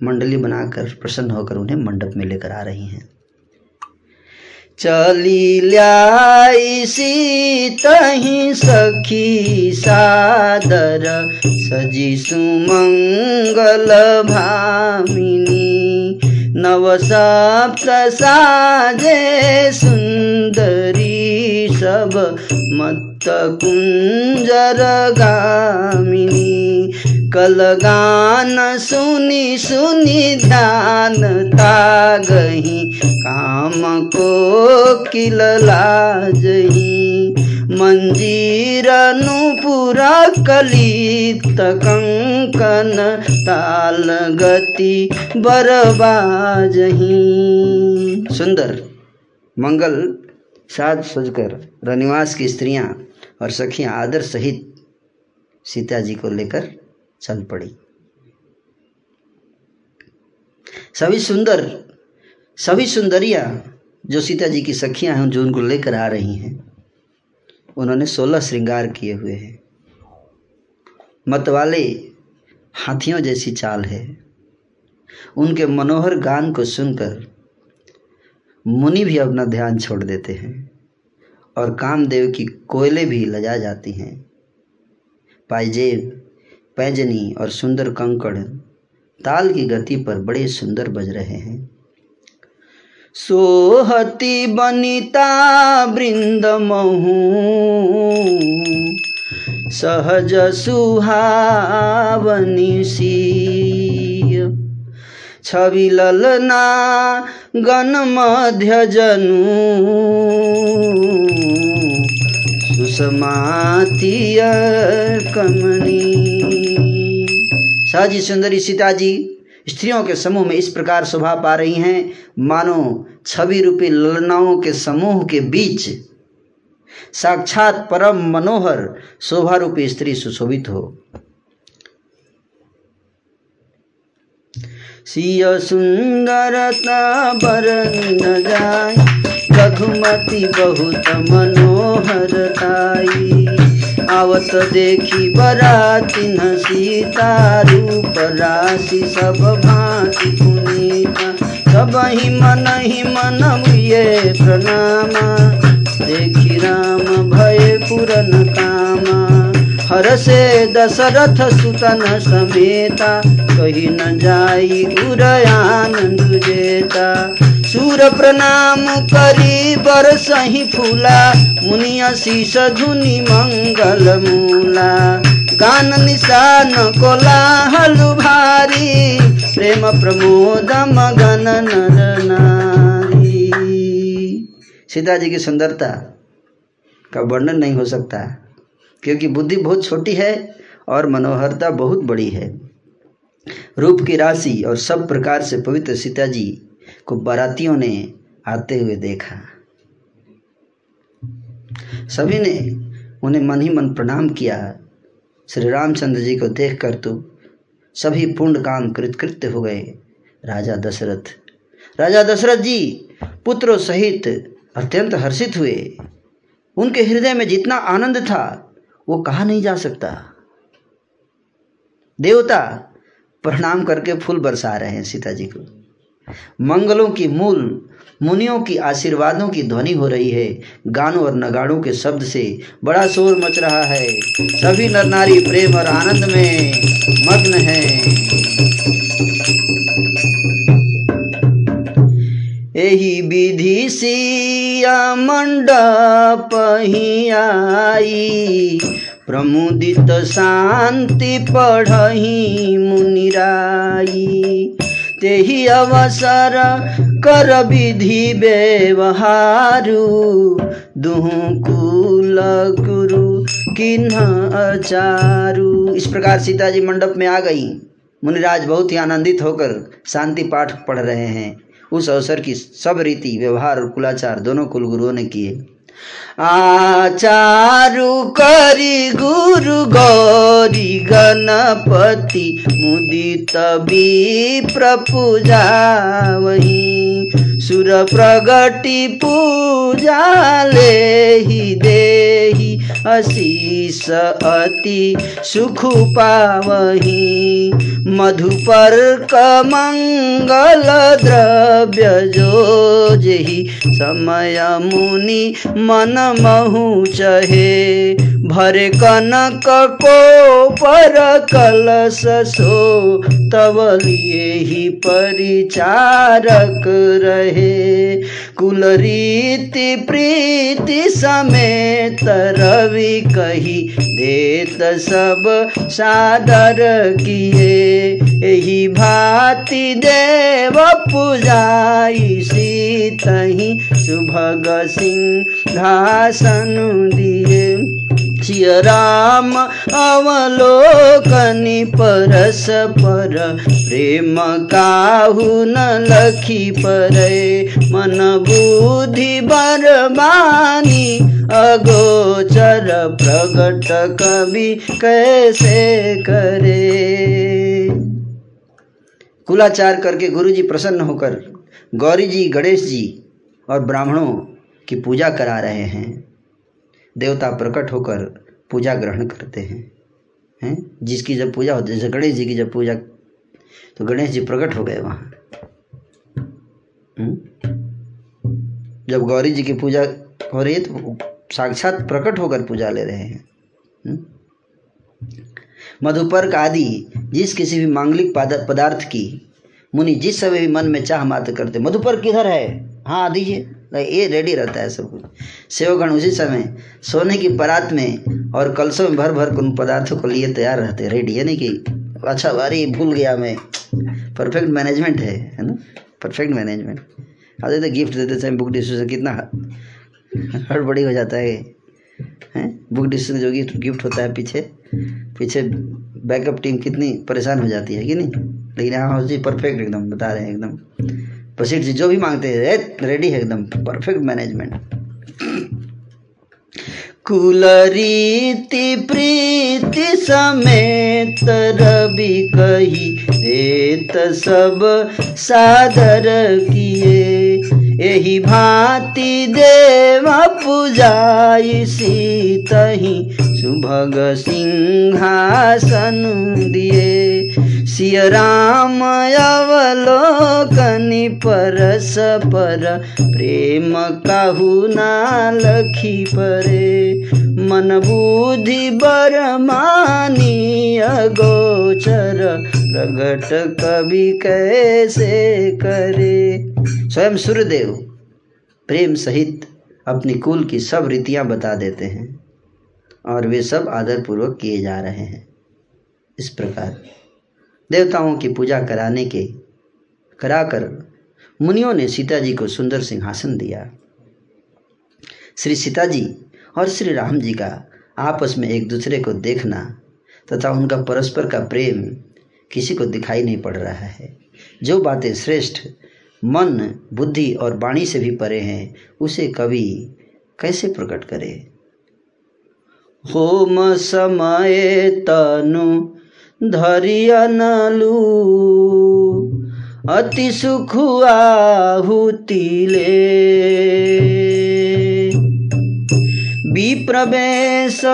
मंडली बनाकर प्रसन्न होकर उन्हें मंडप में लेकर आ रही हैं। चली ल्याई सीतही सखी सादर, सजी सुमंगल भामिनी। नव सप्त साजे सुंदरी सब मत्त कुंजर गामिनी। कलगान सुनी सुनी ध्यान तागही, काम को किल लाजही। मंजीर नुपुर कलित कंकन ताल गति बरबाजही। सुंदर मंगल साज सजकर, रनिवास की स्त्रियाँ और सखियाँ आदर सहित सीता जी को लेकर चल पड़ी। सभी सुंदर, सभी सुंदरिया जो सीता जी की सखियाँ हैं, जो उनको लेकर आ रही हैं उन्होंने सोलह श्रृंगार किए हुए हैं। मतवाले हाथियों जैसी चाल है। उनके मनोहर गान को सुनकर मुनि भी अपना ध्यान छोड़ देते हैं और कामदेव की कोयले भी लजा जाती हैं। पाइजेब पैजनी और सुंदर कंकड़ ताल की गति पर बड़े सुंदर बज रहे हैं। सोहती बनिता वृंद महू सहज सुहावनी छवि ललना गण मध्य जनु कमनी। साजी सुंदरी सीता जी स्त्रियों के समूह में इस प्रकार शोभा पा रही हैं। मानो छवि रूपी ललनाओं के समूह के बीच साक्षात परम मनोहर शोभा रूपी स्त्री सुशोभित हो। सिय सुंदरता बरन जाय, रघुमती बहुत मनोहरताई आवत देखी बराती न सीता रूप राशि सब भांति पुनीता। सब ही मन ही मन ये प्रणामा। देखी राम भय पुरन कामा। हर से दशरथ सुतन समेता, कही न जाई उरयानंद जेता सूर प्रणाम करी बर सही फूला मुनिया शीस धुनि मंगल मूला। गान निशान कोलाहल भारी, प्रेम प्रमोद मगन नर नारी। सीता जी की सुंदरता का वर्णन नहीं हो सकता। क्योंकि बुद्धि बहुत छोटी है और मनोहरता बहुत बड़ी है। रूप की राशि और सब प्रकार से पवित्र सीता जी को बारातियों ने आते हुए देखा। सभी ने उन्हें मन ही मन प्रणाम किया। श्री रामचंद्र जी को देख कर तो सभी पूर्ण काम कृतकृत्य हो गए। राजा दशरथ राजा दशरथ जी पुत्रों सहित अत्यंत हर्षित हुए। उनके हृदय में जितना आनंद था वो कहा नहीं जा सकता। देवता प्रणाम करके फूल बरसा रहे हैं सीता जी को। मंगलों की मूल, मुनियों की आशीर्वादों की ध्वनि हो रही है। गानों और नगाड़ों के शब्द से बड़ा शोर मच रहा है। सभी नर नारी प्रेम और आनंद में मग्न हैं। एही विधि सिया मंडप आई। प्रमुदित शांति पढ़ही मुनिराई तेही अवसर कर विधि व्यवहारु। दुहु कुल गुरु किन्ह अचारु। इस प्रकार सीता जी मंडप में आ गई। मुनिराज बहुत ही आनंदित होकर शांति पाठ पढ़ रहे हैं। उस अवसर की सब रीति व्यवहार और कुलाचार दोनों कुलगुरुओं ने किए। आचारु करी गुरु गौरी गणपति मुदित विप्र वही सुर प्रगति पूजा ले ही देही आशीष अति सुख पावही। मधुपर मंगल द्रव्य जो जही समय मुनि मन महू चहे भर कनक को पर कलश सो तब लिए ही परिचारक रहे। कुल रीति प्रीति समेत रवि कही देत सब सादर किए। यही भांति देव पूजाई सीतही सुभग सिंहासन दिए। सिय राम, अवलोकनि परस पर। प्रेम काहु न लखी परे। मन बुद्धि बरबानी, अगोचर प्रगट कवि कैसे करे? कुलाचार करके गुरु जी प्रसन्न होकर गौरी जी गणेश जी और ब्राह्मणों की पूजा करा रहे हैं। देवता प्रकट होकर पूजा ग्रहण करते हैं हैं? जिसकी जब पूजा होती है, जैसे गणेश जी की जब पूजा तो गणेश जी प्रकट हो गए वहाँ। हम्म? जब गौरी जी की पूजा हो रही है तो साक्षात प्रकट होकर पूजा ले रहे हैं। हम्म? मधुपर्क आदि, जिस किसी भी मांगलिक पदार्थ की, मुनि जिस समय भी मन में चाह मात्र करते, मधुपर्क किधर है? हाँ दीजिए। ये रेडी रहता है सब कुछ। सेवगण उसी समय सोने की परात में और कलसों में भर भर उन पदार्थों को लिए तैयार रहते हैं। रेडी यानी कि अच्छा अरे, भूल गया मैं। परफेक्ट मैनेजमेंट है है ना? परफेक्ट मैनेजमेंट आते तो गिफ्ट देते समय बुक डिस्ट्रीब्यूशन कितना हड़बड़ी हो जाता है। हैं? बुक डिस्ट्रीब्यूशन जो गिफ्ट गिफ्ट होता है पीछे पीछे बैकअप टीम कितनी परेशान हो जाती है, कि नहीं? लेकिन यहाँ जी परफेक्ट एकदम, बता रहे हैं एकदम। प्रसिद्ध जी भी मांगते हैं रेडी है एकदम परफेक्ट मैनेजमेंट कुल रीति प्रीति समेत रवि कही, देत सब सादर किए। यही भांति देव पूजाई सीतही, सुभग सिंहासन दिए। सिय राम अवलोकनि परस पर, प्रेम काहू ना लखी परे। मन बुद्धि बर मानी अगोचर प्रगट कवि कैसे करे। स्वयं सूर्यदेव प्रेम सहित अपनी कुल की सब रीतियाँ बता देते हैं और वे सब आदरपूर्वक किए जा रहे हैं। इस प्रकार देवताओं की पूजा कराने के, कराकर मुनियों ने सीता जी को सुंदर सिंहासन दिया। श्री सीता जी और श्री राम जी का आपस में एक दूसरे को देखना तथा उनका परस्पर का प्रेम किसी को दिखाई नहीं पड़ रहा है। जो बातें श्रेष्ठ, मन, बुद्धि और वाणी से भी परे हैं, उसे कवि कैसे प्रकट करे? होम समय तनु धरिया नलू। अति सुख आहुति ले। विप्रवेश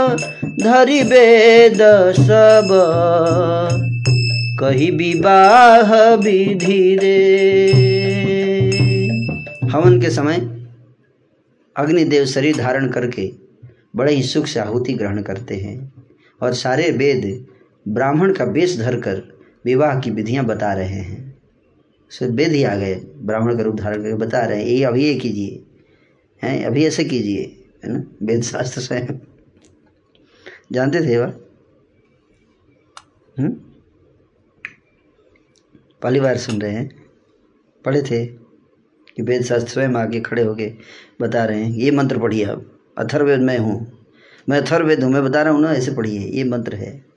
धरि वेद सब। कही विवाह विधि रे। हवन के समय अग्निदेव शरीर धारण करके बड़े ही सुख से आहुति ग्रहण करते हैं और सारे वेद ब्राह्मण का वेश धरकर विवाह की विधियाँ बता रहे हैं। सो वेद ही आ गए ब्राह्मण का रूप धारण करके बता रहे हैं, ये अभी ये कीजिए, हैं, अभी ऐसे कीजिए है ना? वेद शास्त्र स्वयं। जानते थे वह हम्म? पहली बार सुन रहे हैं। पढ़े थे कि वेद शास्त्र स्वयं आगे खड़े होके बता रहे हैं। ये मंत्र पढ़िए आप अथर्वेद मैं हूँ। मैं अथर्वेद हूँ, मैं बता रहा हूँ ना, ऐसे पढ़िए। ये मंत्र है?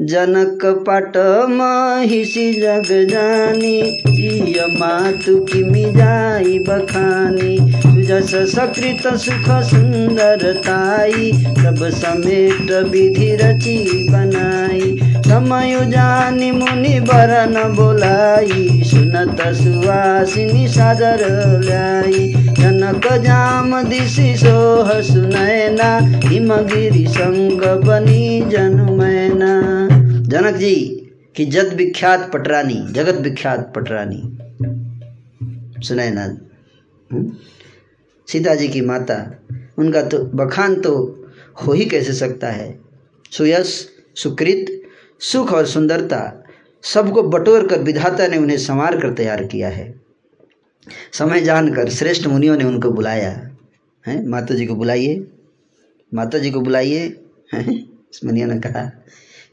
जनक पाट महिषी जग जानी जिय मातु किमि जाई बखानी। सुजस सकृत सुख सुंदरताई सब समेत विधि रची बनाई। समय जानी मुनि बरन बोलाई सुन मानत सुवासिनी सादर ल्याई। जनक जाम दिशी सोह सुनैना, हिमगिरी संग बनी जनुमैना जनक जी, की जद विख्यात पटरानी, जगत विख्यात पटरानी। सुनैना हम्म? सीता जी की माता, उनका तो बखान तो हो ही कैसे सकता है? सुयश, सुकृत, सुख और सुंदरता सबको बटोर कर विधाता ने उन्हें संवार कर तैयार किया है। समय जानकर श्रेष्ठ मुनियों ने उनको बुलाया। है माता जी को बुलाइए। माता जी को बुलाइए। मुनियों ने कहा।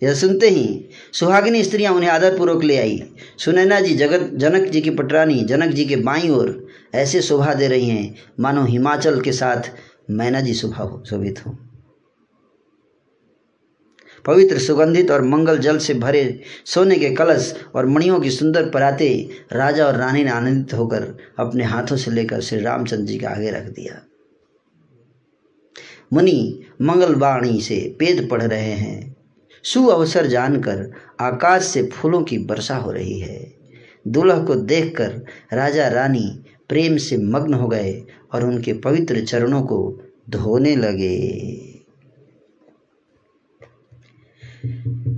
यह सुनते ही सुहागिनी स्त्रियाँ उन्हें आदरपूर्वक ले आई। सुनैना जी, जगत, जनक जी की पटरानी, जनक जी के बाई ओर ऐसे शोभा दे रही हैं। मानो हिमाचल के साथ मैना जी शोभा हो, शोभित हो। पवित्र, सुगंधित और मंगल जल से भरे सोने के कलश और मणियों की सुंदर पराते राजा और रानी ने आनंदित होकर अपने हाथों से लेकर श्री रामचंद्र जी के आगे रख दिया। मुनि मंगल मंगलवाणी से पेद पढ़ रहे हैं। सु अवसर जानकर आकाश से फूलों की वर्षा हो रही है। दुल्ह को देखकर राजा रानी प्रेम से मग्न हो गए और उनके पवित्र चरणों को धोने लगे।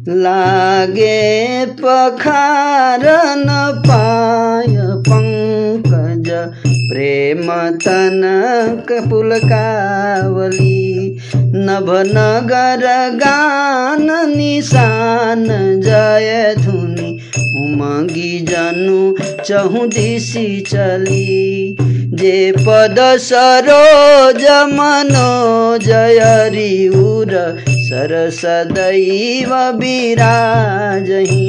लागे पखारन पाय पंकज प्रेम तनक पुलकावली। नभ नगर गान निशान जय धुनी। उमंगी जनु चहु दिशी चली। जे पद सरोज मनो जयरी उर सरस दैव विराजही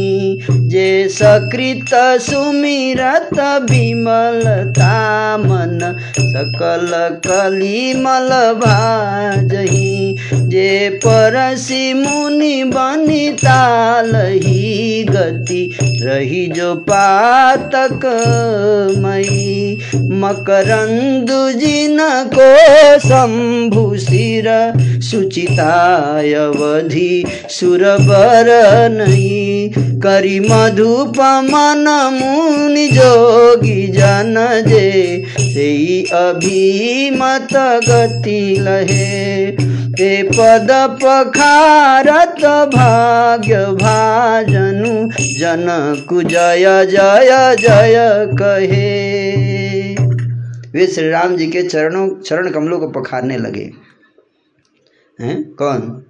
जे सकृत सुमिरत विमलता मन, सकल कलिमल भाजही जे परसी मुनि बनी गति रही जो पातक मई। मकरंदु जिन को शंभु सुचितायवधि सुरबर नहीं करी मधुप मन जोगी जन जे। सेई अभिमत गति लहे। ते पद पखारत भाग्य भाजनु जनकु जय जय जय कहे। वे श्री राम जी के चरणों, चरण कमलों को पखारने लगे। हैं? कौन?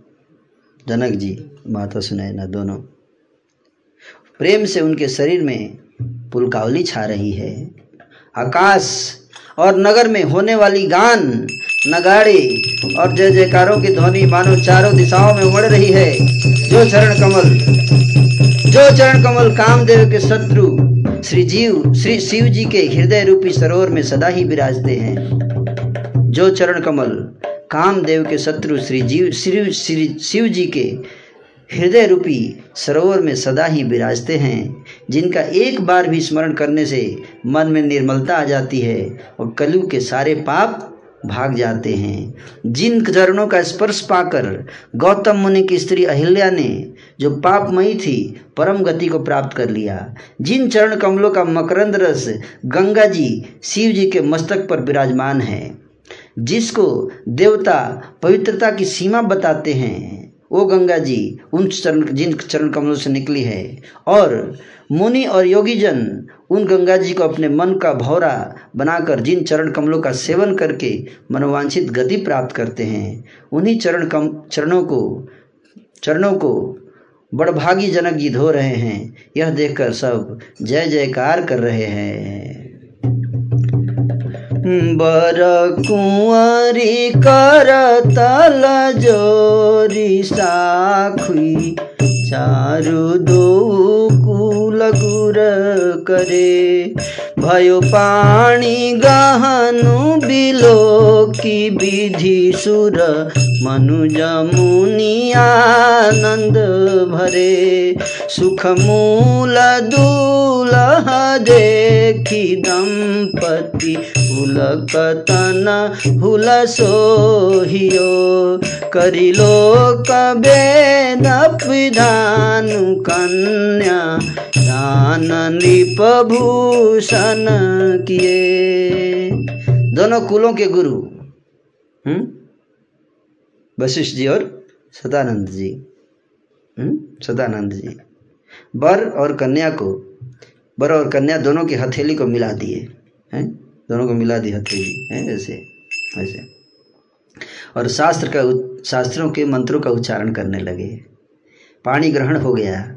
जनक जी माता सुनैना दोनों। प्रेम से उनके शरीर में पुलकावली छा रही है। आकाश और नगर में होने वाली गान, नगाड़े और जय जयकारों की ध्वनि मानो चारों दिशाओं में उमड़ रही है। जो चरण कमल, जो चरण कमल कामदेव के शत्रु, श्री जीव, श्री शिव जी के हृदय रूपी सरोवर में सदा ही विराजते हैं। जो चरण कमल कामदेव के शत्रु श्री जीव, श्री श्री शिव जी के हृदय रूपी सरोवर में सदा ही विराजते हैं, जिनका एक बार भी स्मरण करने से मन में निर्मलता आ जाती है और कलु के सारे पाप भाग जाते हैं। जिन चरणों का स्पर्श पाकर गौतम मुनि की स्त्री अहिल्या ने, जो पापमयी थी, परम गति को प्राप्त कर लिया। जिन चरण कमलों का मकरंद रस गंगा जी शिव जी के मस्तक पर विराजमान है। जिसको देवता पवित्रता की सीमा बताते हैं। वो गंगा जी, उन चरण, जिन चरण कमलों से निकली है, और मुनि और योगीजन उन गंगा जी को अपने मन का भौरा बनाकर जिन चरण कमलों का सेवन करके मनोवांछित गति प्राप्त करते हैं, उन्हीं चरण कम, चरणों को चरणों को बड़भागी जनक जी धो रहे हैं। यह देखकर सब जय जयकार कर रहे हैं। बर कुंवरी कर तल जोरी साखुई चारु दो कुल करे। भयो पाणी गहनु बिलो की विधि सुर, मनुज मुनि आनंद भरे। सुख मूल दूलह देखी दंपति, हुलकतन हुल सोहियो। करिलो कबेद विधान कन्या दान नृप भूषण किए। दोनों कुलों के गुरु हम्म? वशिष्ठ जी और सदानंद जी हम्म? सदानंद जी। वर और कन्या को वर और कन्या दोनों की हथेली को मिला दिए, हैं? दोनों को मिला दी हथेली, है? ऐसे ऐसे। और शास्त्र का शास्त्रों के मंत्रों का उच्चारण करने लगे। पानी ग्रहण हो गया।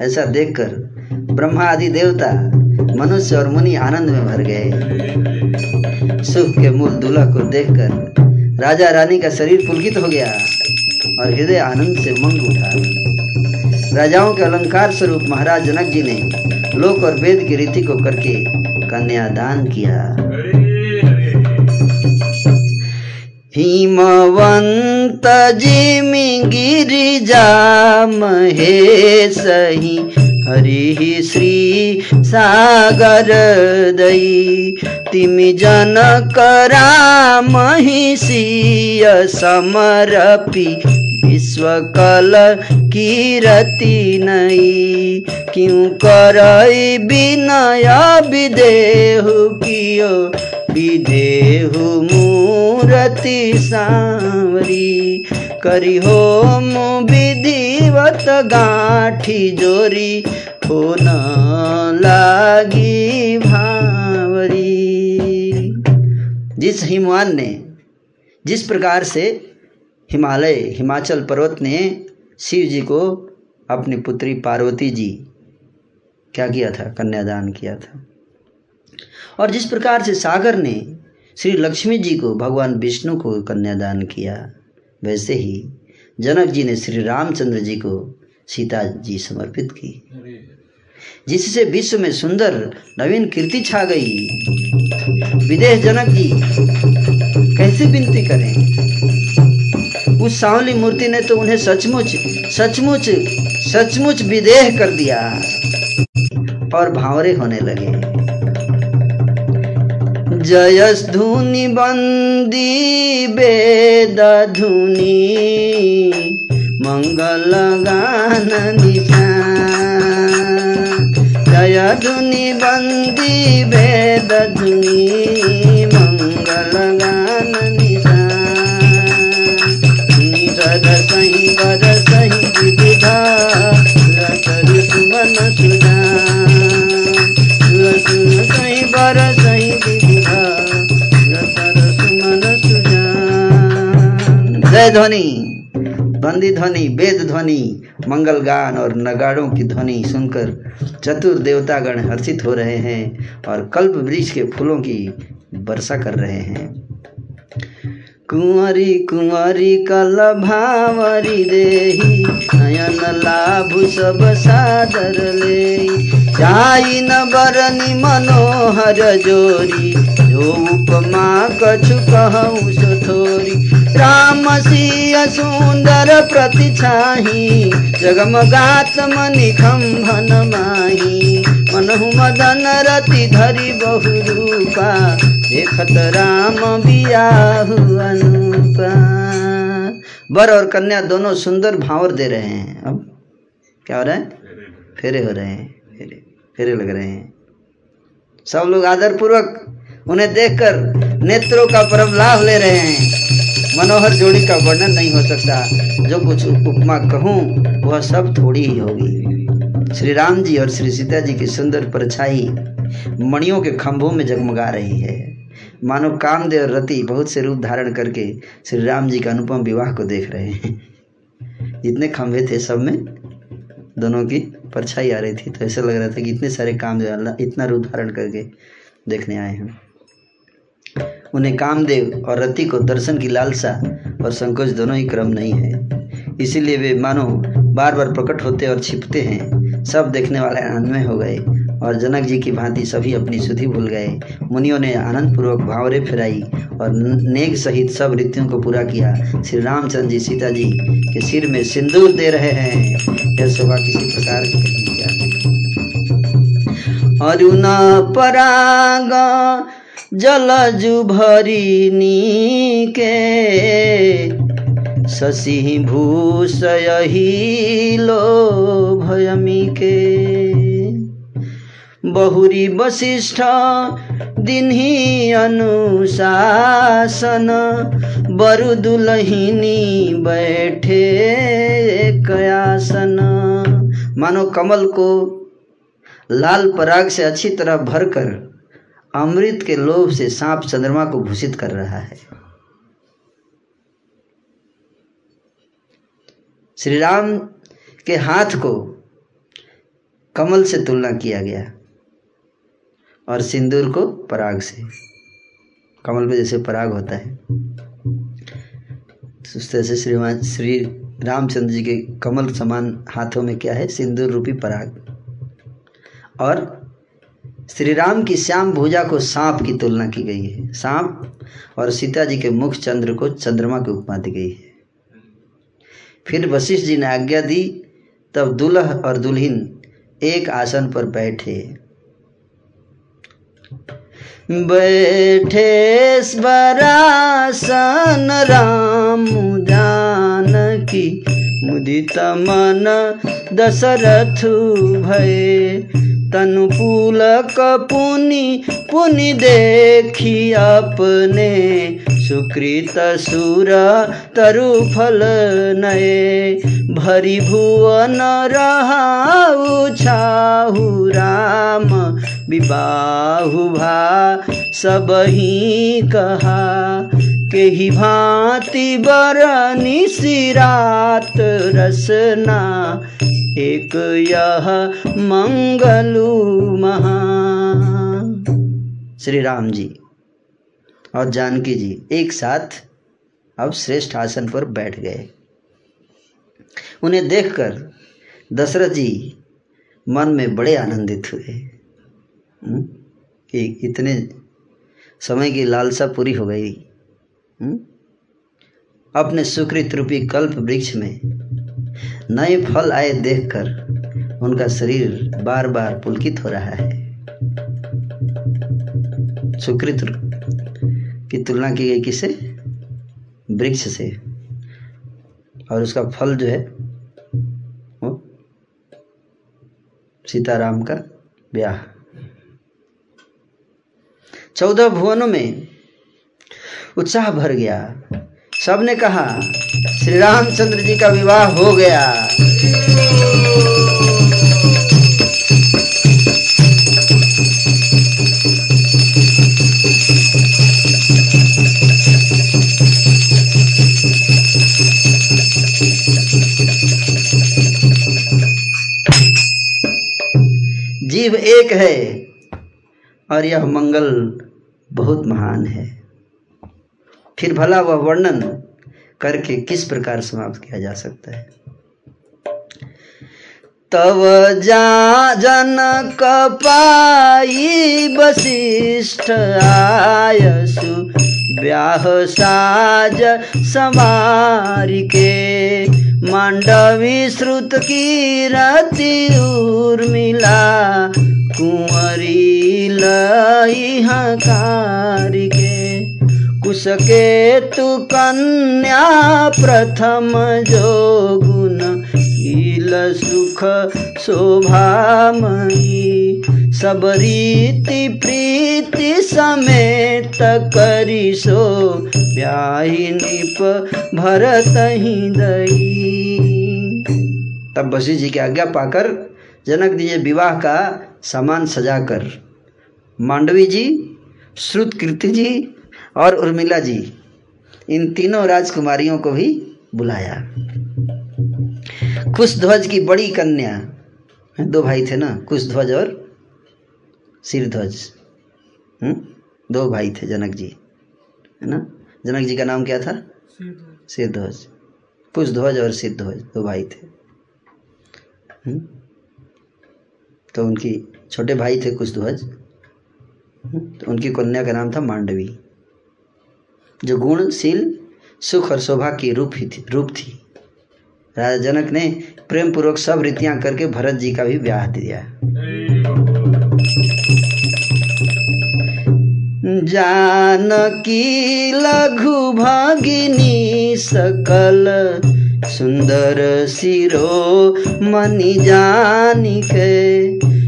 ऐसा देखकर ब्रह्मा आदि देवता मनुष्य और मुनि आनंद में भर गए। सुख के मूल दूल्हा को देखकर राजा रानी का शरीर पुलकित हो गया और हृदय आनंद से उमंग उठा। राजाओं के अलंकार स्वरूप महाराज जनक जी ने लोक और वेद की रीति को करके कन्यादान किया। हिमवंत जिमि गिरिजा महेश ही हरि श्री सागर दई। तिमि जनक राम ही समरपि विश्वकल कीरति नई क्यों करई विनय विदेहु कियो? विदेहु मूरति सांवरी। करी होम विधिवत गाठी जोरी। हो न लागी भावरी। जिस हिमवान ने जिस प्रकार से हिमालय, हिमाचल पर्वत ने शिव जी को अपनी पुत्री पार्वती जी, क्या किया था? कन्यादान किया था। और जिस प्रकार से सागर ने श्री लक्ष्मी जी को, भगवान विष्णु को कन्यादान किया, वैसे ही जनक जी ने श्री रामचंद्र जी को सीता जी समर्पित की। जिससे विश्व में सुंदर नवीन कीर्ति छा गई। विदेश जनक जी, कैसे विनती करें? उस सांवली मूर्ति ने तो उन्हें सचमुच सचमुच सचमुच विदेह कर दिया और भावरे होने लगे। जयस धुनि बंदी वेद धुनि मंगल गान निशान जय धुनि बंदी वेद धुनि जय ध्वनि, बंदी ध्वनि, वेद ध्वनि, मंगल गान और नगाड़ों की ध्वनि सुनकर चतुर देवतागण हर्षित हो रहे हैं और कल्प वृक्ष के फूलों की वर्षा कर रहे हैं। कुंवरी कुंवरी कल भावरी देही। नयन लाभ सब सादर ले जाई न बरनी मनोहर जोरी। जो उपमा कछु कहूँ सो थोरी। राम सिय सुंदर प्रति छाही। जगमगात मनि खम्भन माही। मनहु मदन रति धरि बहु रूपा। देखत राम बियाहु अनुपा। वर और कन्या दोनों सुंदर भावर दे रहे हैं। अब क्या हो रहा है? फेरे हो रहे हैं, फेरे फेरे लग रहे हैं। सब लोग आदर पूर्वक उन्हें देखकर नेत्रों का परम लाभ ले रहे हैं। मनोहर जोड़ी का वर्णन नहीं हो सकता। जो कुछ उपमा कहूँ, वह सब थोड़ी ही होगी। श्री राम जी और श्री सीता जी की सुंदर परछाई मणियों के खंभों में जगमगा रही है। मानो कामदेव रति बहुत से रूप धारण करके श्री राम जी का अनुपम विवाह को देख रहे हैं। जितने खंभे थे सब में दोनों की परछाई आ रही थी तो ऐसा लग रहा था कि इतने सारे कामदेव इतना रूप धारण करके देखने आए हैं। उन्हें कामदेव और रति को दर्शन की लालसा और संकोच दोनों ही क्रम नहीं है। इसीलिए वे मानो बार बार प्रकट होते और छिपते हैं। सब देखने वाले आनंद में हो गए। और जनक जी की भांति सभी अपनी सुधि भूल गए। मुनियों ने आनंद पूर्वक भावरे फिराई और नेक सहित सब रीतियों को पूरा किया। श्री रामचंद्र जी, सीता जी के सिर में सिंदूर दे रहे हैं। यह शोभा किसी प्रकार की अरुण पराग जलजु भरिनी के शशि भूषयही लो भयमी के बहुरी वशिष्ठ दिन्ही अनुशासन, बरु दुलहिनी बैठे कयासन मानो कमल को लाल पराग से अच्छी तरह भरकर अमृत के लोभ से सांप चंद्रमा को भूषित कर रहा है। श्री राम के हाथ को कमल से तुलना किया गया। और सिंदूर को पराग से। कमल पे जैसे पराग होता है। तो उस तरह से श्रीमान श्री रामचंद्र जी के कमल समान हाथों में क्या है? सिंदूर रूपी पराग। और श्री राम की श्याम भुजा को सांप की तुलना की गई है। सांप और सीता जी के मुख चंद्र को चंद्रमा की उपमा दी गई है। फिर वशिष्ठ जी ने आज्ञा दी, तब दुल्ह और दुल्हन एक आसन पर बैठे। बैठे स्वरासन राम जानकी मुदित मन दशरथ भय। तनु पुलक पुनि पुनि देखी अपने। सुकृत सुर तरु फल नये। भरी भुवन रहाउ छाहु राम। विबाहु भा सब ही कहा के ही भांति बरनी सिरात रसना, एक यह मंगलु महा। श्री राम जी, और जानकी जी, एक साथ अब श्रेष्ठ आसन पर बैठ गए। उन्हें देखकर दशरथ जी मन में बड़े आनंदित हुए। कि इतने समय की लालसा पूरी हो गई। हम्म, अपने सुकृत रूपी कल्प वृक्ष में नए फल आए देखकर उनका शरीर बार बार पुलकित हो रहा है। सुकृत की तुलना की गई किसे? वृक्ष से। और उसका फल जो है वो सीताराम का ब्याह। चौदह भुवनों में उत्साह भर गया। सबने कहा श्री रामचंद्र जी का विवाह हो गया। जीव एक है। और यह मंगल बहुत महान है। फिर भला वह वर्णन करके किस प्रकार समाप्त किया जा सकता है? तव जा जन कपाई वशिष्ठ आयसु ब्याह साज समारि के मांडवी श्रुत की रति उर्मिला कुंवरी लई हकारी के कुशकेतु कन्या प्रथम जो गुण शील सुख शोभामयी सब रीति प्रीति समेत करी सो ब्याही निप भरत ही दई तब बसी जी की आज्ञा पाकर जनक जी ने विवाह का सामान सजाकर मांडवी जी श्रुत कीर्ति जी और उर्मिला जी इन तीनों राजकुमारियों को भी बुलाया। कुशध्वज की बड़ी कन्या दो भाई थे ना कुशध्वज और सिरध्वज। हम्म? दो भाई थे जनक जी है ना? जनक जी का नाम क्या था? सिरध्वज। कुशध्वज और सिरध्वज दो भाई थे। हम्म? तो उनकी छोटे भाई थे कुशध्वज? तो उनकी कन्या का नाम था मांडवी। जो गुणशील, सुख और शोभा की रूप ही थी रूप थी। राजा जनक ने प्रेम पूर्वक सब रीतियाँ करके भरत जी का भी ब्याह दिया। जानकी लघु भगिनी सकल सुंदर सिरो मनि जानिके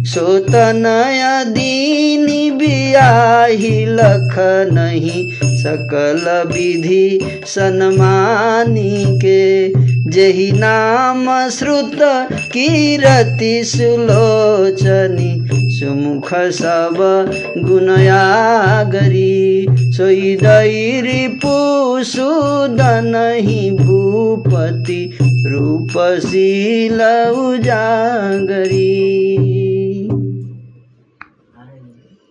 सोतनय दीनी बियाही लख नहीं। सकल विधि सन्मानी के, जही नाम श्रुत कीरति सुलोचनी, सुमुख सब गुणयागरी सोई दैरिपु सुदनहि भूपति, रूपशील उजागरी।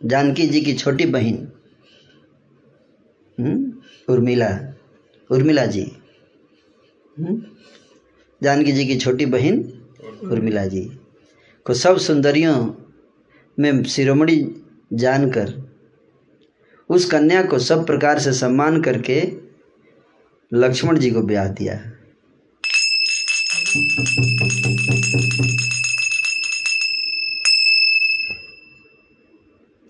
जानकी जी की छोटी बहन उर्मिला उर्मिला जी। हम्म, जानकी जी की छोटी बहन उर्मिला जी को सब सुंदरियों में शिरोमणि जानकर उस कन्या को सब प्रकार से सम्मान करके लक्ष्मण जी को ब्याह दिया।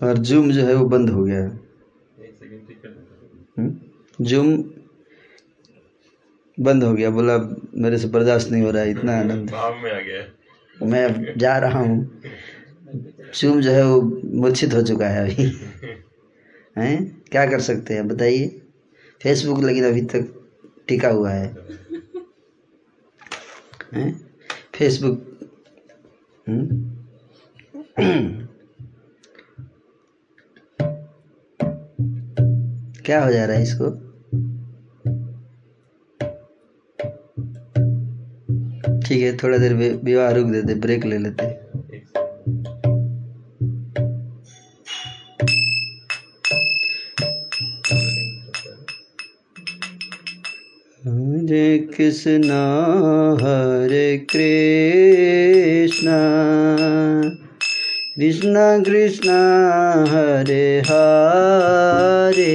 और जूम जो है वो बंद हो गया। हम्म? जूम बंद हो गया। बोला मेरे से बर्दाश्त नहीं हो रहा है इतना आनंद। भाव में आ गया। मैं अब जा रहा हूँ। जूम जो है वो मूर्छित हो चुका है अभी। हैं? क्या कर सकते हैं? बताइए। फेसबुक लेकिन अभी तक टिका हुआ है। हैं? फेसबुक हम्म? क्या हो जा रहा है इसको? ठीक है, थोड़ा देर विवाह रुक देते ब्रेक ले लेते। हरे कृष्णा हरे कृष्णा। कृष्णा कृष्णा, हरे हरे।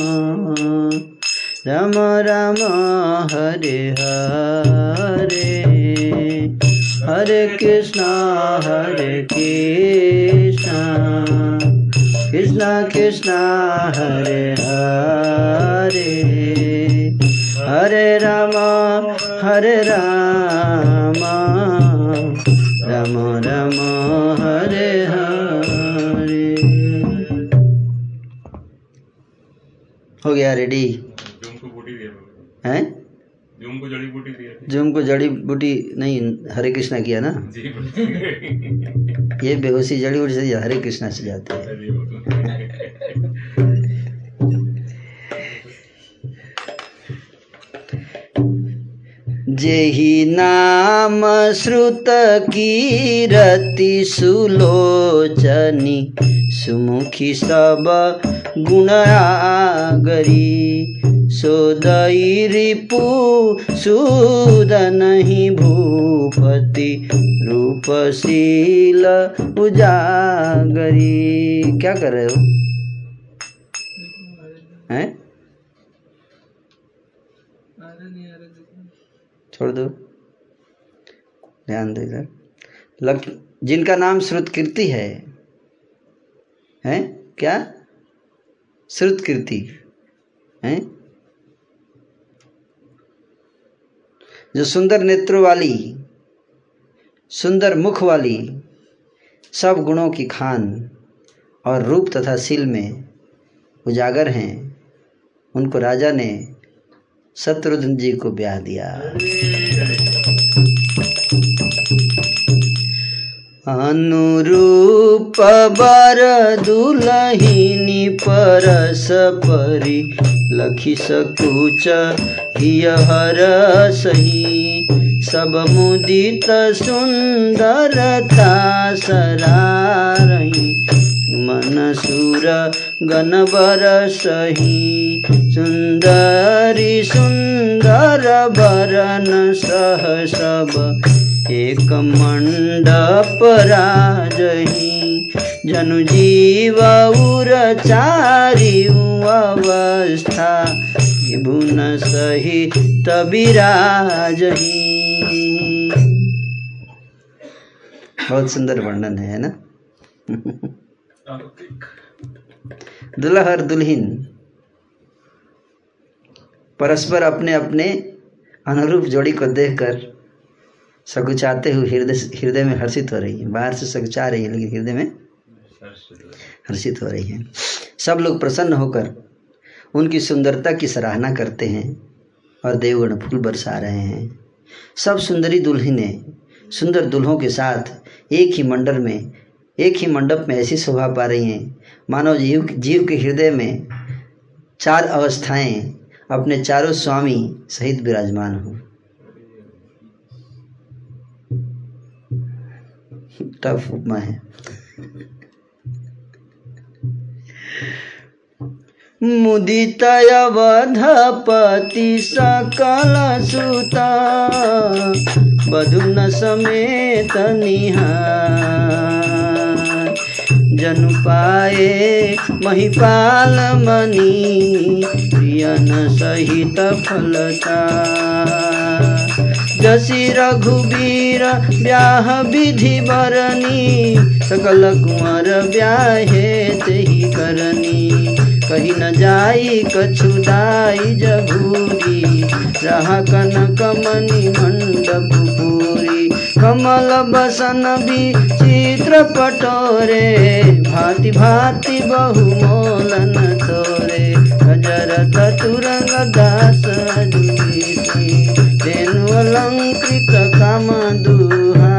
राम राम, हरे हरे। हरे कृष्णा हरे कृष्णा। कृष्णा कृष्णा, हरे हरे। हरे राम हरे राम। राम राम, हरे हरे। हो गया रेडी जूम को बूटी दिया मैंने। हैं? जूम को जड़ी बूटी दिया जूम को जड़ी बूटी नहीं हरे कृष्णा किया ना? जी ये बेहोशी जड़ी बूटी से हरे कृष्णा से जाती है। जेहि नाम श्रुत कीरति सुलोचनी सुमुखी सब गुणागरी सोदई रिपु सुदनहि भूपति रूपशील उजागरी। क्या कर रहे हो आ रहा नहीं आ रहा देखो छोड़ दो। ध्यान दो इधर। जिनका नाम श्रुत कीर्ति है, हैं? क्या? श्रुत कीर्ति हैं? जो सुंदर नेत्रों वाली, सुंदर मुख वाली, सब गुणों की खान और रूप तथा शील में उजागर हैं, उनको राजा ने शत्रुघ्न जी को ब्याह दिया। अनुरूप बर दुलहिनी परस परी, लखी सकुच हिय हर सही। सब मुदित सुंदरता सरारही मन सुर गण सही, सुंदरी सुंदर बरन सह सब, एक मंडप राजही, जनु जीव उर चारि अवस्था विभुन सहित विराजही। बहुत सुंदर वर्णन है ना? दुल्हा और दुल्हन, परस्पर अपने अपने अनुरूप जोड़ी को देखकर सकुचाते हुए हृदय हृदय में हर्षित हो रही है। बाहर से सकुचा रही है, लेकिन हृदय में हर्षित हो रही है। सब लोग प्रसन्न होकर उनकी सुंदरता की सराहना करते हैं और देवगण फूल बरसा रहे हैं। सब सुंदरी दुल्हनें सुंदर दुल्हों के साथ एक ही मंडल में एक ही मंडप में ऐसी शोभा पा रही हैं। मानव जीव जीव के हृदय में चार अवस्थाएँ अपने चारों स्वामी सहित विराजमान हो। टफ उपमा है। मुदितयवधपति सकल सुता, बधुन समेत निहार। जनु पाए महिपाल मणि प्रियन सहित फलता। जसी रघुबीर ब्याह विधि बरनी, सकल कुंवर ब्याहे तेहि करनी। कही न जाई कछुदाई जभूरी रहा कनक मणि मंडप कमल बसन भी चित्र पटोरे भांति भांति बहु मोलन तोरे। हज़रत तुरंग दास अलंकृत काम दुहासी।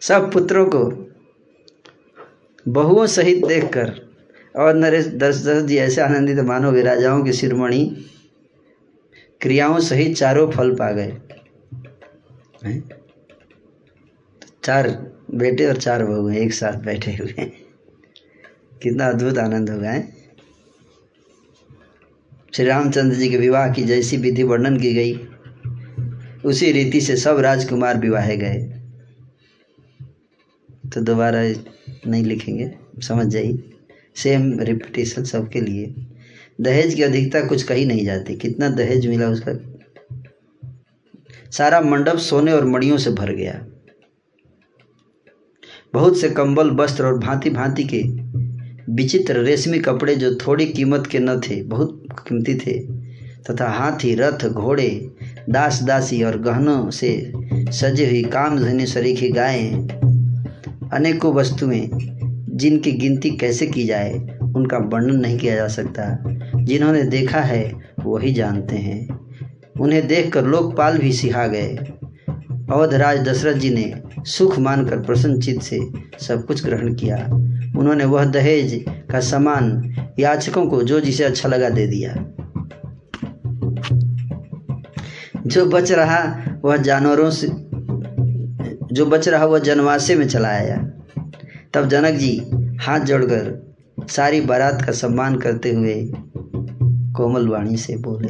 सब पुत्रों को बहुओं सहित देखकर और नरेश दशरथ जी ऐसे आनंदित मानो वे राजाओं की शिरोमणि क्रियाओं सहित चारों फल पा गए? चार बेटे और चार बहू हैं, एक साथ बैठे हुए हैं। कितना अद्भुत आनंद होगा, है? श्री रामचंद्र जी के विवाह की जैसी विधि वर्णन की गई। उसी रीति से सब राजकुमार विवाहे गए। तो दोबारा नहीं लिखेंगे, समझ जाइए। सेम रिपीटेशन सबके लिए। दहेज की अधिकता कुछ कही नहीं जाती। कितना दहेज मिला उसका? सारा मंडप सोने और मड़ियों से भर गया। बहुत से कंबल, वस्त्र और भांति भांति के विचित्र रेशमी कपड़े जो थोड़ी कीमत के न थे, बहुत कीमती थे, तथा हाथी, रथ, घोड़े दास दासी और गहनों से सजे हुई कामधनी सरीखी गायें, अनेकों वस्तुएँ जिनकी गिनती कैसे की जाए, उनका वर्णन नहीं किया जा सकता। जिन्होंने देखा है वही जानते हैं। उन्हें देखकर लोकपाल भी सिहा गए। अवधराज दशरथ जी ने सुख मानकर प्रसन्नचित से सब कुछ ग्रहण किया। उन्होंने वह दहेज का सामान याचकों को जो जिसे अच्छा लगा दे दिया। जो बच रहा, वह जानवरों से जो बच रहा, वह जनवासे में चला आया। तब जनक जी हाथ जोड़कर सारी बारात का सम्मान करते हुए कोमल वाणी से बोले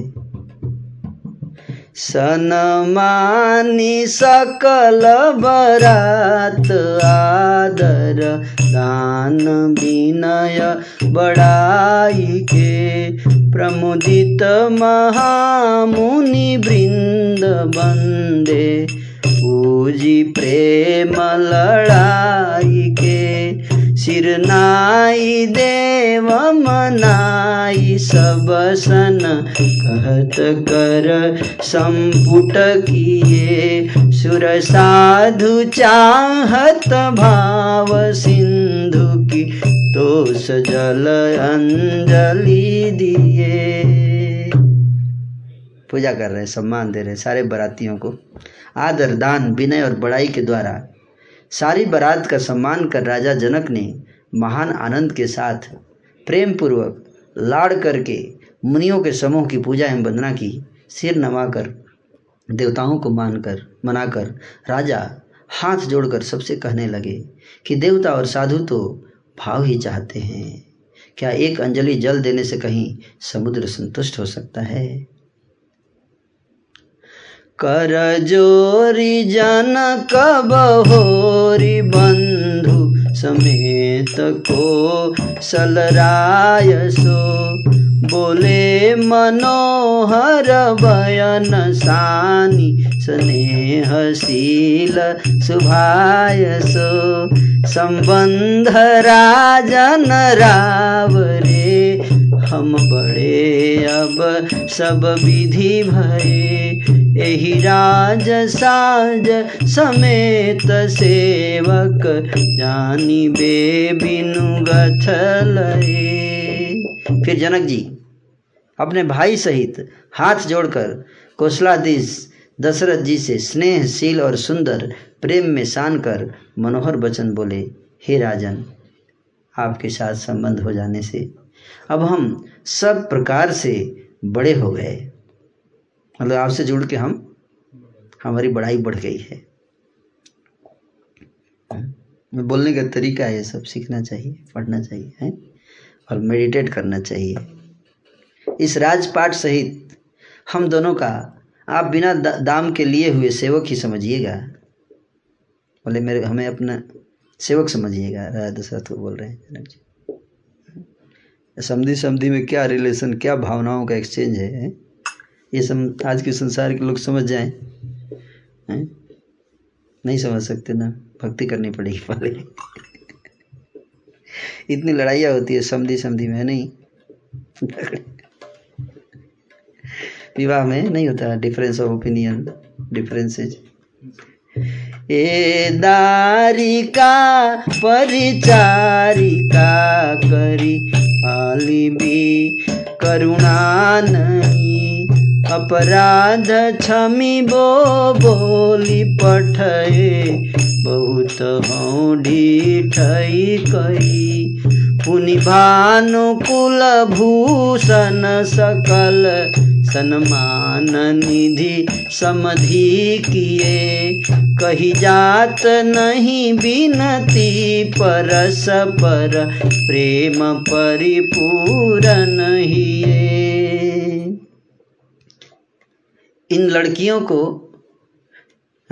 सनमानी सकल बरात, आदर, दान, विनय, बड़ाई के प्रमुदित महामुनि वृंद बंदे पूजी प्रेम लड़ाई के सिरनाई देव मनाई सब सन कहत कर संपुट किए। सुर साधु चाहत भाव सिंधु की तो जल अंजलि दिए। पूजा कर रहे सम्मान दे रहे सारे बरातियों को। आदर, दान, विनय और बड़ाई के द्वारा सारी बारात का सम्मान कर राजा जनक ने महान आनंद के साथ प्रेम पूर्वक लाड़ करके मुनियों के समूह की पूजा एवं वंदना की सिर नवाकर देवताओं को मानकर, मनाकर राजा हाथ जोड़कर सबसे कहने लगे कि देवता और साधु तो भाव ही चाहते हैं। क्या एक अंजलि जल देने से कहीं समुद्र संतुष्ट हो सकता है? कर जोरी जन कबहोरी बंधु समेत को सलराय सो। बोले मनोहर बयन सानी स्नेहशील सुभाय सो। संबंध राजन राव रे, हम बड़े अब सब विधि भये एहि राज साज समेत सेवक जानी बे बिनु गथलये फिर जनक जी, अपने भाई सहित हाथ जोड़कर कौशलाधीश दशरथ जी से स्नेहशील और सुंदर प्रेम में सान कर मनोहर वचन बोले, हे राजन, आपके साथ संबंध हो जाने से अब हम सब प्रकार से बड़े हो गए। मतलब आपसे जुड़ के हम, हमारी बढ़ाई बढ़ गई है। बोलने का तरीका है, सब सीखना चाहिए, पढ़ना चाहिए, है? और मेडिटेट करना चाहिए। इस राजपाट सहित हम दोनों का, आप बिना दाम के लिए हुए सेवक ही समझिएगा। बोले, मेरे, हमें अपना सेवक समझिएगा राजा दशरथ को बोल रहे हैं जनक जी। समझी समझी में क्या रिलेशन क्या भावनाओं का एक्सचेंज है? ये सम, आज के संसार के लोग समझ जाएँ। नहीं समझ सकते ना। भक्ति करनी पड़ेगी पहले। इतनी लड़ाइयाँ होती है समझी समझी में, नहीं? विवाह में नहीं होता डिफरेंस ऑफ़ ओपिनियन डिफरेंसेज ए दारिका परिचारिका करी भी करुणा नहीं। अपराध क्षमी बो बोली पठए बहुत हूँ ढीठई कही। पुनि भानुकुल भूषण सकल। सन्मान निधि समधि किए। कही जात नहीं बिनती परस पर। प्रेम परिपूरन हिए। इन लड़कियों को,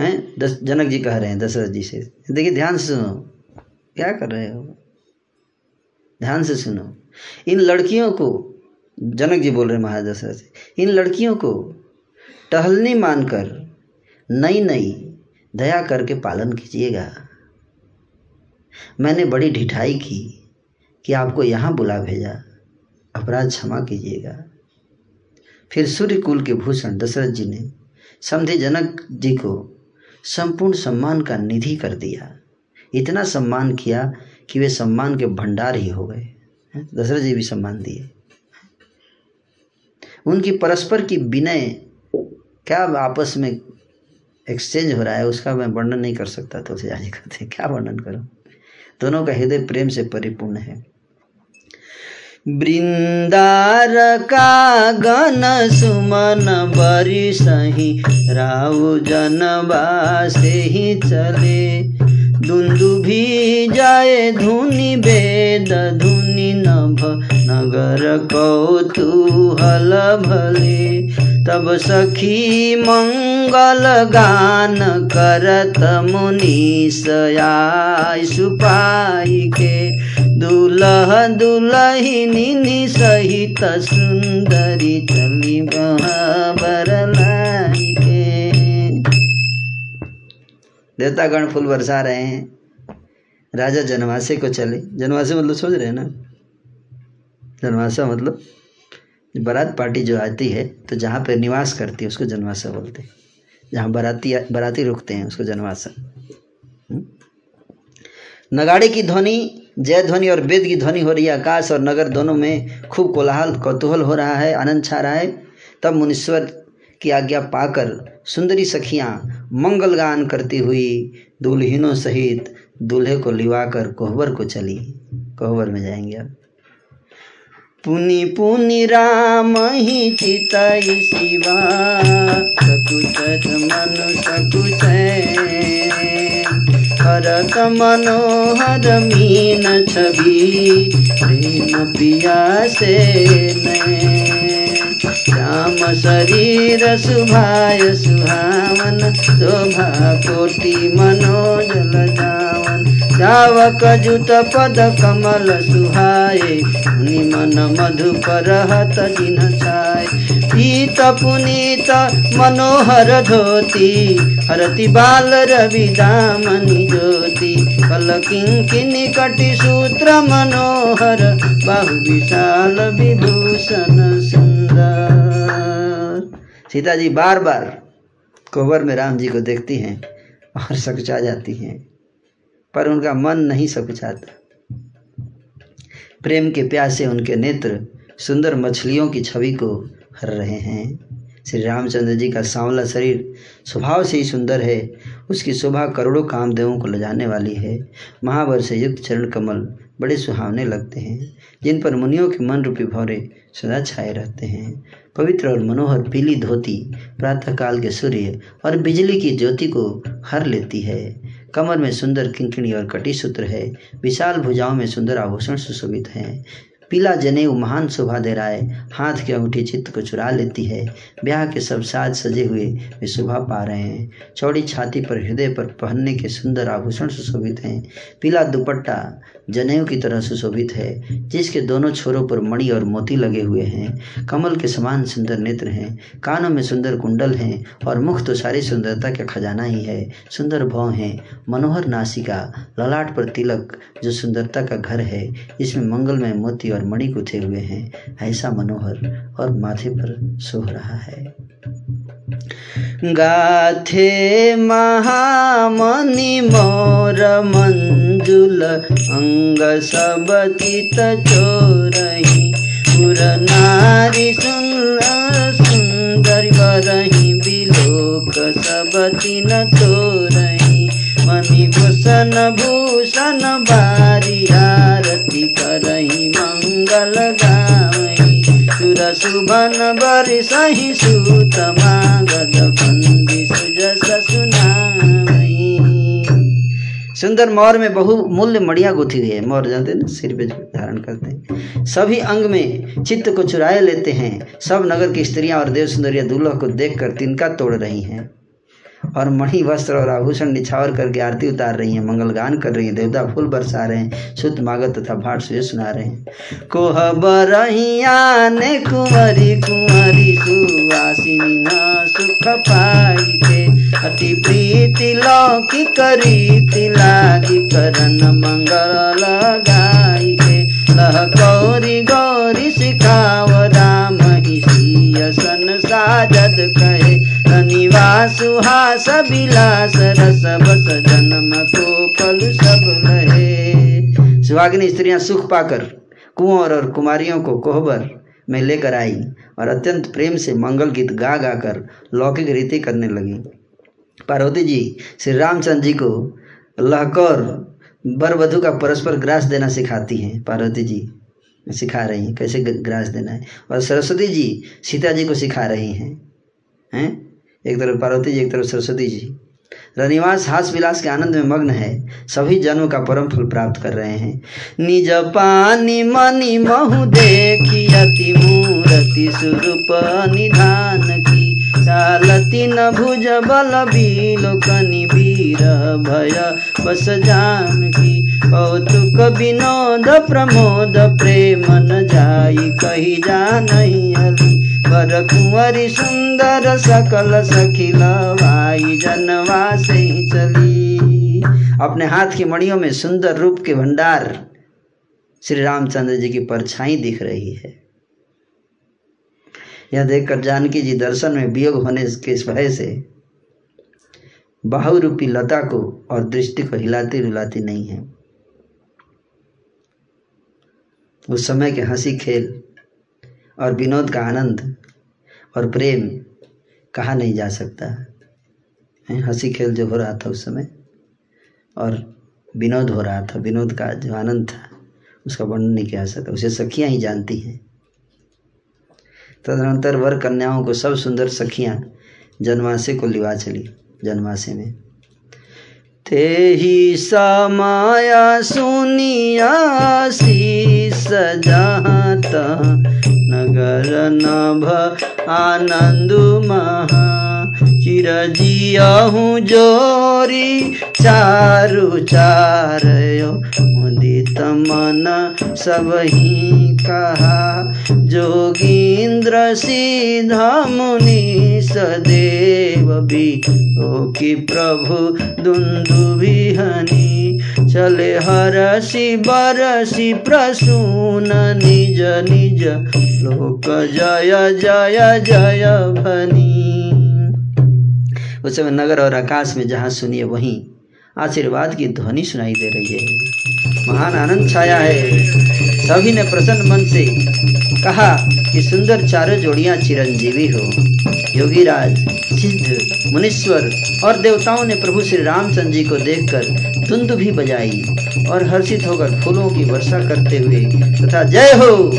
हैं, दस, जनक जी कह रहे हैं, दशरथ जी से। देखिए, ध्यान से सुनो। क्या कर रहे हो? ध्यान से सुनो। इन लड़कियों को, जनक जी बोल रहे महाराज दशरथ इन लड़कियों को टहलनी मानकर नई नई दया करके पालन कीजिएगा। मैंने बड़ी ढिठाई की कि आपको यहाँ बुला भेजा। अपराध क्षमा कीजिएगा। फिर सूर्य कुल के भूषण दशरथ जी ने समझे जनक जी को संपूर्ण सम्मान का निधि कर दिया। इतना सम्मान किया कि वे सम्मान के भंडार ही हो गए। दशरथ जी भी सम्मान दिए। उनकी परस्पर की विनय क्या आपस में एक्सचेंज हो रहा है, उसका मैं वर्णन नहीं कर सकता तो उसे आगे कहते क्या वर्णन करूँ? दोनों का हृदय प्रेम से परिपूर्ण है। बृन्दारका कागन सुमन बरिसही राउ जनबासेही चले। दुन्दुभी जय धुनि वेद धुनि नभ नगर कौतुहल भले। तब सखी मङ्गल गान करत मुनि सुपाई के। दुलह दुलहिनी सहित सुंदरी चली बरलाई के देवतागण फूल बरसा रहे हैं। राजा जनवासे को चले। जनवासे मतलब सोच रहे हैं ना? जनवासा मतलब बारात पार्टी जो आती है तो जहाँ पर निवास करती है, उसको जनवासा बोलते हैं। जहाँ बाराती बाराती रुकते हैं, उसको जनवासा। नगाड़े की ध्वनि जय ध्वनि और वेद की ध्वनि हो रही है, आकाश और नगर दोनों में खूब कोलाहल, कौतूहल हो रहा है, आनंद छा रहा है। तब मुनीश्वर की आज्ञा पाकर सुंदरी सखियाँ मंगल गान करती हुई दुल्हिनों सहित दूल्हे को लिवाकर कोहबर को चली। कोहबर में जाएँगे अब। पुनि पुनि राम ही चितई शिवा सकुच मनु सकुच हरत मनोहर मीन छवि, प्रेम पिया से श्याम शरीर सुभाय सुहावन, शोभा कोटि मनोजल जावन। जावक जुत पद कमल सुहाए, मुनि मन मधुकर हत जिन छाय पीत पुनीत मनोहर धोती हरति बाल रवि दामनि ज्योति, कल किंकिनी कटि सूत्र मनोहर, बाहु विशाल विभूषण सुंदर। सीता जी बार बार कोबर में राम जी को देखती हैं और सकुचा जाती हैं, पर उनका मन नहीं सकुचाता। प्रेम के प्यासे उनके नेत्र सुंदर मछलियों की छवि को हर रहे हैं। श्री रामचंद्र जी का सांवला शरीर स्वभाव से ही सुंदर है। उसकी शोभा करोड़ों कामदेवों को लजाने वाली है। महावर से युक्त चरण कमल बड़े सुहावने लगते हैं, जिन पर मुनियों के मन रूपी भौरे सदा छाए रहते हैं। पवित्र और मनोहर पीली धोती प्रातःकाल के सूर्य और बिजली की ज्योति को हर लेती है। कमर में सुंदर किंकिणी और कटी सूत्र है। विशाल भुजाओं में सुंदर आभूषण सुशोभित हैं। पीला जनेऊ महान शोभा दे रहा है, हाथ की अंगूठी चित्त को चुरा लेती है। ब्याह के सब साज सजे हुए वे शोभा पा रहे हैं। चौड़ी छाती पर हृदय पर पहनने के सुंदर आभूषण सुशोभित हैं। पीला दुपट्टा जनेऊ की तरह सुशोभित है, जिसके दोनों छोरों पर मणि और मोती लगे हुए हैं। कमल के समान सुंदर नेत्र हैं, कानों में सुंदर कुंडल हैं और मुख तो सारी सुंदरता का खजाना ही है। सुंदर भौं हैं, मनोहर नासिका, ललाट पर तिलक, जो सुंदरता का घर है, इसमें मंगलमय मोती और मणि गुथे हुए हैं, ऐसा मनोहर और माथे पर सोह रहा है। गाथे महामणि मोर मंजुल अंग सब चित चोरही। पुर नारी सुंदर सुंदर बरही, बिलोक सब तीन तोरही मणि भूषण भूषण बारी आरती करही मंगल गावही सुर सुभन बरि सही सूत मागध बंदी सुजस सुनावही सुंदर मौर में बहु मूल्य मड़िया गुथी हुई है। मौर जानते हैं सिर पे धारण करते हैं। सभी अंग में चित्त को चुराए लेते हैं। सब नगर की स्त्रियाँ और देव सुंदरिया दूल्हा को देखकर तिनका तोड़ रही हैं। और मणि, वस्त्र और आभूषण निछावर करके आरती उतार रही हैं, मंगल गान कर रही हैं, देवता फूल बरसा रहे हैं, शुद्ध मागत तथा भाट सुजे सुना रहे हैं। कोह बरहिया ने कुंवरी कुंवरी सुवासिनी न सुख पाई के अति प्रीति लौकी करी लागी करन मंगल लगाई के लह गौरी गौरी सियसन साजद कहे निवास सुहास विलास रस बस जन्म को फल सब लहे। सुहागिनी स्त्रियाँ सुख पाकर, कुंवर और कुमारियों को कोहबर में लेकर आई और अत्यंत प्रेम से मंगल गीत गा गा कर लौकिक रीति करने लगी। पार्वती जी, श्री रामचंद्र जी को लहकौर वर वधु का परस्पर ग्रास देना सिखाती हैं। पार्वती जी सिखा रही हैं, कैसे ग्रास देना है। और सरस्वती जी, सीता जी को सिखा रही हैं हैं? एक तरफ़ पार्वती जी, एक तरफ़ सरस्वती जी। रनिवास हास विलास के आनंद में मग्न है। सभी जन्म का परम फल प्राप्त कर रहे हैं। निज पानी मनी महु देखी अति मूर्ति स्वरूप निधान की। चालती न भुज बल बिलोकनि वीर भय बस जान की। कौतुक विनोद प्रमोद प्रेम न जाई कही जानही अली वर कुंवरी सुंदर सकल सखिल भाई जनवा से चली। अपने हाथ की मणियों में सुंदर रूप के भंडार श्री रामचंद्र जी की परछाई दिख रही है। यह देखकर जानकी जी दर्शन में वियोग होने के भय से बाहु रूपी लता को और दृष्टि को हिलाती रुलाती नहीं है। उस समय के हँसी खेल और विनोद का आनंद और प्रेम कहा नहीं जा सकता। है, हँसी खेल जो हो रहा था उस समय और विनोद हो रहा था। विनोद का जो आनंद था, उसका वर्णन नहीं किया सकता। उसे सखियाँ ही जानती हैं। तदनंतर वर कन्याओं को सब सुंदर सखियाँ जनवासे को लिवा चली जनवासे में। ते ही समाया सुनिया जात नगर नभ आनंद महा। चिरजियहु जोरी, चारु चारयो मुदित मन सब ही कहा। जोगींद्र सीधा मुनि सदेव भी, ओ कि प्रभु दुंदु दुन्दुभिहनि चले हरसि बरसि प्रसून निज निज लोक जय जय जय भनी। उस समय नगर और आकाश में जहाँ सुनिए वहीं आशीर्वाद की ध्वनि सुनाई दे रही है। महान आनंद छाया है। सभी ने प्रसन्न मन से कहा कि सुंदर चारों जोड़ियाँ चिरंजीवी हो। योगीराज सिद्ध मुनीश्वर और देवताओं ने प्रभु श्री रामचंद्र जी को देखकर धुंध भी बजाई और हर्षित होकर फूलों की वर्षा करते हुए तथा जय हो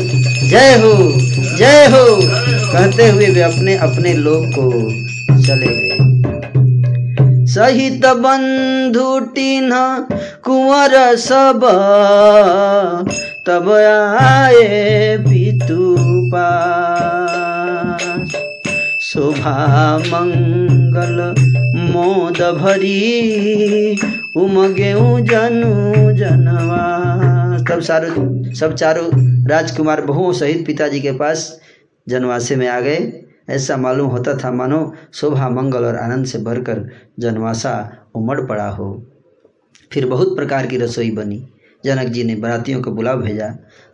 जय हो जय हो कहते हुए वे अपने अपने लोग को चले गए। सहित बंधु टीन्ह कुंवर सब, तब आए पितु पास शोभा, मंगल मोद भरी उमगे जनु जनवा तब सारो, सब चारों राजकुमार बहुओं सहित पिताजी के पास जनवासे में आ गए। ऐसा मालूम होता था, मानो शोभा, मंगल और आनंद से भरकर जनवासा उमड़ पड़ा हो। फिर बहुत प्रकार की रसोई बनी। जनक जी ने बरातियों को बुला भेजा।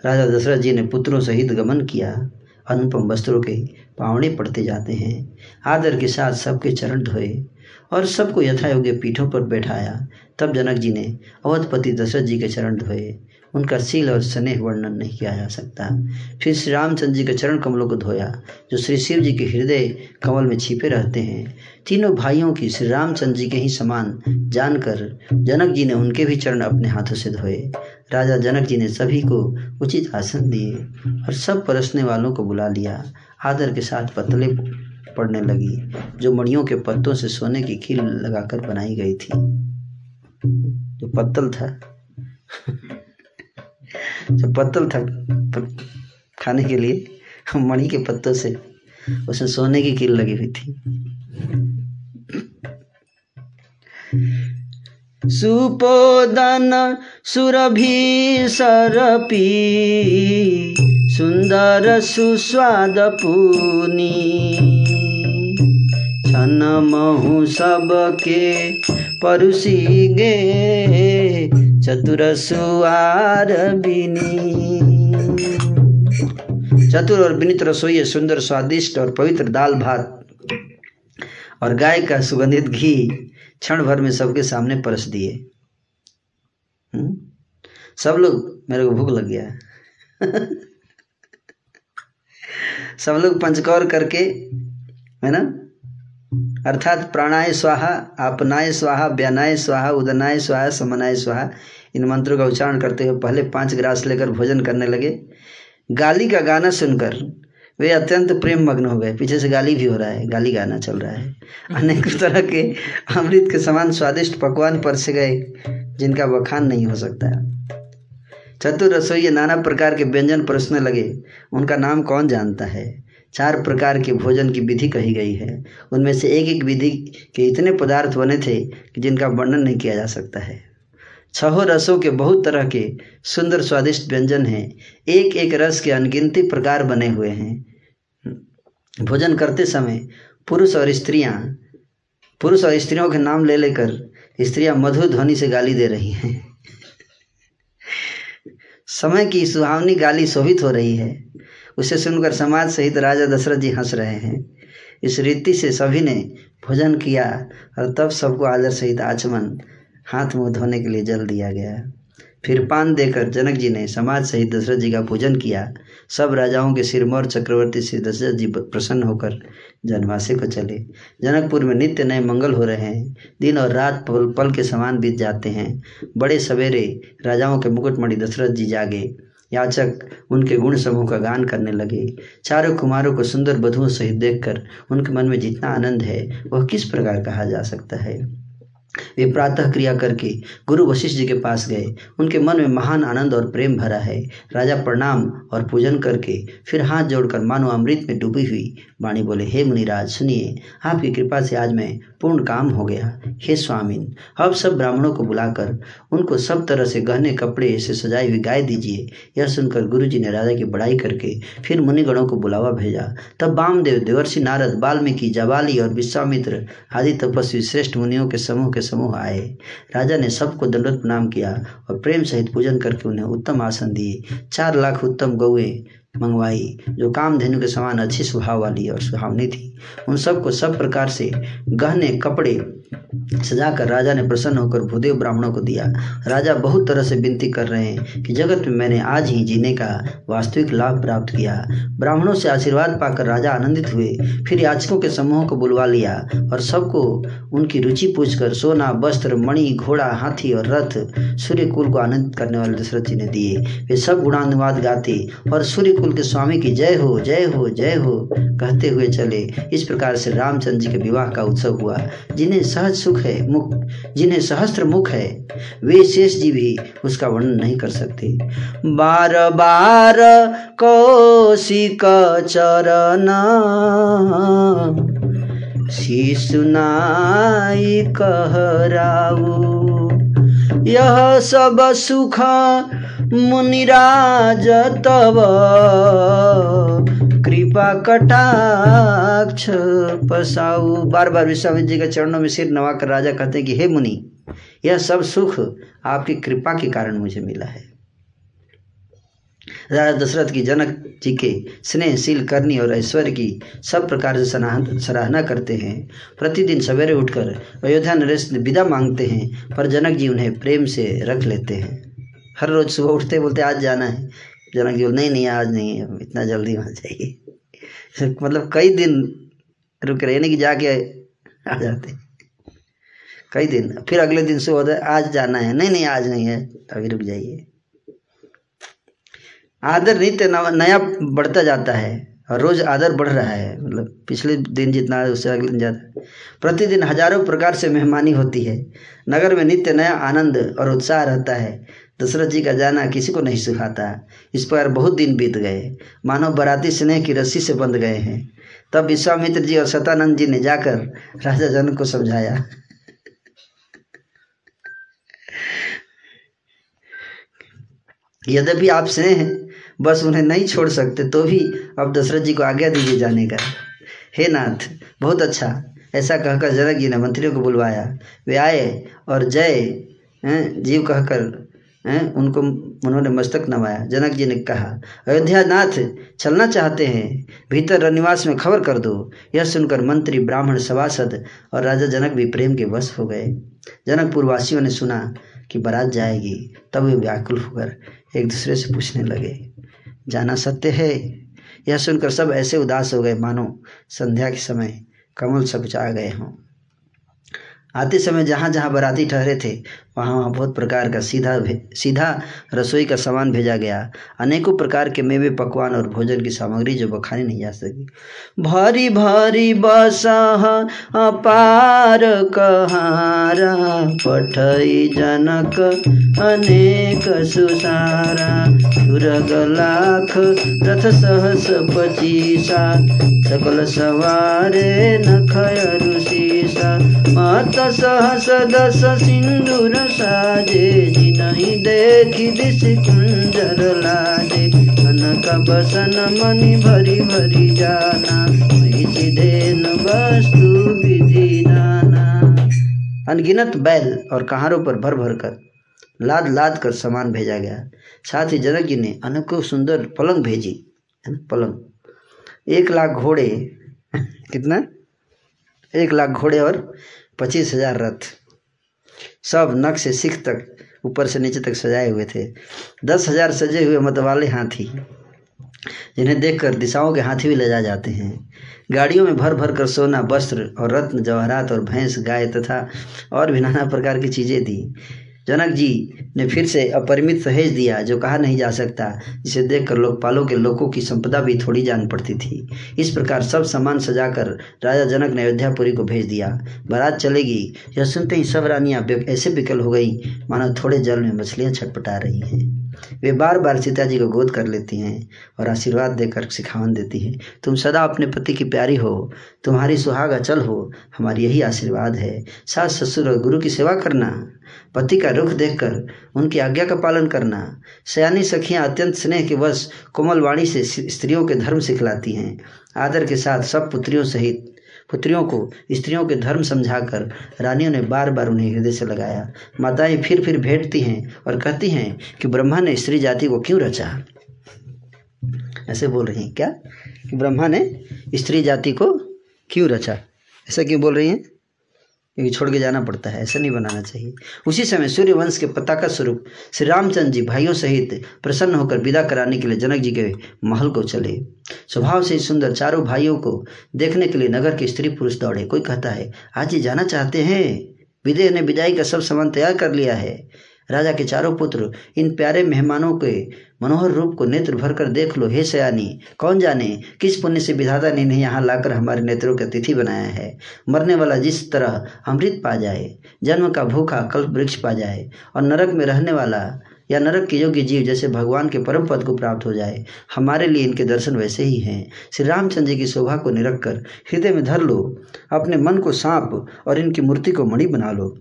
राजा दशरथ जी ने पुत्रों सहित गमन किया। अनुपम वस्त्रों के पावड़े पड़ते जाते हैं। आदर के साथ सबके चरण धोए और सबको यथा योग्य पीठों पर बैठाया। तब जनक जी ने अवधपति दशरथ जी के चरण धोए। उनका सील और स्नेह वर्णन नहीं किया जा सकता। फिर श्री रामचंद्र जी के चरण कमलों को धोया, जो श्री शिव जी के हृदय कमल में छिपे रहते हैं। तीनों भाइयों की श्री रामचंद्र जी के ही समान जानकर जनक जी ने उनके भी चरण अपने हाथों से धोए। राजा जनक जी ने सभी को उचित आसन दिए और सब परसने वालों को बुला लिया। आदर के साथ पतले पड़ने लगी, जो मणियों के पत्तों से सोने की खील लगाकर बनाई गई थी। जो पत्तल था। जो पत्तल था खाने के लिए, मणि के पत्तों से उसमें सोने की खील लगी हुई थी। सुपोदन सुरभि सरपी, सुन्दर सुस्वाद पुनी। छन महु सबके परुसी गे, चतुर सुआर बिनी। चतुर और विनित रसोई सुंदर, स्वादिष्ट और पवित्र दाल भात और गाय का सुगंधित घी। क्षण भर में सबके सामने परस दिए। हम्म? सब लोग, मेरे को भूख लग गया। सब लोग पंचकौर करके, है ना? अर्थात प्राणाय स्वाहा, आपनाय स्वाहा, व्यानाय स्वाहा, उदनाय स्वाहा, समनाय स्वाहा, इन मंत्रों का उच्चारण करते हुए पहले पाँच ग्रास लेकर भोजन करने लगे। गाली का गाना सुनकर वे अत्यंत प्रेम मग्न हो गए। पीछे से गाली भी हो रहा है गाली गाना चल रहा है। अनेक तरह के अमृत के समान स्वादिष्ट पकवान परसे गए जिनका बखान नहीं हो सकता। चतुर रसोई नाना प्रकार के व्यंजन परसने लगे। उनका नाम कौन जानता है? चार प्रकार के भोजन की विधि कही गई है। उनमें से एक एक विधि के इतने पदार्थ बने थे कि जिनका वर्णन नहीं किया जा सकता है। छहों रसों के बहुत तरह के सुंदर स्वादिष्ट व्यंजन हैं। एक एक रस के अनगिनती प्रकार बने हुए हैं। भोजन करते समय पुरुष और स्त्रियाँ, पुरुष और स्त्रियों के नाम ले लेकर स्त्रियाँ मधुर ध्वनि से गाली दे रही हैं। समय की सुहावनी गाली शोभित हो रही है। उसे सुनकर समाज सहित राजा दशरथ जी हंस रहे हैं। इस रीति से सभी ने भोजन किया और तब सबको आदर सहित आचमन हाथ मुँह धोने के लिए जल दिया गया फिर पान देकर जनक जी ने समाज सहित दशरथ जी का पूजन किया। सब राजाओं के सिरमौर चक्रवर्ती श्री दशरथ जी प्रसन्न होकर जनवासे को चले। जनकपुर में नित्य नए मंगल हो रहे हैं। दिन और रात पल पल के समान बीत जाते हैं। बड़े सवेरे राजाओं के मुकुटमणि दशरथ जी जागे। याचक उनके गुण समूह का गान करने लगे। चारों कुमारों को सुंदर बधुओं सहित देखकर उनके मन में जितना आनंद है, वह किस प्रकार कहा जा सकता है? वे प्रातः क्रिया करके गुरु वशिष्ठ जी के पास गए। उनके मन में महान आनंद और प्रेम भरा है। राजा प्रणाम और पूजन करके फिर हाथ जोड़कर मानो अमृत में डूबी हुई वाणी बोले, हे मुनिराज, सुनिए, आपकी कृपा से आज मैं पूर्ण काम हो गया। हे स्वामीन, अब सब ब्राह्मणों को बुलाकर उनको सब तरह से गहने कपड़े से सजाई हुई गाय दीजिए। यह सुनकर गुरु जी ने राजा की बड़ाई करके फिर मुनिगणों को बुलावा भेजा। तब बामदेव, देवर्षि नारद, वाल्मीकि, जवाली और विश्वामित्र आदि तपस्वी श्रेष्ठ मुनियों के समूह के समूह आए। राजा ने सबको दंडवत प्रणाम किया और प्रेम सहित पूजन करके उन्हें उत्तम आसन दिए। चार लाख उत्तम गौए मंगवाई, जो कामधेनु के समान अच्छी स्वभाव वाली और सुहावनी थी। उन सबको सब प्रकार से गहने, कपड़े सजाकर राजा ने प्रसन्न होकर भूदेव ब्राह्मणों को दिया। राजा बहुत तरह से विनती कर रहे हैं कि जगत में मैंने आज ही जीने का वास्तविक लाभ प्राप्त किया। ब्राह्मणों से आशीर्वाद पाकर राजा आनंदित हुए। फिर याचकों के समूह को बुलवा लिया और सबको उनकी रुचि पूछकर सोना, वस्त्र, मणि, घोड़ा, हाथी और रथ सूर्य कुल को आनंदित करने वाले दशरथ जी ने दिए। वे सब गुणानुवाद गाते और सूर्य कुल के स्वामी की जय हो जय हो जय हो कहते हुए चले। इस प्रकार से रामचंद्र जी के विवाह का उत्सव हुआ, जिन्हें सहज सुख है, मुख जिन्हें सहस्त्र मुख है, वे शेष जी भी उसका वर्णन नहीं कर सकते। बार बार कौशिक चरण शिशुनाई कहराऊ। यह सब सुख मुनिराज तब कृपा कटाक्ष पसाऊ बार बार विश्वामित्र जी के चरणों में सिर नवाकर राजा कहते हैं कि, हे मुनि, यह सब सुख आपकी कृपा के कारण मुझे मिला है। राजा दशरथ की जनक जी के स्नेहशील, करनी और ऐश्वर्य की सब प्रकार से सराहना करते हैं। प्रतिदिन सवेरे उठकर अयोध्या नरेश विदा मांगते हैं, पर जनक जी उन्हें प्रेम से रख लेते हैं। हर रोज सुबह उठते बोलते आज जाना है। जनक जी बोल, नहीं नहीं, आज नहीं, इतना जल्दी वहाँ जाइए। मतलब कई दिन रुक रहे यानी कि जाके आ जाते कई दिन, फिर अगले दिन सुबह होता है, आज जाना है। नहीं नहीं, आज नहीं है। अभी रुक जाइए। आदर नित्य नया बढ़ता जाता है, और रोज आदर बढ़ रहा है। मतलब पिछले दिन जितना है उससे अगले दिन ज़्यादा। प्रतिदिन हज़ारों प्रकार से मेहमानी होती है। नगर में नित्य नया आनंद और उत्साह रहता है। दशरथ जी का जाना किसी को नहीं सुखाता। इस पर बहुत दिन बीत गए। मानव बराती स्नेह की रस्सी से बंध गए हैं। तब विश्वामित्र जी और सतानंद जी ने जाकर राजा जनक को समझाया। यद्यपि आप स्नेह हैं बस उन्हें नहीं छोड़ सकते तो भी अब दशरथ जी को आज्ञा दीजिए जाने का। हे नाथ, बहुत अच्छा। ऐसा कहकर जनक जी ने मंत्रियों को बुलवाया। वे आए और जय जीव कहकर हैं? उनको उन्होंने मस्तक नवाया जनक जी ने कहा अयोध्या नाथ चलना चाहते हैं। भीतर रनिवास में खबर कर दो। यह सुनकर मंत्री, ब्राह्मण, सभासद और राजा जनक भी प्रेम के वश हो गए। जनकपुरवासियों ने सुना कि बारात जाएगी। तब वे व्याकुल होकर एक दूसरे से पूछने लगे, जाना सत्य है? यह सुनकर सब ऐसे उदास हो गए, मानो संध्या के समय कमल सकुचा गए हों। आते समय जहाँ जहाँ बराती ठहरे थे, वहाँ वहाँ बहुत प्रकार का सीधा सीधा रसोई का सामान भेजा गया। अनेकों प्रकार के मेवे, पकवान और भोजन की सामग्री जो बखानी नहीं जा सकी। भारी भारी बसा अपार कहारा, पठई जनक, अनेक सुसारा, सुरग लाख, रथ सहस पचीसा, सकल सवारे नखय ऋषिसा मात सहस दस सिंदूर साजे, जिनहि देखि दिश कुंजर लाजे। कनक बसन मणि भरी भरी जाना देन वस्तु विधि दाना। अनगिनत बैल और कहारों पर भर भर कर लाद लाद कर सामान भेजा गया। साथ ही जनक जी ने अनेकों सुंदर पलंग भेजी पलंग। एक लाख घोड़े। कितना? एक लाख घोड़े और पच्चीस हज़ार रथ। सब नक से सिख तक, ऊपर से नीचे तक सजाए हुए थे। दस हज़ार सजे हुए मतवाले हाथी, जिन्हें देखकर दिशाओं के हाथी भी ले जा जाते हैं। गाड़ियों में भर भर कर सोना, वस्त्र और रत्न, जवाहरात और भैंस, गाय तथा और भी नाना प्रकार की चीज़ें दी। जनक जी ने फिर से अपरिमित सहेज दिया जो कहा नहीं जा सकता। जिसे देखकर लोकपालों के लोगों की संपदा भी थोड़ी जान पड़ती थी। इस प्रकार सब सामान सजाकर राजा जनक ने अयोध्यापुरी को भेज दिया। बारात चलेगी। यह सुनते ही सब रानियाँ ऐसे बिकल हो गई। मानो थोड़े जल में मछलियाँ छटपटा रही हैं। वे बार बार सीता जी को गोद कर लेती हैं और आशीर्वाद देकर सिखावन देती हैं। तुम सदा अपने पति की प्यारी हो, तुम्हारी सुहाग अचल हो, हमारी यही आशीर्वाद है। सास ससुर और गुरु की सेवा करना, पति का रुख देखकर उनकी आज्ञा का पालन करना। सयानी सखियाँ अत्यंत स्नेह के वश कोमल वाणी से, स्त्रियों के धर्म सिखलाती हैं। आदर के साथ सब पुत्रियों सहित पुत्रियों को, स्त्रियों के धर्म समझाकर रानियों ने बार बार उन्हें हृदय से लगाया। माताएँ फिर फिर भेंटती हैं और कहती हैं कि ब्रह्मा ने स्त्री जाति को क्यों रचा? ऐसे बोल रही हैं, क्या? कि ब्रह्मा ने स्त्री जाति को क्यों रचा? ऐसा क्यों बोल रही हैं? क्योंकि छोड़ के जाना पड़ता है, ऐसा नहीं बनाना चाहिए। उसी समय सूर्यवंश के पताका स्वरूप श्री रामचंद्र जी भाइयों सहित प्रसन्न होकर विदा कराने के लिए जनक जी के महल को चले। स्वभाव से सुंदर चारों भाइयों को देखने के लिए नगर के स्त्री पुरुष दौड़े। कोई कहता है, आज ही जाना चाहते हैं? विदेह ने विदाई का सब सामान तैयार कर लिया है। राजा के चारों पुत्र, इन प्यारे मेहमानों के मनोहर रूप को नेत्र भर कर देख लो, हे सयानी, कौन जाने किस पुण्य से विधाता ने इन्हें यहाँ लाकर हमारे नेत्रों के तिथि बनाया है? मरने वाला जिस तरह अमृत पा जाए, जन्म का भूखा कल्प वृक्ष पा जाए, और नरक में रहने वाला या नरक के योग्य जीव जैसे भगवान के परम पद को प्राप्त हो जाए, हमारे लिए इनके दर्शन वैसे ही हैं। श्री रामचंद्र जी की शोभा को निरख कर हृदय में धर लो, अपने मन को सांप और इनकी मूर्ति को मणि बना लो।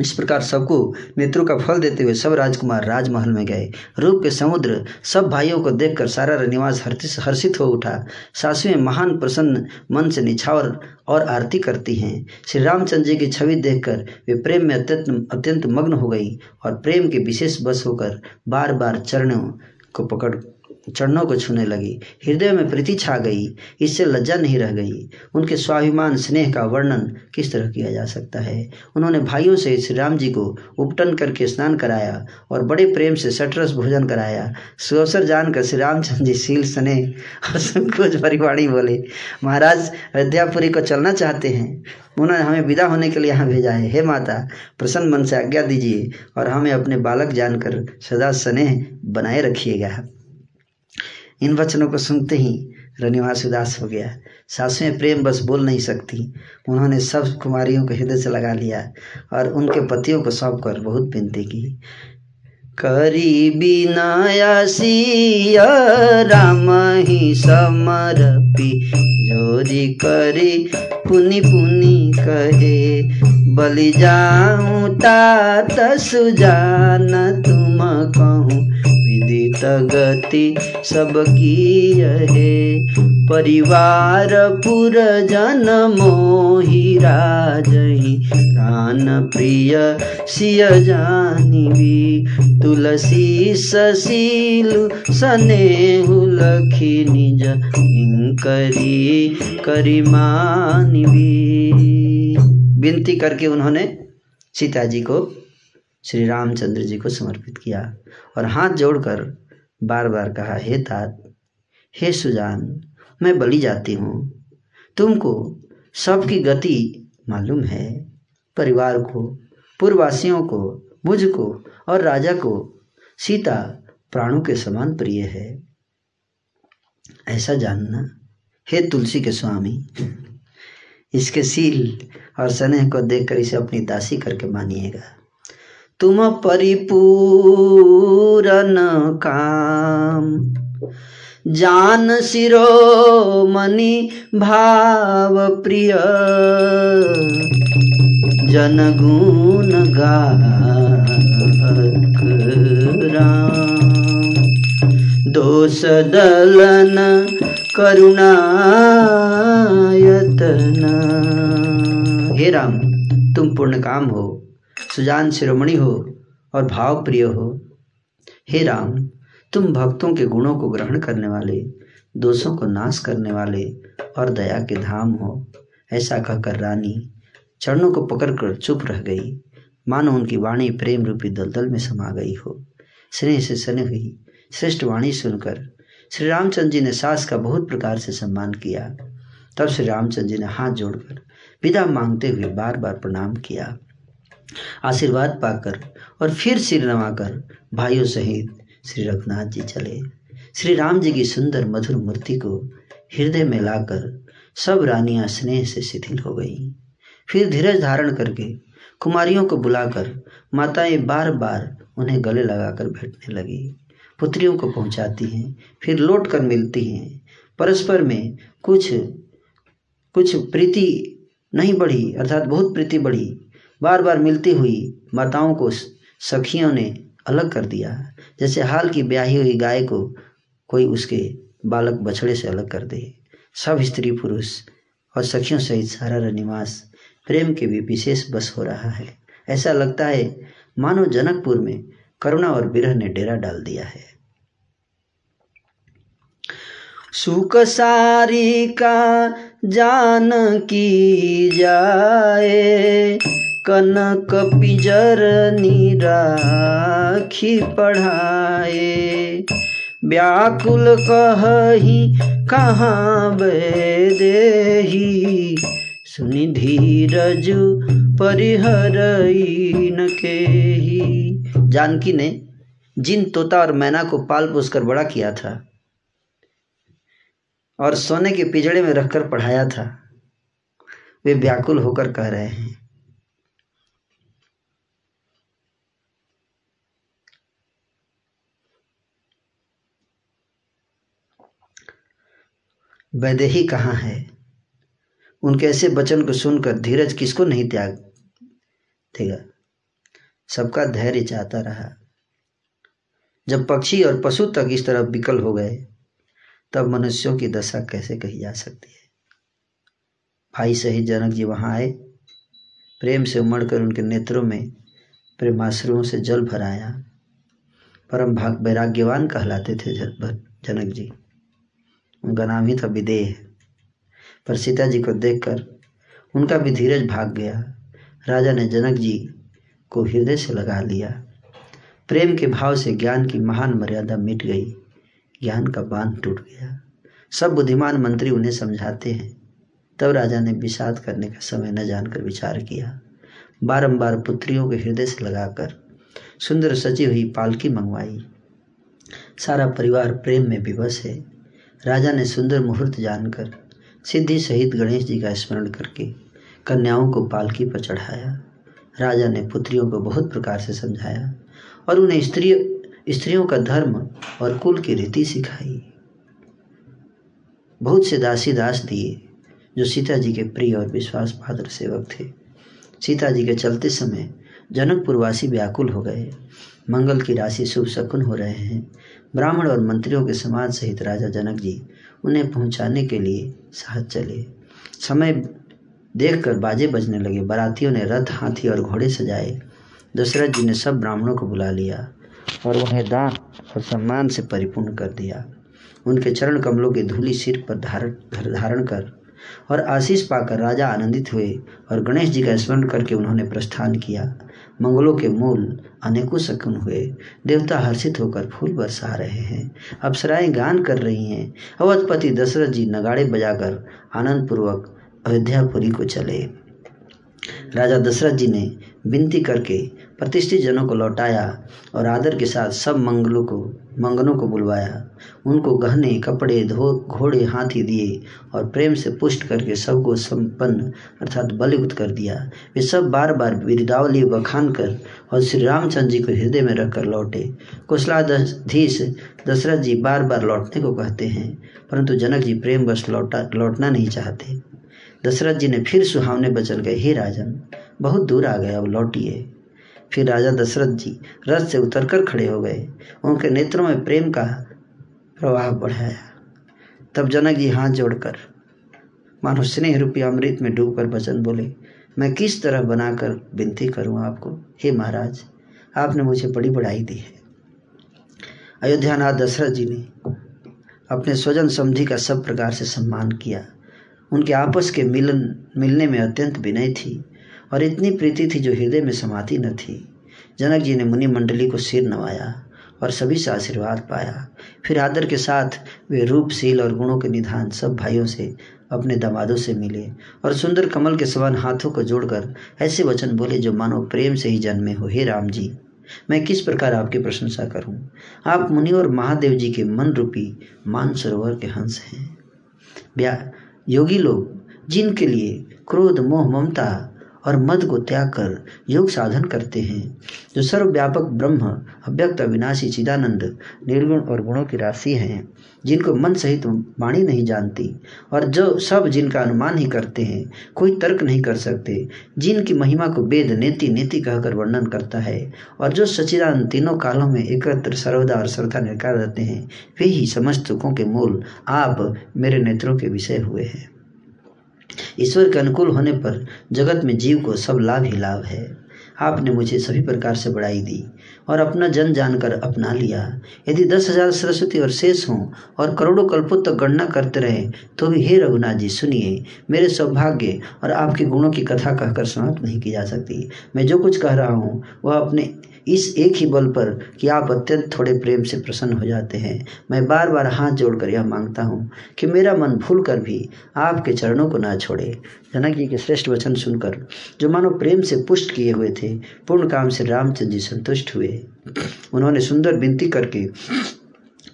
इस प्रकार सबको नेत्रों का फल देते हुए सब राजकुमार राजमहल में गए। रूप के समुद्र सब भाइयों को देखकर सारा निवास हर्षित हो उठा। सासुएँ महान प्रसन्न मन से निछावर और आरती करती हैं। श्री रामचंद्र जी की छवि देखकर वे प्रेम में अत्यंत अत्यंत मग्न हो गई और प्रेम के विशेष बस होकर बार बार चरणों को पकड़ चरणों को छूने लगी। हृदय में प्रीति छा गई। इससे लज्जा नहीं रह गई। उनके स्वाभिमान स्नेह का वर्णन किस तरह किया जा सकता है? उन्होंने भाइयों से श्री राम जी को उपटन करके स्नान कराया और बड़े प्रेम से सटरस भोजन कराया। सुअवसर जानकर श्री रामचंद्र जी शील, स्नेह और संकोच परिवाणी बोले, महाराज, अयोध्यापुरी को चलना चाहते हैं। उन्होंने हमें विदा होने के लिए यहाँ भेजा है। हे माता, प्रसन्न मन से आज्ञा दीजिए और हमें अपने बालक जानकर सदा स्नेह बनाए रखिएगा। इन वचनों को सुनते ही रनिवास उदास हो गया। सासुएँ प्रेम बस बोल नहीं सकती। उन्होंने सब कुमारियों को हृदय से लगा लिया और उनके पतियों को सौंप कर बहुत विनती की। करी बिनायासिया राम ही समरपी। जोरी करी पुनि पुनि कहे, बलि जाऊँ तात सुजान तुम कहूँ। विदित गति सबकी है। परिवार पुर जन मोहि राजही। प्राण प्रिय सिय जानिबी। तुलसी ससीलु सनेहु लखी निज किंकरी करी मानिबी। विनती करके उन्होंने सीता जी को श्री रामचंद्र जी को समर्पित किया और हाथ जोड़कर बार बार कहा, हे तात, हे सुजान, मैं बलि जाती हूँ। तुमको सबकी गति मालूम है। परिवार को, पूर्ववासियों को मुझको और राजा को सीता प्राणों के समान प्रिय है। ऐसा जानना, हे तुलसी के स्वामी, इसके सील और स्नेह को देखकर इसे अपनी दासी करके मानिएगा। तुम परिपूरन काम। जान शिरो मणि भाव प्रिय। जनगुण गाक राम। दोष दलन करुणायतन। हे राम, तुम पूर्ण काम हो। सुजान शिरोमणि हो और भाव प्रिय हो। हे राम, तुम भक्तों के गुणों को ग्रहण करने वाले, दोषों को नाश करने वाले और दया के धाम हो, ऐसा कहकर रानी चरणों को पकड़कर चुप रह गई। मानो उनकी वाणी प्रेम रूपी दलदल में समा गई हो। स्नेह से सने हुई श्रेष्ठ वाणी सुनकर श्री रामचंद्र जी ने सास का बहुत प्रकार से सम्मान किया। तब श्री रामचंद्र जी ने हाथ जोड़कर विदा मांगते हुए बार बार प्रणाम किया। आशीर्वाद पाकर और फिर सिर नवाकर भाइयों सहित श्री रघुनाथ जी चले। श्री राम जी की सुंदर मधुर मूर्ति को हृदय में लाकर सब रानियाँ स्नेह से शिथिल हो गई। फिर धीरज धारण करके कुमारियों को बुलाकर माताएँ बार बार उन्हें गले लगाकर बैठने लगी। पुत्रियों को पहुंचाती हैं, फिर लौट कर मिलती हैं। परस्पर में कुछ कुछ प्रीति नहीं बढ़ी, अर्थात बहुत प्रीति बढ़ी। बार बार मिलती हुई माताओं को सखियों ने अलग कर दिया। जैसे हाल की ब्याही हुई गाय को कोई उसके बालक बछड़े से अलग कर दे। सब स्त्री पुरुष और सखियों सहित सारा रनिवास प्रेम के भी विशेष बस हो रहा है। ऐसा लगता है मानो जनकपुर में करुणा और विरह ने डेरा डाल दिया है। सुख सारी का जान की जाए। कनक पिजर निराखी पढ़ाए। व्याकुल कही, कहाँ बेदेही सुनि धीरज परिहर के ही जानकी ने जिन तोता और मैना को पाल पोस कर बड़ा किया था और सोने के पिजड़े में रखकर पढ़ाया था, वे व्याकुल होकर कह रहे हैं वैदेही कहाँ है? उनके ऐसे वचन को सुनकर धीरज किसको नहीं त्याग देगा? सबका धैर्य चाहता रहा। जब पक्षी और पशु तक इस तरह विकल हो गए, तब मनुष्यों की दशा कैसे कही जा सकती है? भाई सहित जनक जी वहाँ आए, प्रेम से उमड़कर उनके नेत्रों में प्रेमाश्रुओं से जल भराया। परम भाग वैराग्यवान कहलाते थे जनक जी। उनका नाम ही था विदेह। पर सीता जी को देखकर उनका भी धीरज भाग गया। राजा ने जनक जी को हृदय से लगा लिया। प्रेम के भाव से ज्ञान की महान मर्यादा मिट गई। ज्ञान का बाँध टूट गया। सब बुद्धिमान मंत्री उन्हें समझाते हैं। तब राजा ने विषाद करने का समय न जानकर विचार किया। बारंबार पुत्रियों के हृदय से लगाकर सुंदर सजी हुई पालकी मंगवाई। सारा परिवार प्रेम में विवश है। राजा ने सुंदर मुहूर्त जानकर, सिद्धि सहित गणेश जी का स्मरण करके कन्याओं को पालकी पर चढ़ाया। राजा ने पुत्रियों को बहुत प्रकार से समझाया और उन्हें स्त्री, स्त्रियों का धर्म और कुल की रीति सिखाई। बहुत से दासी दास दिए, जो सीता जी के प्रिय और विश्वास पात्र सेवक थे। सीता जी के चलते समय जनकपुरवासी व्याकुल हो गए। मंगल की राशि शुभ शकुन हो रहे हैं। ब्राह्मण और मंत्रियों के समाज सहित राजा जनक जी उन्हें पहुँचाने के लिए साथ चले। समय देखकर बाजे बजने लगे। बारातियों ने रथ, हाथी और घोड़े सजाए। दशरथ जी ने सब ब्राह्मणों को बुला लिया और उन्हें दान और सम्मान से परिपूर्ण कर दिया। उनके चरण कमलों की धूली सिर पर धारण धारण कर और आशीष पाकर राजा आनंदित हुए और गणेश जी का स्मरण करके उन्होंने प्रस्थान किया। मंगलों के मूल अनेकों शकुन हुए। देवता हर्षित होकर फूल बरसा रहे हैं। अप्सराएँ गान कर रही हैं। अवधपति दशरथ जी नगाड़े बजाकर आनंद पूर्वक अयोध्यापुरी को चले। राजा दशरथ जी ने विनती करके प्रतिष्ठित जनों को लौटाया और आदर के साथ सब मंगलों को मंगनों को बुलवाया। उनको गहने, कपड़े, धो, घोड़े, हाथी दिए और प्रेम से पुष्ट करके सबको संपन्न अर्थात बलियुक्त कर दिया। वे सब बार बार वीरदावली बखान कर और श्री रामचंद्र जी को हृदय में रखकर लौटे। कुशलाधीश दशरथ जी बार बार लौटने को कहते हैं, परंतु जनक जी प्रेम बस लौटा, लौटना नहीं चाहते। दशरथ जी ने फिर सुहावने बचल गए, हे राजन, बहुत दूर आ गए, अब लौटिए। फिर राजा दशरथ जी रथ से उतरकर खड़े हो गए। उनके नेत्रों में प्रेम का प्रवाह बढ़ाया। तब जनक जी हाथ जोड़कर, मानो स्नेह रूपी अमृत में डूबकर वचन बोले। मैं किस तरह बनाकर विनती करूँ आपको? हे महाराज, आपने मुझे बड़ी बढ़ाई दी है। अयोध्यानाथ दशरथ जी ने अपने स्वजन समझी का सब प्रकार से सम्मान किया। उनके आपस के मिलन, मिलने में अत्यंत विनय थी। और इतनी प्रीति थी जो हृदय में समाती न थी। जनक जी ने मुनि मंडली को सिर नवाया और सभी से आशीर्वाद पाया। फिर आदर के साथ वे रूपशील और गुणों के निधान सब भाइयों से अपने दमादों से मिले और सुंदर कमल के समान हाथों को जोड़कर ऐसे वचन बोले जो मानो प्रेम से ही जन्मे हो। हे राम जी, मैं किस प्रकार आपकी प्रशंसा करूँ? आप मुनि और महादेव जी के मन रूपी मान सरोवर के हंस हैं। योगी लोग, जिनके लिए क्रोध, मोह, ममता और मद को त्याग कर योग साधन करते हैं। जो सर्वव्यापक ब्रह्म, अव्यक्त अविनाशी चिदानंद, निर्गुण और गुणों की राशि हैं, जिनको मन सहित वाणी नहीं जानती, और जो सब जिनका अनुमान ही करते हैं, कोई तर्क नहीं कर सकते, जिनकी महिमा को वेद नेति नीति कहकर वर्णन करता है, और जो सचिदानंद तीनों कालों में एकत्र सर्वदा और श्रद्धा निकार रहते हैं, वे ही समस्त सुखों के मूल आप मेरे नेत्रों के विषय हुए हैं। ईश्वर के अनुकूल होने पर जगत में जीव को सब लाभ ही लाभ है। आपने मुझे सभी प्रकार से बढ़ाई दी और अपना जन जानकर अपना लिया। यदि दस हज़ार सरस्वती और शेष हों और करोड़ों कल्पों तक गणना करते रहे तो भी हे रघुनाथ जी, सुनिए, मेरे सौभाग्य और आपके गुणों की कथा कहकर समाप्त नहीं की जा सकती। मैं जो कुछ कह रहा हूँ, वह अपने इस एक ही बल पर कि आप अत्यंत थोड़े प्रेम से प्रसन्न हो जाते हैं। मैं बार बार हाथ जोड़कर यह माँगता हूँ कि मेरा मन भूल कर भी आपके चरणों को ना छोड़े। जनक जी के श्रेष्ठ वचन सुनकर, जो मानो प्रेम से पुष्ट किए हुए थे, पूर्ण काम से रामचंद्र जी संतुष्ट हुए। उन्होंने सुंदर विनती करके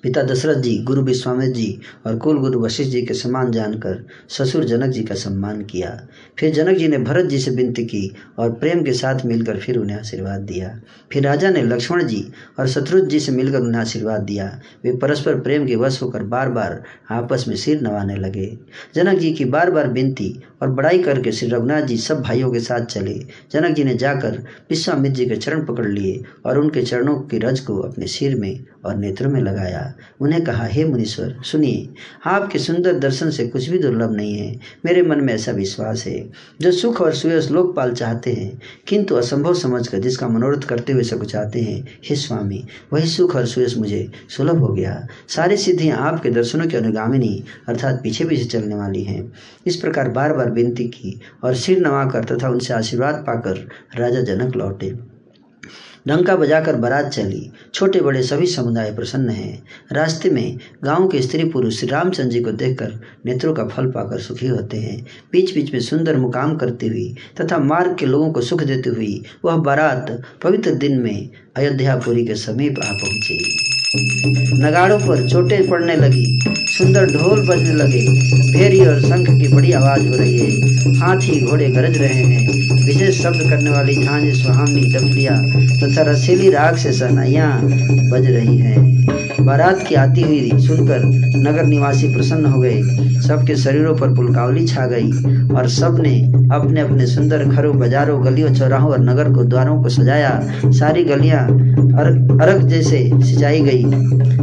पिता दशरथ जी, गुरु विश्वामित्र जी और कुल गुरु वशिष्ठ जी के समान जानकर ससुर जनक जी का सम्मान किया। फिर जनक जी ने भरत जी से विनती की और प्रेम के साथ मिलकर फिर उन्हें आशीर्वाद दिया। फिर राजा ने लक्ष्मण जी और शत्रुघ्न जी से मिलकर उन्हें आशीर्वाद दिया। वे परस्पर प्रेम के वश होकर बार बार आपस में सिर नवाने लगे। जनक जी की बार बार विनती और बड़ाई करके श्री रघुनाथ जी सब भाइयों के साथ चले। जनक जी ने जाकर विश्वामित्र जी के चरण पकड़ लिए और उनके चरणों की रज को अपने सिर में और नेत्रों में लगाया। उन्हें कहा, हे मुनीश्वर, सुनिए, आपके सुंदर दर्शन से कुछ भी दुर्लभ नहीं है। मेरे मन में ऐसा विश्वास है। जो सुख और सुयस लोकपाल चाहते हैं, किंतु असंभव समझकर जिसका मनोरथ करते हुए सब चाहते हैं, हे स्वामी, वही सुख और सुयस मुझे सुलभ हो गया। सारी सिद्धियाँ आपके दर्शनों की अनुगामिनी, अर्थात पीछे पीछे चलने वाली हैं। इस प्रकार बार बार विनती की और सिर नवाकर तथा उनसे आशीर्वाद पाकर राजा जनक लौटे। डंका बजाकर बारात चली। छोटे बड़े सभी समुदाय प्रसन्न हैं। रास्ते में गाँव के स्त्री पुरुष श्री रामचंद्र जी को देखकर नेत्रों का फल पाकर सुखी होते हैं। बीच बीच में सुंदर मुकाम करती हुई तथा मार्ग के लोगों को सुख देती हुई वह बारात पवित्र दिन में अयोध्यापुरी के समीप आ पहुँची। नगाड़ों पर चोटें पड़ने लगी, सुंदर ढोल बजने लगे, भेरी और शंख की बड़ी आवाज़ हो रही है। हाथी घोड़े गरज रहे हैं। विशेष शब्द करने वाली झांझ सुहावनी डफलिया तथा तो रसीली राग से सहनाइयाँ बज रही हैं। बारात की आती हुई सुनकर नगर निवासी प्रसन्न हो गए। सबके शरीरों पर पुलकावली छा गई और सबने अपने अपने सुंदर घरों, बाजारों, गलियों, चौराहों और नगर को द्वारों को सजाया। सारी गलियाँ अरग जैसे सिंचाई गई।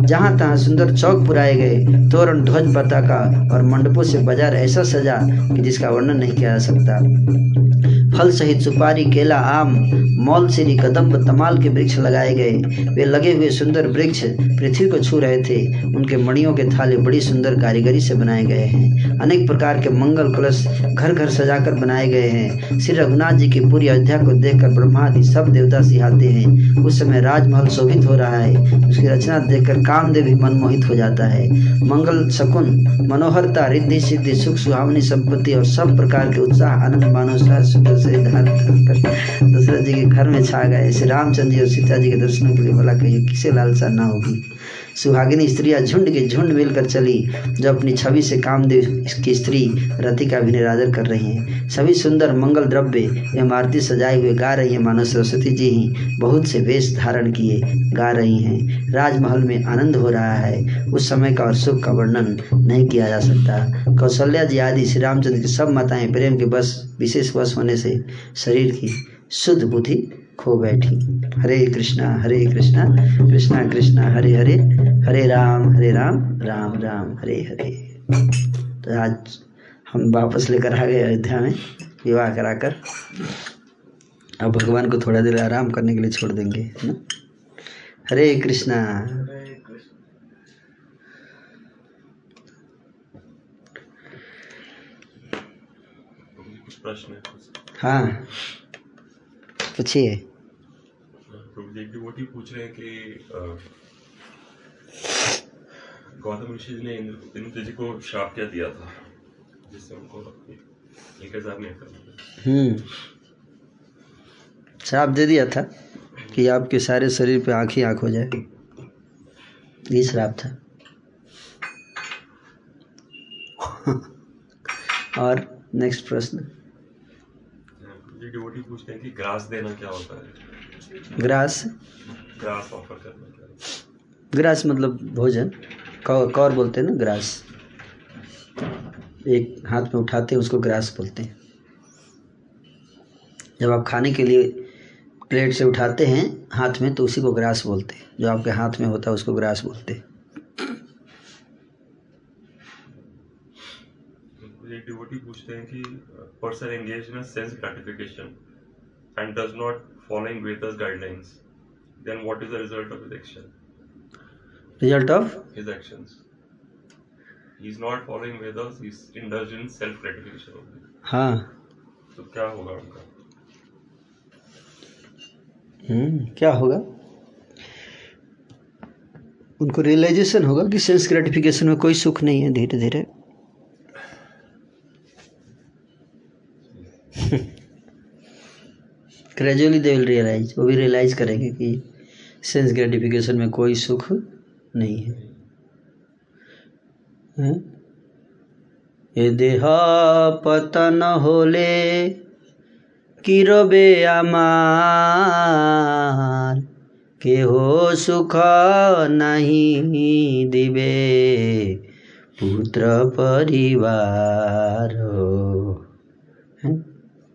जहाँ तहां सुंदर चौक पुराए गए, तोरण, ध्वज पताका और मंडपों से बाज़ार ऐसा सजा कि जिसका वर्णन नहीं किया जा सकता। फल सहित सुपारी, केला, आम, मौल सीरी कदम्ब, तमाल के वृक्ष लगाए गए। वे लगे हुए सुंदर वृक्ष पृथ्वी को छू रहे थे। उनके मणियों के थाले बड़ी सुंदर कारीगरी से बनाए गए हैं। अनेक प्रकार के मंगल कलश घर घर सजाकर बनाए गए हैं। श्री रघुनाथ जी की पूरी अयोध्या को देखकर ब्रह्मादि सब देवता सिहाते हैं। उस समय राजमहल शोभित हो रहा है। उसकी रचना देखकर कामदेव भी मनमोहित हो जाता है। मंगल शकुन, मनोहरता, रिद्धि, सिद्धि, सुख, सुहावनी, संपत्ति और सब प्रकार के उत्साह, आनंद मानव से दशरथ जी के घर में छा गए। श्री रामचंद्र जी और सीता जी के दर्शनों के लिए बोला, कहिए, किसे लालसा ना होगी? सुहागिनी स्त्रियाँ झुंड के झुंड मिलकर चली, जो अपनी छवि से कामदेव की स्त्री रति का भी निरादर कर रही हैं। सभी सुंदर, मंगल द्रव्य एवं आरती सजाए हुए गा रही हैं। मानो सरस्वती जी ही बहुत से वेश धारण किए गा रही हैं। राजमहल में आनंद हो रहा है। उस समय का और सुख का वर्णन नहीं किया जा सकता। कौशल्या जी आदि श्री रामचंद्र की सब माताएँ प्रेम के बस, विशेष वश होने से शरीर की शुद्ध बुद्धि खो बैठी। हरे कृष्णा हरे कृष्णा कृष्णा कृष्णा हरे हरे हरे राम हरे राम राम राम हरे हरे। तो आज हम वापस लेकर आ गए अयोध्या में विवाह कराकर। अब भगवान को थोड़ा देर आराम करने के लिए छोड़ देंगे है ना? हरे कृष्णा। प्रश्न हाँ। पूछिए। तो पूछ रहे हैं कि गौतम ऋषि ने इंद्र जी को श्राप क्या दिया था? जिससे उनको एक हज़ार नहीं करना हम्म। श्राप दे दिया था कि आपके सारे शरीर पे आँख ही आँख हो जाए। ये श्राप था। और नेक्स्ट प्रश्न। डिवोटी पूछते हैं कि ग्रास देना क्या होता है? ग्रास? ग्रास ऑफ़र करना ग्रास मतलब भोजन। कौर बोलते हैं ना ग्रास। एक हाथ में उठाते हैं उसको ग्रास बोलते हैं। जब आप खाने के लिए प्लेट से उठाते हैं हाथ में तो उसी को ग्रास बोलते हैं। जो आपके हाथ में होता है उसको ग्रास बोलते हैं। डिवोटी पूछते हैं कि person engage in sense gratification and does not following Vedas guidelines then what is the result of his action result of his actions. He is not following vedas he is indulged in self gratification only. हाँ। तो क्या होगा उनका? हम्म क्या होगा? उनको रियलाइजेशन होगा कि सेंस ग्रेटिफिकेशन में कोई सुख नहीं है धीरे धीरे ग्रेजुअली दे विल रियलाइज वो भी रियलाइज करेंगे कि सेंस ग्रेटिफिकेशन में कोई सुख नहीं है हैं? এ দেহ পতন হলে কি রবে আমার কেহ সুখ নাহি দিবে পুত্র परिवार हैं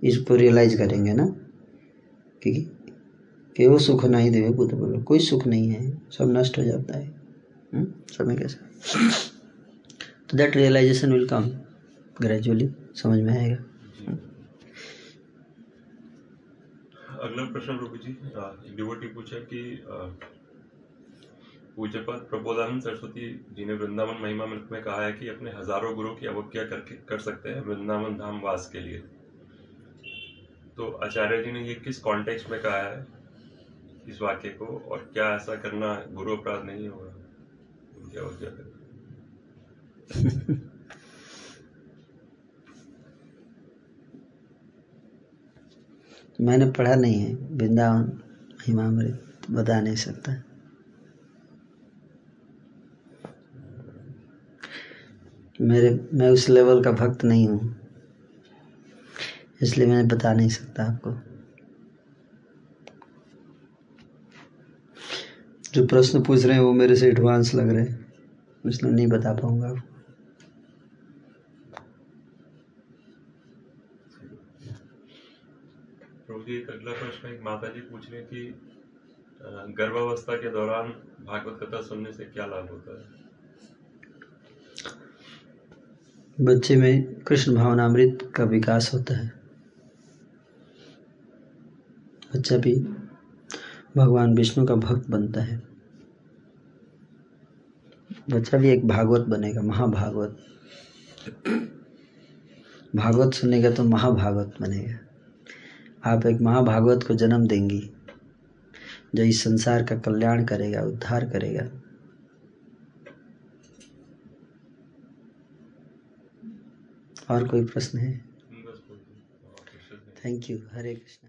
इसको रियलाइज़ करेंगे ना? कि केव सुख नहीं देवे पुत्र परिवार कोई सुख नहीं है, सब नष्ट हो जाता है। हम्म? समय कैसा? तो that realisation will come gradually समझ में आएगा? अगला प्रश्न प्रभु जी डिवोटी पूछा कि पूज्यपाद प्रबोधानंद सरस्वती जी ने वृंदावन महिमा में कहा है कि अपने हज़ारों गुरु की अवज्ञा करके कर सकते हैं वृंदावन धाम वास के लिए। तो आचार्य जी ने ये किस कॉन्टेक्स्ट में कहा है इस वाक्य को? और क्या ऐसा करना गुरु अपराध नहीं होगा? उनकी अवज्ञा करना मैंने पढ़ा नहीं है। वृंदावन महिमामृत बता नहीं सकता। मेरे, मैं उस लेवल का भक्त नहीं हूँ। इसलिए मैं बता नहीं सकता आपको। जो प्रश्न पूछ रहे हैं वो मेरे से एडवांस लग रहे हैं। इसलिए नहीं बता पाऊँगा आपको। एक अगला प्रश्न एक माता जी पूछ रही कि गर्भावस्था के दौरान भागवत कथा सुनने से क्या लाभ होता है? बच्चे में कृष्ण भावनामृत का विकास होता है। बच्चा भी भगवान विष्णु का भक्त बनता है। बच्चा भी एक भागवत बनेगा महाभागवत। भागवत सुनेगा तो महाभागवत बनेगा। आप एक महाभागवत को जन्म देंगी जो इस संसार का कल्याण करेगा उद्धार करेगा। और कोई प्रश्न है। Thank you Hare Krishna.